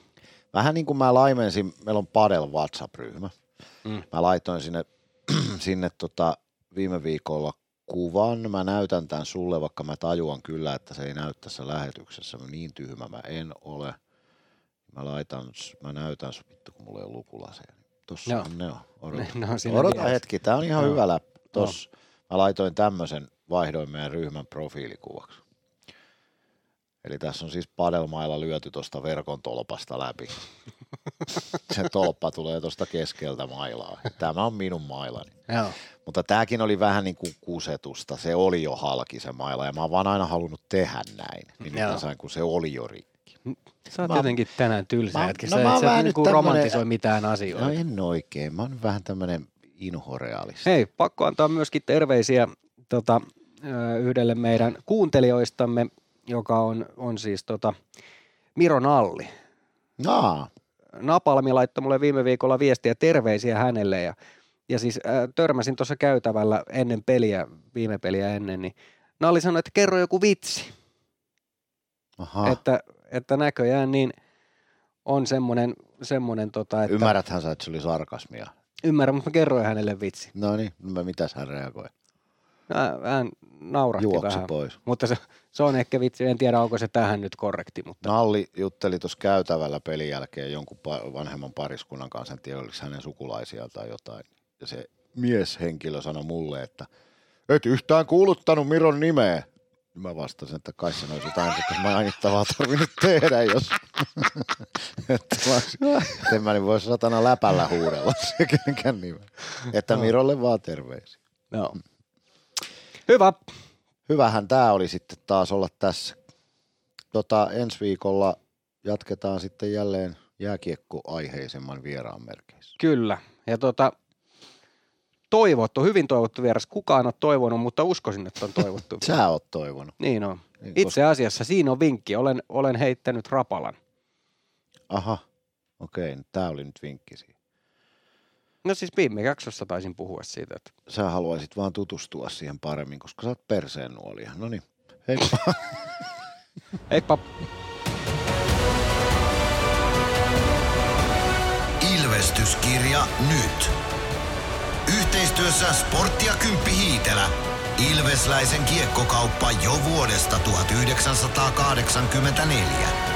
Vähän niin kuin mä laimensin, meillä on Padel WhatsApp-ryhmä. Mm. Mä laitoin sinne, sinne tota viime viikolla kuvan. Mä näytän tämän sulle, vaikka mä tajuan kyllä, että se ei näy tässä lähetyksessä. Niin tyhmä mä en ole. Mä laitan, mä näytän sun vittu, kun mulla ei ole lukulaseja. Tossa Joo. ne on. Odota, siinä Odota hetki, tää on ihan Joo. hyvä läppä. Tossa. Mä laitoin tämmöisen, vaihdoin meidän ryhmän profiilikuvaksi. Eli tässä on siis padelmailla lyöty tuosta verkon tolpasta läpi. Se tolppa tulee tuosta keskeltä mailaa. Tämä on minun mailani. Joo. Mutta tämäkin oli vähän niin kuin kusetusta. Se oli jo halki se maila ja mä oon vaan aina halunnut tehdä näin. Niin nyt sain, kun se oli jo rikki. Sä oot Mä- jotenkin tänään tylsä Mä- jätkä. no Sä, sä et niinku tämmönen- romantisoi mitään asioita. No en oikein. Mä oon vähän tämmönen inhorealisti. Hei, pakko antaa myöskin terveisiä tota, yhdelle meidän kuuntelijoistamme, joka on, on siis tota, Miro Nalli. Aa, Napalmi laittoi mulle viime viikolla viestiä terveisiä hänelle ja, ja siis äh, törmäsin tuossa käytävällä ennen peliä, viime peliä ennen, niin Nalli sanoi, että kerro joku vitsi, aha. että, että näköjään niin on semmoinen, semmoinen tota, että Ymmärräthän sä, että se oli sarkasmia. ymmärrän, mutta mä kerroin hänelle vitsi. No niin, no mitäs hän reagoi? Hän, naurahti Juoksi vähän, pois. mutta se, se on ehkä vitsi, en tiedä onko se tähän nyt korrekti, mutta Nalli jutteli tuossa käytävällä pelin jälkeen jonkun vanhemman pariskunnan kanssa, en tiedä oliko hänen sukulaisia tai jotain. Ja se mieshenkilö sanoi mulle, että et yhtään kuuluttanut Miron nimeä. Mä vastasin, että kai sen olisi jotain että mainittavaa tarvinnut tehdä, jos... että mä, mä niin voi satana läpällä huudella se kenenkään nimeä. Että Mirolle vaan terveisiä. joo. Hyvä. Hyvähän tämä oli sitten taas olla tässä. Tota, ensi viikolla jatketaan sitten jälleen jääkiekko-aiheisemman vieraan merkeissä. Kyllä. Ja tota, toivottu, hyvin toivottu vieras. Kukaan on toivonut, mutta uskoisin, että on toivottu. Sä oot toivonut. Niin on. Niin, Itse asiassa siinä on vinkki. Olen, olen heittänyt rapalan. Aha, okei, okay, tämä oli nyt vinkki siihen. No siis viime jaksossa taisin puhua siitä, että Sä haluaisit vaan tutustua siihen paremmin, koska sä oot perseen nuolia. No niin, heippa. Heippa! Ilvestyskirja nyt. Yhteistyössä Sporttia Kymppi Hiitelä. Ilvesläisen kiekkokauppa jo vuodesta 1984.